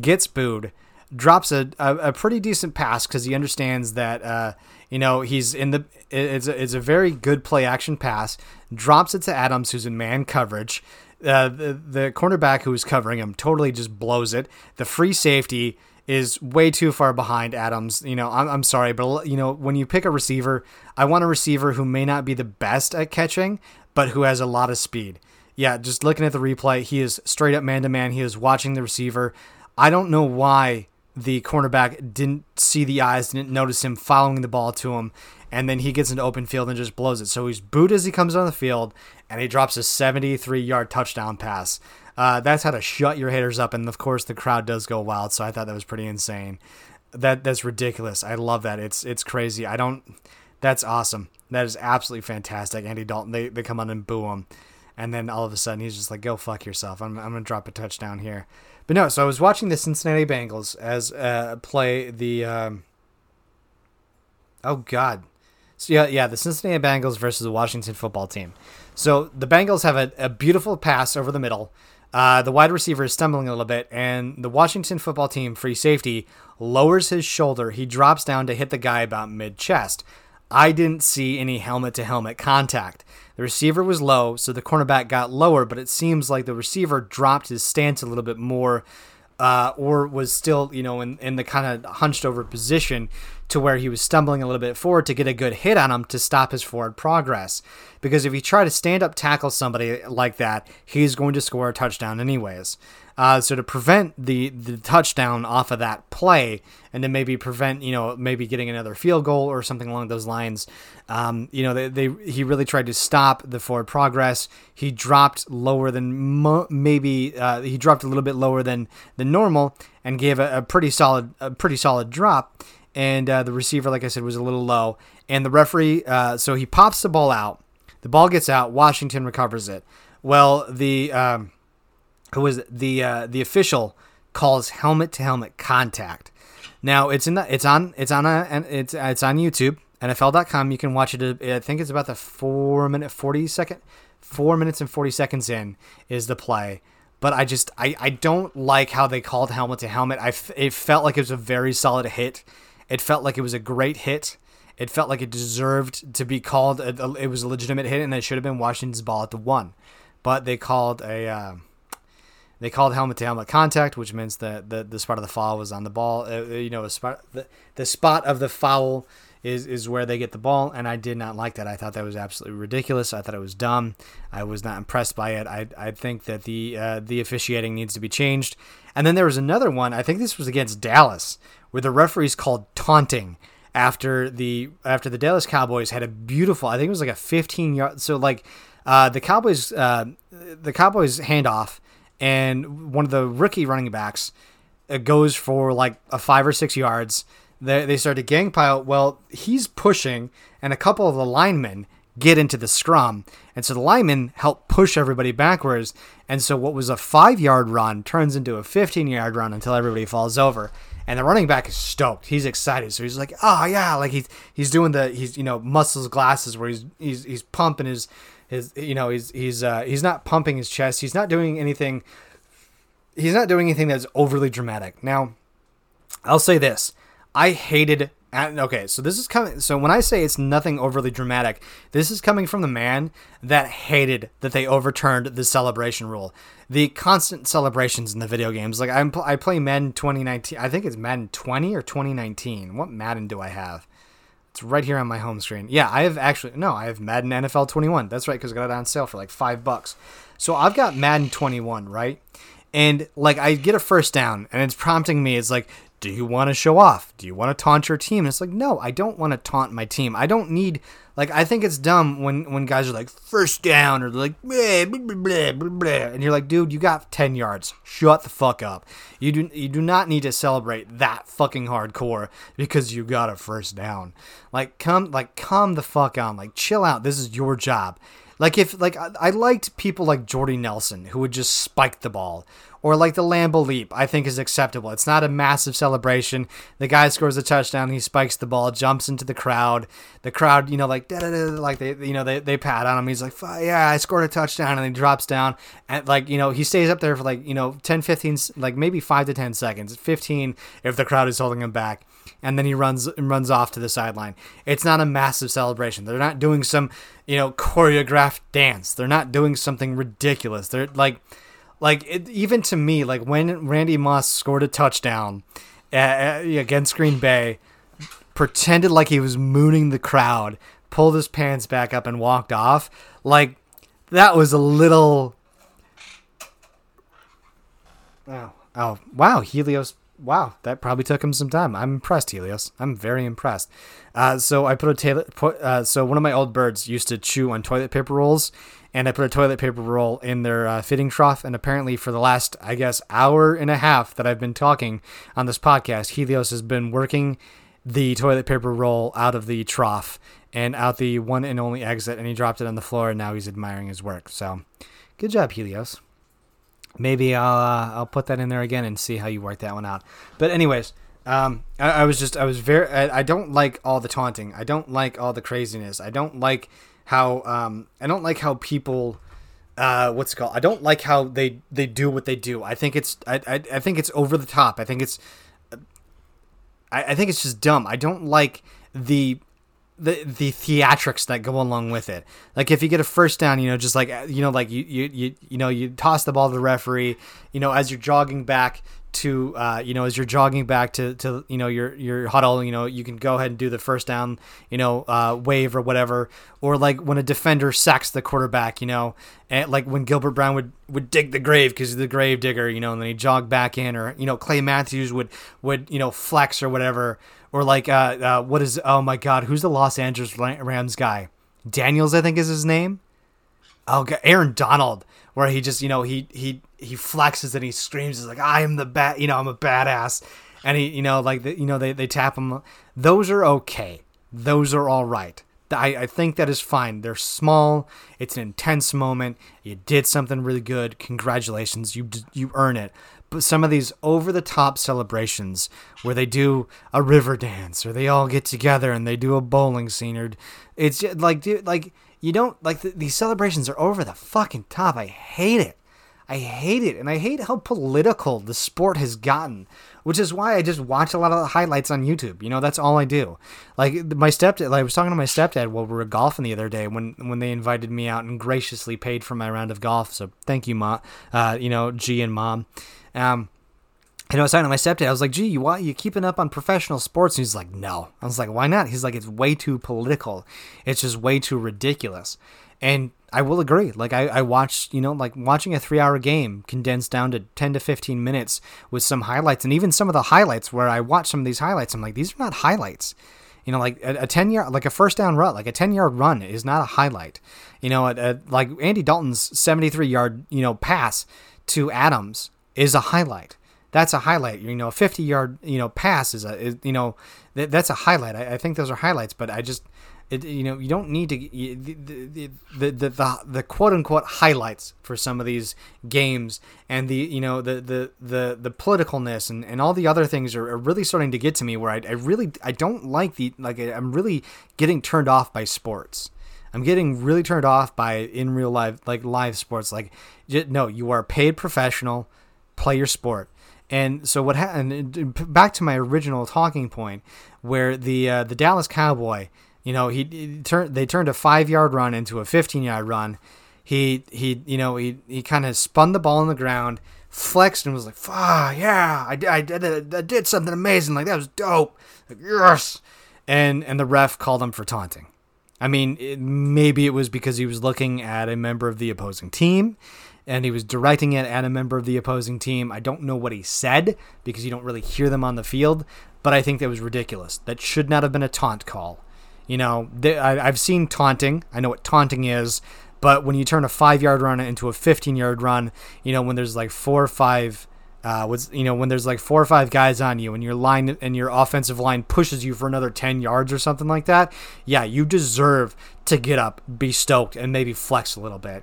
gets booed, drops a, a, a pretty decent pass because he understands that uh, you know he's in the it's a, it's a very good play action pass. Drops it to Adams, who's in man coverage. Uh, the the cornerback who was covering him totally just blows it. The free safety is way too far behind Adams. You know, I'm, I'm sorry, but you know when you pick a receiver, I want a receiver who may not be the best at catching, but who has a lot of speed. Yeah, just looking at the replay, he is straight up man to man. He is watching the receiver. I don't know why the cornerback didn't see the eyes, didn't notice him following the ball to him, and then he gets into open field and just blows it. So he's booed as he comes on the field, and he drops a 73 yard touchdown pass. Uh, that's how to shut your haters up, and of course the crowd does go wild. So I thought that was pretty insane. That that's ridiculous. I love that. It's it's crazy. I don't. That's awesome. That is absolutely fantastic. Andy Dalton. They they come on and boo him, and then all of a sudden he's just like, "Go fuck yourself." I'm I'm gonna drop a touchdown here. But no, so I was watching the Cincinnati Bengals as uh, play the. Um, oh God, so yeah, yeah, the Cincinnati Bengals versus the Washington Football Team. So the Bengals have a, a beautiful pass over the middle. Uh, the wide receiver is stumbling a little bit, and the Washington Football Team free safety lowers his shoulder. He drops down to hit the guy about mid chest. I didn't see any helmet to helmet contact. The receiver was low, so the cornerback got lower, but it seems like the receiver dropped his stance a little bit more uh, or was still, you know, in, in the kind of hunched over position to where he was stumbling a little bit forward to get a good hit on him to stop his forward progress. Because if you try to stand up tackle somebody like that, he's going to score a touchdown anyways. Uh, so to prevent the the touchdown off of that play, and to maybe prevent you know maybe getting another field goal or something along those lines, um, you know they, they he really tried to stop the forward progress. He dropped lower than mo- maybe uh, he dropped a little bit lower than than normal and gave a, a pretty solid a pretty solid drop. And uh, the receiver, like I said, was a little low. And the referee, uh, so he pops the ball out. The ball gets out. Washington recovers it. Well, the um, who was the uh, the official calls helmet to helmet contact. Now it's in the it's on it's on a and it's it's on YouTube NFL.com. You can watch it. I think it's about the four minute forty second, four minutes and forty seconds in is the play. But I just I, I don't like how they called helmet to helmet. I it felt like it was a very solid hit. It felt like it was a great hit. It felt like it deserved to be called. A, it was a legitimate hit, and it should have been Washington's ball at the one. But they called a. Uh, they called helmet to helmet contact, which means that the, the spot of the foul was on the ball. Uh, uh, you know, a spot, the, the spot of the foul is, is where they get the ball, and I did not like that. I thought that was absolutely ridiculous. I thought it was dumb. I was not impressed by it. I, I think that the uh, the officiating needs to be changed. And then there was another one. I think this was against Dallas, where the referees called taunting after the after the Dallas Cowboys had a beautiful. I think it was like a 15 yard. So like uh, the Cowboys uh, the Cowboys handoff and one of the rookie running backs uh, goes for like a five or six yards. They, they start to gang pile. Well, he's pushing, and a couple of the linemen get into the scrum. And so the linemen help push everybody backwards. And so what was a five yard run turns into a 15 yard run until everybody falls over. And the running back is stoked. He's excited. So he's like, oh yeah, like he's he's doing the he's you know muscles glasses where he's he's he's pumping his his you know he's he's uh, he's not pumping his chest. He's not doing anything. He's not doing anything that's overly dramatic. Now, I'll say this: I hated. Okay, so this is coming. So when I say it's nothing overly dramatic, this is coming from the man that hated that they overturned the celebration rule. The constant celebrations in the video games. Like I'm, I play Madden 2019. I think it's Madden 20 or 2019. What Madden do I have? It's right here on my home screen. Yeah, I have actually no, I have Madden NFL 21. That's right, because I got it on sale for like five bucks. So I've got Madden 21, right? And like I get a first down, and it's prompting me. It's like, do you want to show off? Do you want to taunt your team? And it's like, no, I don't want to taunt my team. I don't need like I think it's dumb when when guys are like first down or like blah, blah, blah, blah, blah, and you're like, dude, you got ten yards. Shut the fuck up. You do you do not need to celebrate that fucking hardcore because you got a first down. Like come like calm the fuck down. Like chill out. This is your job. Like if like I, I liked people like Jordy Nelson who would just spike the ball, or like the Lambeau leap. I think is acceptable. It's not a massive celebration. The guy scores a touchdown, he spikes the ball, jumps into the crowd. The crowd, you know, like da da da, like they you know they they pat on him. He's like, yeah, I scored a touchdown, and he drops down and like you know he stays up there for like you know 10, 15, like maybe five to ten seconds, fifteen if the crowd is holding him back and then he runs and runs off to the sideline. It's not a massive celebration. They're not doing some, you know, choreographed dance. They're not doing something ridiculous. They're like like it, even to me like when Randy Moss scored a touchdown uh, against Green Bay, pretended like he was mooning the crowd, pulled his pants back up and walked off, like that was a little Oh, oh, wow! Helios wow, that probably took him some time. I'm impressed, Helios. I'm very impressed. Uh, so I put a toilet. Put, uh, so one of my old birds used to chew on toilet paper rolls, and I put a toilet paper roll in their uh, fitting trough. And apparently, for the last, I guess, hour and a half that I've been talking on this podcast, Helios has been working the toilet paper roll out of the trough and out the one and only exit, and he dropped it on the floor, and now he's admiring his work. So, good job, Helios maybe I'll uh, I'll put that in there again and see how you work that one out. But anyways, um, I, I was just I was very I, I, don't like all the taunting. I don't like all the craziness. I don't like how um I don't like how people uh what's it called I don't like how they they do what they do. I think it's I I, I think it's over the top. I think it's I, I think it's just dumb. I don't like the the the theatrics that go along with it. Like if you get a first down, you know, just like you know, like you you you, you know, you toss the ball to the referee, you know, as you're jogging back to uh, you know, as you're jogging back to, to you know your your huddle, you know, you can go ahead and do the first down, you know, uh, wave or whatever, or like when a defender sacks the quarterback, you know, and like when Gilbert Brown would would dig the grave because he's the grave digger, you know, and then he jog back in, or you know, Clay Matthews would would you know flex or whatever. Or like uh, uh, what is oh my god who's the Los Angeles Rams guy? Daniels I think is his name? Oh Aaron Donald where he just you know he he he flexes and he screams he's like I am the bat you know I'm a badass and he you know like the, you know they they tap him those are okay those are all right I, I think that is fine. They're small. It's an intense moment. You did something really good. Congratulations. You you earn it but some of these over the top celebrations where they do a river dance or they all get together and they do a bowling scene or it's just like dude, like you don't like the, these celebrations are over the fucking top. I hate it. I hate it and I hate how political the sport has gotten, which is why I just watch a lot of the highlights on YouTube. You know, that's all I do. Like my stepdad, like I was talking to my stepdad while we were golfing the other day when when they invited me out and graciously paid for my round of golf. So thank you, mom. Uh, you know, G and mom. Um, and I was talking to my stepdad. I was like, "Gee, you why you keeping up on professional sports?" And he's like, "No." I was like, "Why not?" He's like, "It's way too political. It's just way too ridiculous." And I will agree. Like I, I watched, you know, like watching a three-hour game condensed down to ten to fifteen minutes with some highlights, and even some of the highlights where I watched some of these highlights, I'm like, these are not highlights. You know, like a, a ten yard, like a first down run, like a ten yard run is not a highlight. You know, a, a, like Andy Dalton's seventy-three yard, you know, pass to Adams is a highlight. That's a highlight. You know, a 50 yard, you know, pass is a, is, you know, th- that's a highlight. I, I, think those are highlights, but I just, it, you know, you don't need to, you, the, the, the, the, the, quote unquote highlights for some of these games and the, you know, the, the, the, the politicalness and, and all the other things are, are really starting to get to me where I, I really, I don't like the, like, I'm really getting turned off by sports. I'm getting really turned off by in real life, like live sports. Like, no, you are a paid professional play your sport. And so what happened? Back to my original talking point, where the uh, the Dallas Cowboy, you know, he, he turned they turned a five yard run into a fifteen yard run. He he you know he he kind of spun the ball on the ground, flexed and was like, "Ah, yeah, I, I did I did something amazing. Like that was dope. Like, yes." And and the ref called him for taunting. I mean, it, maybe it was because he was looking at a member of the opposing team and he was directing it at a member of the opposing team. I don't know what he said because you don't really hear them on the field, but I think that was ridiculous. That should not have been a taunt call. You know, I, I've seen taunting. I know what taunting is, but when you turn a five yard run into a 15 yard run, you know, when there's like four or five, Uh, was you know when there's like four or five guys on you and your line and your offensive line pushes you for another 10 yards or something like that yeah you deserve to get up be stoked and maybe flex a little bit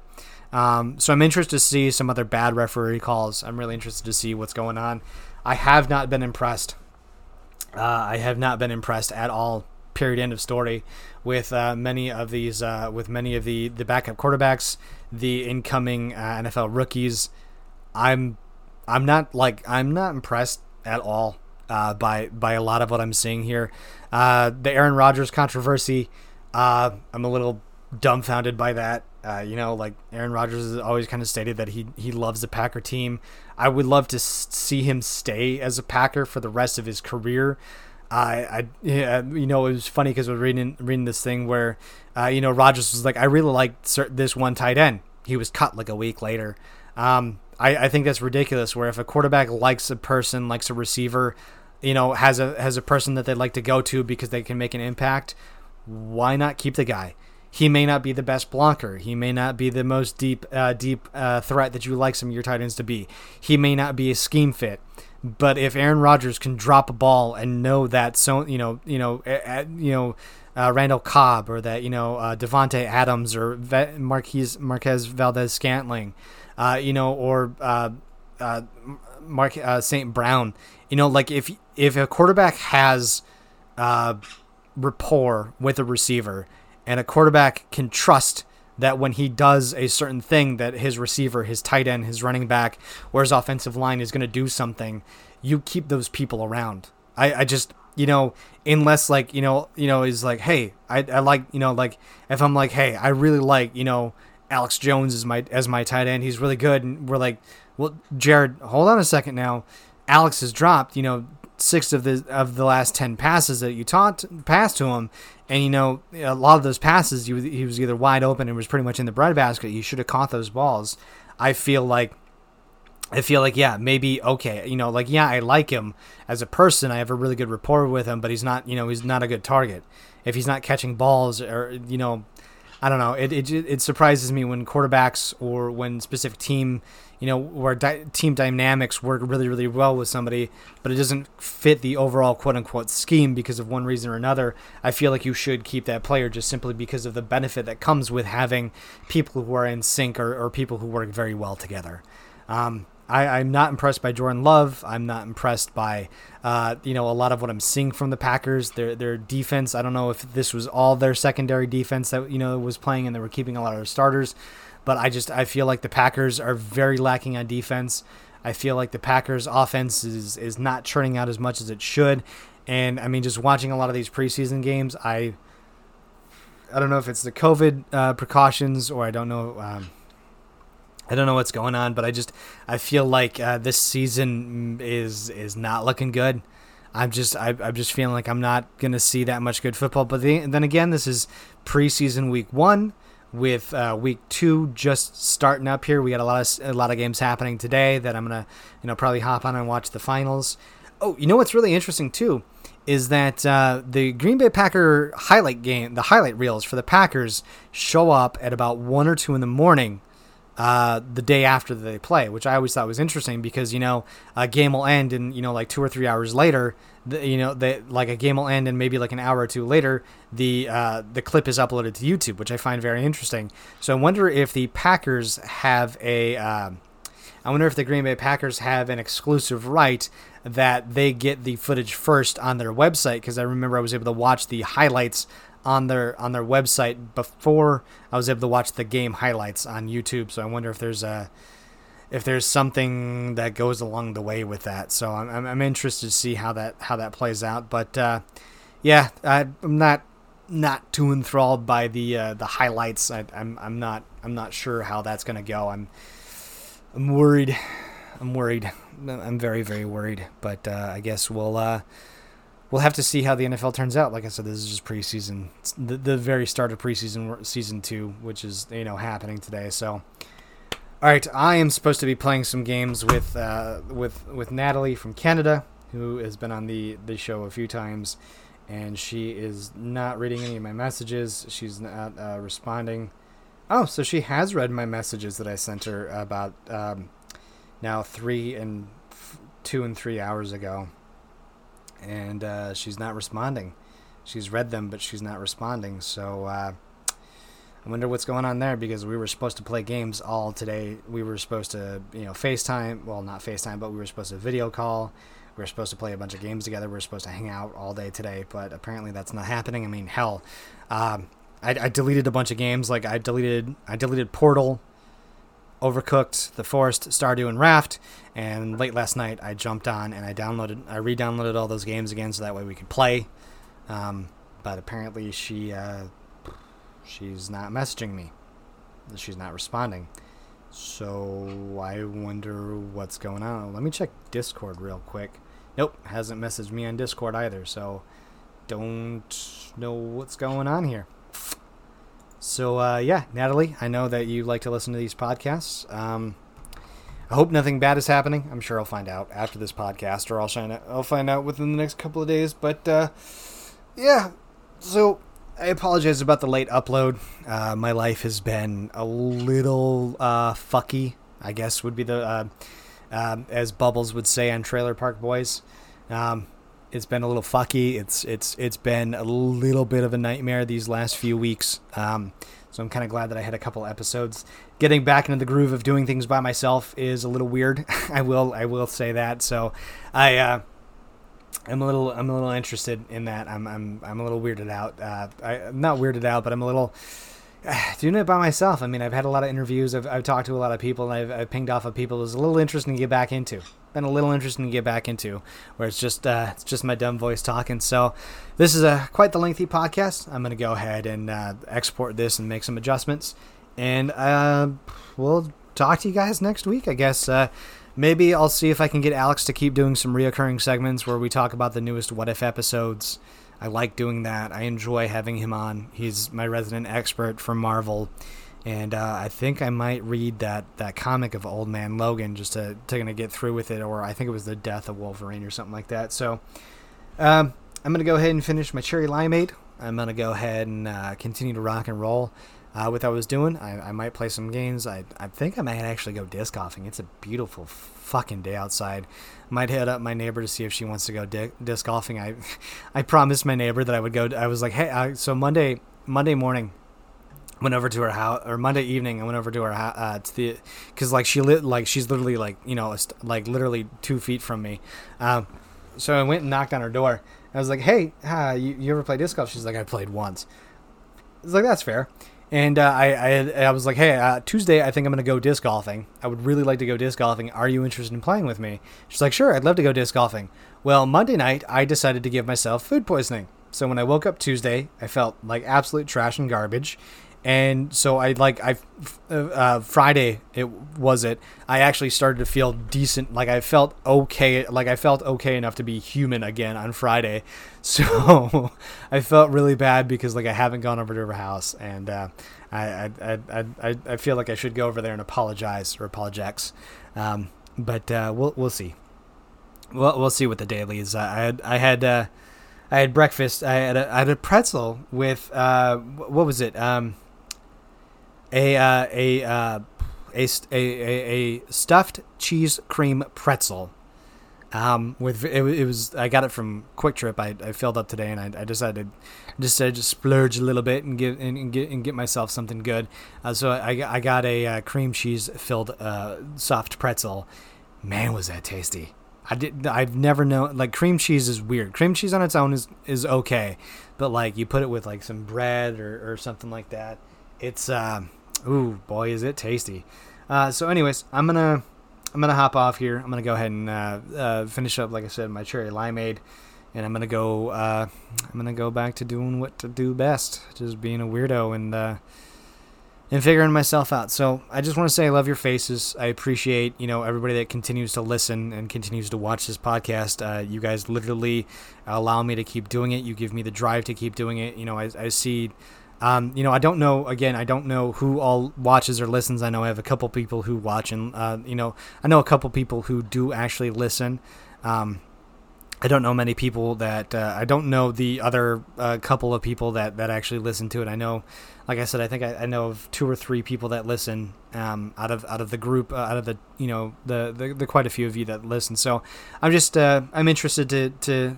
um, so i'm interested to see some other bad referee calls. I'm really interested to see what's going on. I have not been impressed. Uh, i have not been impressed at all period end of story with uh, many of these uh, with many of the the backup quarterbacks the incoming uh, nfl rookies. I'm I'm not like I'm not impressed at all uh, by by a lot of what I'm seeing here. Uh, the Aaron Rodgers controversy, uh, I'm a little dumbfounded by that. Uh, you know, like Aaron Rodgers has always kind of stated that he he loves the Packer team. I would love to see him stay as a Packer for the rest of his career. I, I, yeah, you know, it was funny because I was reading reading this thing where, uh, you know, Rodgers was like, I really like this one tight end. He was cut like a week later. Um, I, I think that's ridiculous. Where if a quarterback likes a person, likes a receiver, you know, has a has a person that they like to go to because they can make an impact, why not keep the guy? He may not be the best blocker. He may not be the most deep uh, deep uh, threat that you like some of your tight ends to be. He may not be a scheme fit. But if Aaron Rodgers can drop a ball and know that, so you know, you know, uh, you know, uh, Randall Cobb or that you know uh, Davante Adams or Marquise Marquez Valdes Scantling, uh, you know, or uh, uh, Mark uh, St. Brown. You know, like if if a quarterback has uh, rapport with a receiver, and a quarterback can trust that when he does a certain thing, that his receiver, his tight end, his running back, or his offensive line is going to do something, you keep those people around. I, I just you know, unless like you know, you know, is like, hey, I, I like you know, like if I'm like, hey, I really like you know Alex Jones as my as my tight end. He's really good, and we're like, well, Jared, hold on a second now. Alex has dropped, you know, six of the of the last ten passes that you taught passed to him, and you know a lot of those passes, he was, he was either wide open and was pretty much in the breadbasket. You should have caught those balls. I feel like. I feel like yeah, maybe okay, you know, like yeah, I like him as a person. I have a really good rapport with him, but he's not, you know, he's not a good target. If he's not catching balls or you know, I don't know. It, it it surprises me when quarterbacks or when specific team, you know, where di- team dynamics work really really well with somebody, but it doesn't fit the overall quote unquote scheme because of one reason or another. I feel like you should keep that player just simply because of the benefit that comes with having people who are in sync or, or people who work very well together. Um, I, am not impressed by Jordan Love. I'm not impressed by, uh, you know, a lot of what I'm seeing from the Packers. Their their defense. I don't know if this was all their secondary defense that you know was playing, and they were keeping a lot of their starters. But I just I feel like the Packers are very lacking on defense. I feel like the Packers offense is is not churning out as much as it should. And I mean, just watching a lot of these preseason games, I I don't know if it's the COVID uh, precautions or I don't know. Um, I don't know what's going on, but I just I feel like uh, this season is is not looking good. I'm just I, am just feeling like I'm not gonna see that much good football. But the, then again, this is preseason week one, with uh, week two just starting up here. We got a lot of a lot of games happening today that I'm gonna you know probably hop on and watch the finals. Oh, you know what's really interesting too is that uh, the Green Bay Packer highlight game, the highlight reels for the Packers show up at about one or two in the morning uh, the day after they play, which I always thought was interesting because you know a game will end and you know like two or three hours later, the, you know that like a game will end and maybe like an hour or two later the uh, the clip is uploaded to YouTube, which I find very interesting. So I wonder if the Packers have a uh, I wonder if the Green Bay Packers have an exclusive right that they get the footage first on their website because I remember I was able to watch the highlights on their on their website before I was able to watch the game highlights on YouTube. So I wonder if there's a if there's something that goes along the way with that. So I'm, I'm interested to see how that how that plays out. But uh, yeah, I, am not not too enthralled by the uh, the highlights. I, I'm I'm not I'm not sure how that's gonna go. I'm I'm worried. I'm worried. I'm very very worried. But uh, I guess we'll uh, we'll have to see how the NFL turns out. Like I said, this is just preseason, the, the very start of preseason, season two, which is you know happening today. So, all right, I am supposed to be playing some games with uh, with with Natalie from Canada, who has been on the the show a few times, and she is not reading any of my messages. She's not uh, responding. Oh, so she has read my messages that I sent her about um, now three and two and three hours ago, and uh, she's not responding. She's read them, but she's not responding. So uh, I wonder what's going on there because we were supposed to play games all today. We were supposed to, you know, FaceTime. Well, not FaceTime, but we were supposed to video call. We were supposed to play a bunch of games together. We were supposed to hang out all day today, but apparently that's not happening. I mean, hell, um, I, I deleted a bunch of games. Like I deleted, I deleted Portal, Overcooked, The Forest, Stardew, and Raft. And late last night, I jumped on and I downloaded, I re-downloaded all those games again, so that way we could play. Um, but apparently, she uh, she's not messaging me. She's not responding. So I wonder what's going on. Let me check Discord real quick. Nope, hasn't messaged me on Discord either. So don't know what's going on here. So uh, yeah, Natalie, I know that you like to listen to these podcasts. Um, I hope nothing bad is happening. I'm sure I'll find out after this podcast, or I'll find out, I'll find out within the next couple of days. But uh, yeah, so I apologize about the late upload. Uh, my life has been a little uh, fucky, I guess would be the uh, um, as Bubbles would say on Trailer Park Boys. Um, it's been a little fucky. It's it's it's been a little bit of a nightmare these last few weeks. Um, so I'm kind of glad that I had a couple episodes. Getting back into the groove of doing things by myself is a little weird. I will I will say that. So I uh, I'm a little I'm a little interested in that. I'm I'm I'm a little weirded out. Uh, I, am not weirded out, but I'm a little doing it by myself. I mean, I've had a lot of interviews. I've, I've talked to a lot of people, and I've, I've pinged off of people. It's a little interesting to get back into. Been a little interesting to get back into, where it's just uh, it's just my dumb voice talking. So, this is a quite the lengthy podcast. I'm gonna go ahead and uh, export this and make some adjustments, and uh, we'll talk to you guys next week. I guess uh, maybe I'll see if I can get Alex to keep doing some reoccurring segments where we talk about the newest What If episodes. I like doing that. I enjoy having him on. He's my resident expert from Marvel, and uh, I think I might read that that comic of Old Man Logan just to to gonna get through with it, or I think it was the Death of Wolverine or something like that. So, um, I'm gonna go ahead and finish my cherry limeade. I'm gonna go ahead and uh, continue to rock and roll uh, with what I was doing. I, I might play some games. I, I think I might actually go disc golfing. It's a beautiful fucking day outside. Might hit up my neighbor to see if she wants to go di- disc golfing. I I promised my neighbor that I would go. I was like, hey, uh, so Monday Monday morning. Went over to her house, or Monday evening. I went over to her house uh, to the, cause like she lit, like she's literally like you know, like literally two feet from me. Um, so I went and knocked on her door. I was like, "Hey, uh, you, you ever play disc golf?" She's like, "I played once." It's like that's fair. And uh, I, I, I was like, hey, uh, Tuesday, I think I'm going to go disc golfing. I would really like to go disc golfing. Are you interested in playing with me? She's like, sure, I'd love to go disc golfing. Well, Monday night, I decided to give myself food poisoning. So when I woke up Tuesday, I felt like absolute trash and garbage and so I like I uh, Friday it was it I actually started to feel decent like I felt okay like I felt okay enough to be human again on Friday so I felt really bad because like I haven't gone over to her house and uh, I, I, I, I, I feel like I should go over there and apologize or apologize. Um, but uh, we'll we'll see. We'll, we'll see what the daily is I had I had uh, I had breakfast. I had a, I had a pretzel with uh, what was it? Um, a uh, a, uh, a, a, a stuffed cheese cream pretzel. Um, with it, it, was I got it from QuikTrip. I, I filled up today, and I, I decided just to just splurge a little bit and get and, and get and get myself something good. Uh, so I, I got a uh, cream cheese filled uh, soft pretzel. Man, was that tasty! I did. I've never known like cream cheese is weird. Cream cheese on its own is is okay, but like you put it with like some bread or, or something like that, it's um, ooh boy is it tasty. Uh, so anyways, I'm gonna I'm gonna hop off here. I'm gonna go ahead and uh, uh, finish up, like I said, my cherry limeade, and I'm gonna go uh, I'm gonna go back to doing what to do best, just being a weirdo and uh, and figuring myself out. So I just want to say I love your faces. I appreciate you know everybody that continues to listen and continues to watch this podcast. Uh, you guys literally allow me to keep doing it. You give me the drive to keep doing it. You know I, I see um, you know, I don't know. Again, I don't know who all watches or listens. I know I have a couple people who watch, and uh, you know, I know a couple people who do actually listen. Um, I don't know many people that uh, I don't know the other uh, couple of people that, that actually listen to it. I know, like I said, I think I, I know of two or three people that listen um, out of out of the group, uh, out of the you know the, the, the quite a few of you that listen. So I'm just uh, I'm interested to to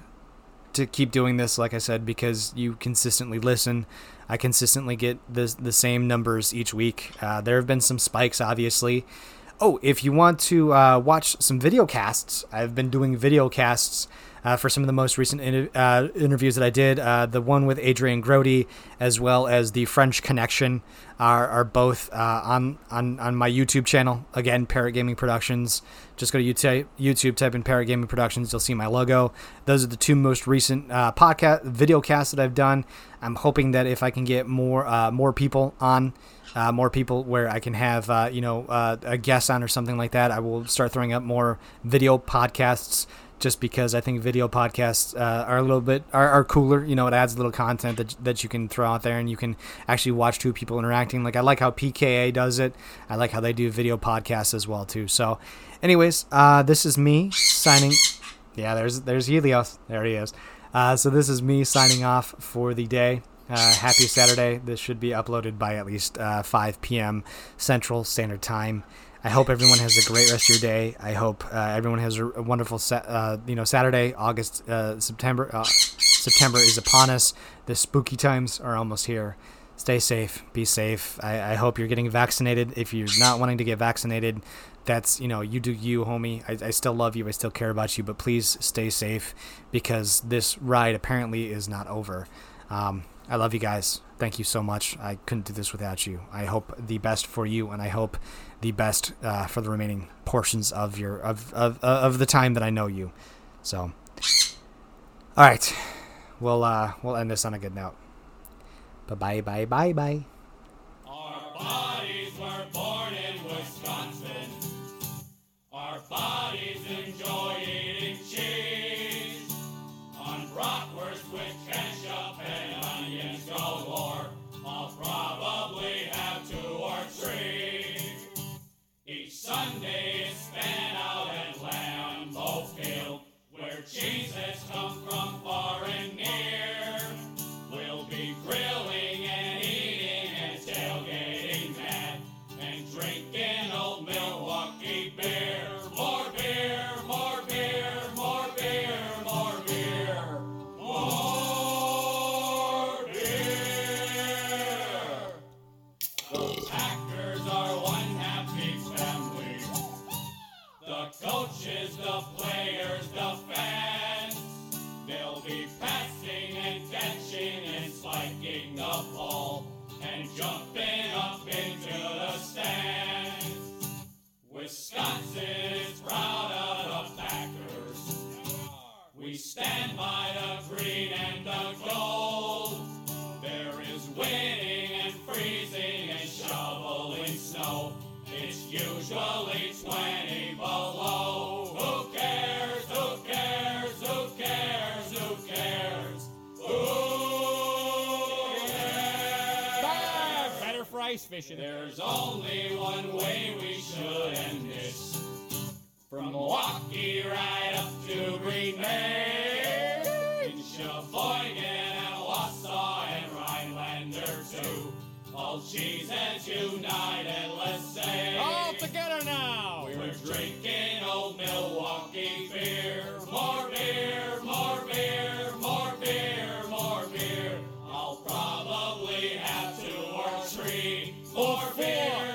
to keep doing this, like I said, because you consistently listen. I consistently get the the same numbers each week. Uh, there have been some spikes, obviously. Oh, if you want to uh, watch some video casts, I've been doing video casts for some of the most recent uh, interviews that I did. Uh, the one with Adrian Grody, as well as the French Connection, are, are both uh, on, on on my YouTube channel. Again, Parrot Gaming Productions. Just go to YouTube, YouTube type in Parrot Gaming Productions. You'll see my logo. Those are the two most recent uh, podcast video casts that I've done. I'm hoping that if I can get more uh, more people on. Uh, more people where I can have uh, you know uh, a guest on or something like that. I will start throwing up more video podcasts just because I think video podcasts uh, are a little bit are, are cooler. You know, it adds a little content that that you can throw out there, and you can actually watch two people interacting. Like I like how PKA does it. I like how they do video podcasts as well too. So, anyways, uh, this is me signing. Yeah, there's there's Helios. There he is. Uh, so this is me signing off for the day. Uh, happy Saturday. This should be uploaded by at least uh, 5 p.m. Central Standard Time. I hope everyone has a great rest of your day. I hope uh, everyone has a, wonderful, sa- uh, you know, Saturday, August, uh, September. Uh, September is upon us. The spooky times are almost here. Stay safe. Be safe. I, I hope you're getting vaccinated. If you're not wanting to get vaccinated, that's you know you do you homie I, I still love you i still care about you but please stay safe because this ride apparently is not over um, I love you guys. Thank you so much. I couldn't do this without you. I hope the best for you, and I hope the best uh, for the remaining portions of your of, of of the time that I know you. So, all right, we'll uh, we'll end this on a good note. Bye bye bye bye bye. Our bodies were born in Wisconsin. Our bodies enjoy eating cheese on bratwurst with ketchup and onions galore. I'll probably have two or three. Sunday span out at Lambeau Field, where cheeses come from far and near. Usually 20 below. Who cares? Who cares? Who cares? Who cares? Who cares? Better for ice fishing. There's only one way we should end this. From Milwaukee right up to Green Bay. In Sheboygan All cheeses united, let's say. All together now. We're drinking old Milwaukee beer. More beer, more beer, more beer, more beer. I'll probably have two or three. More beers,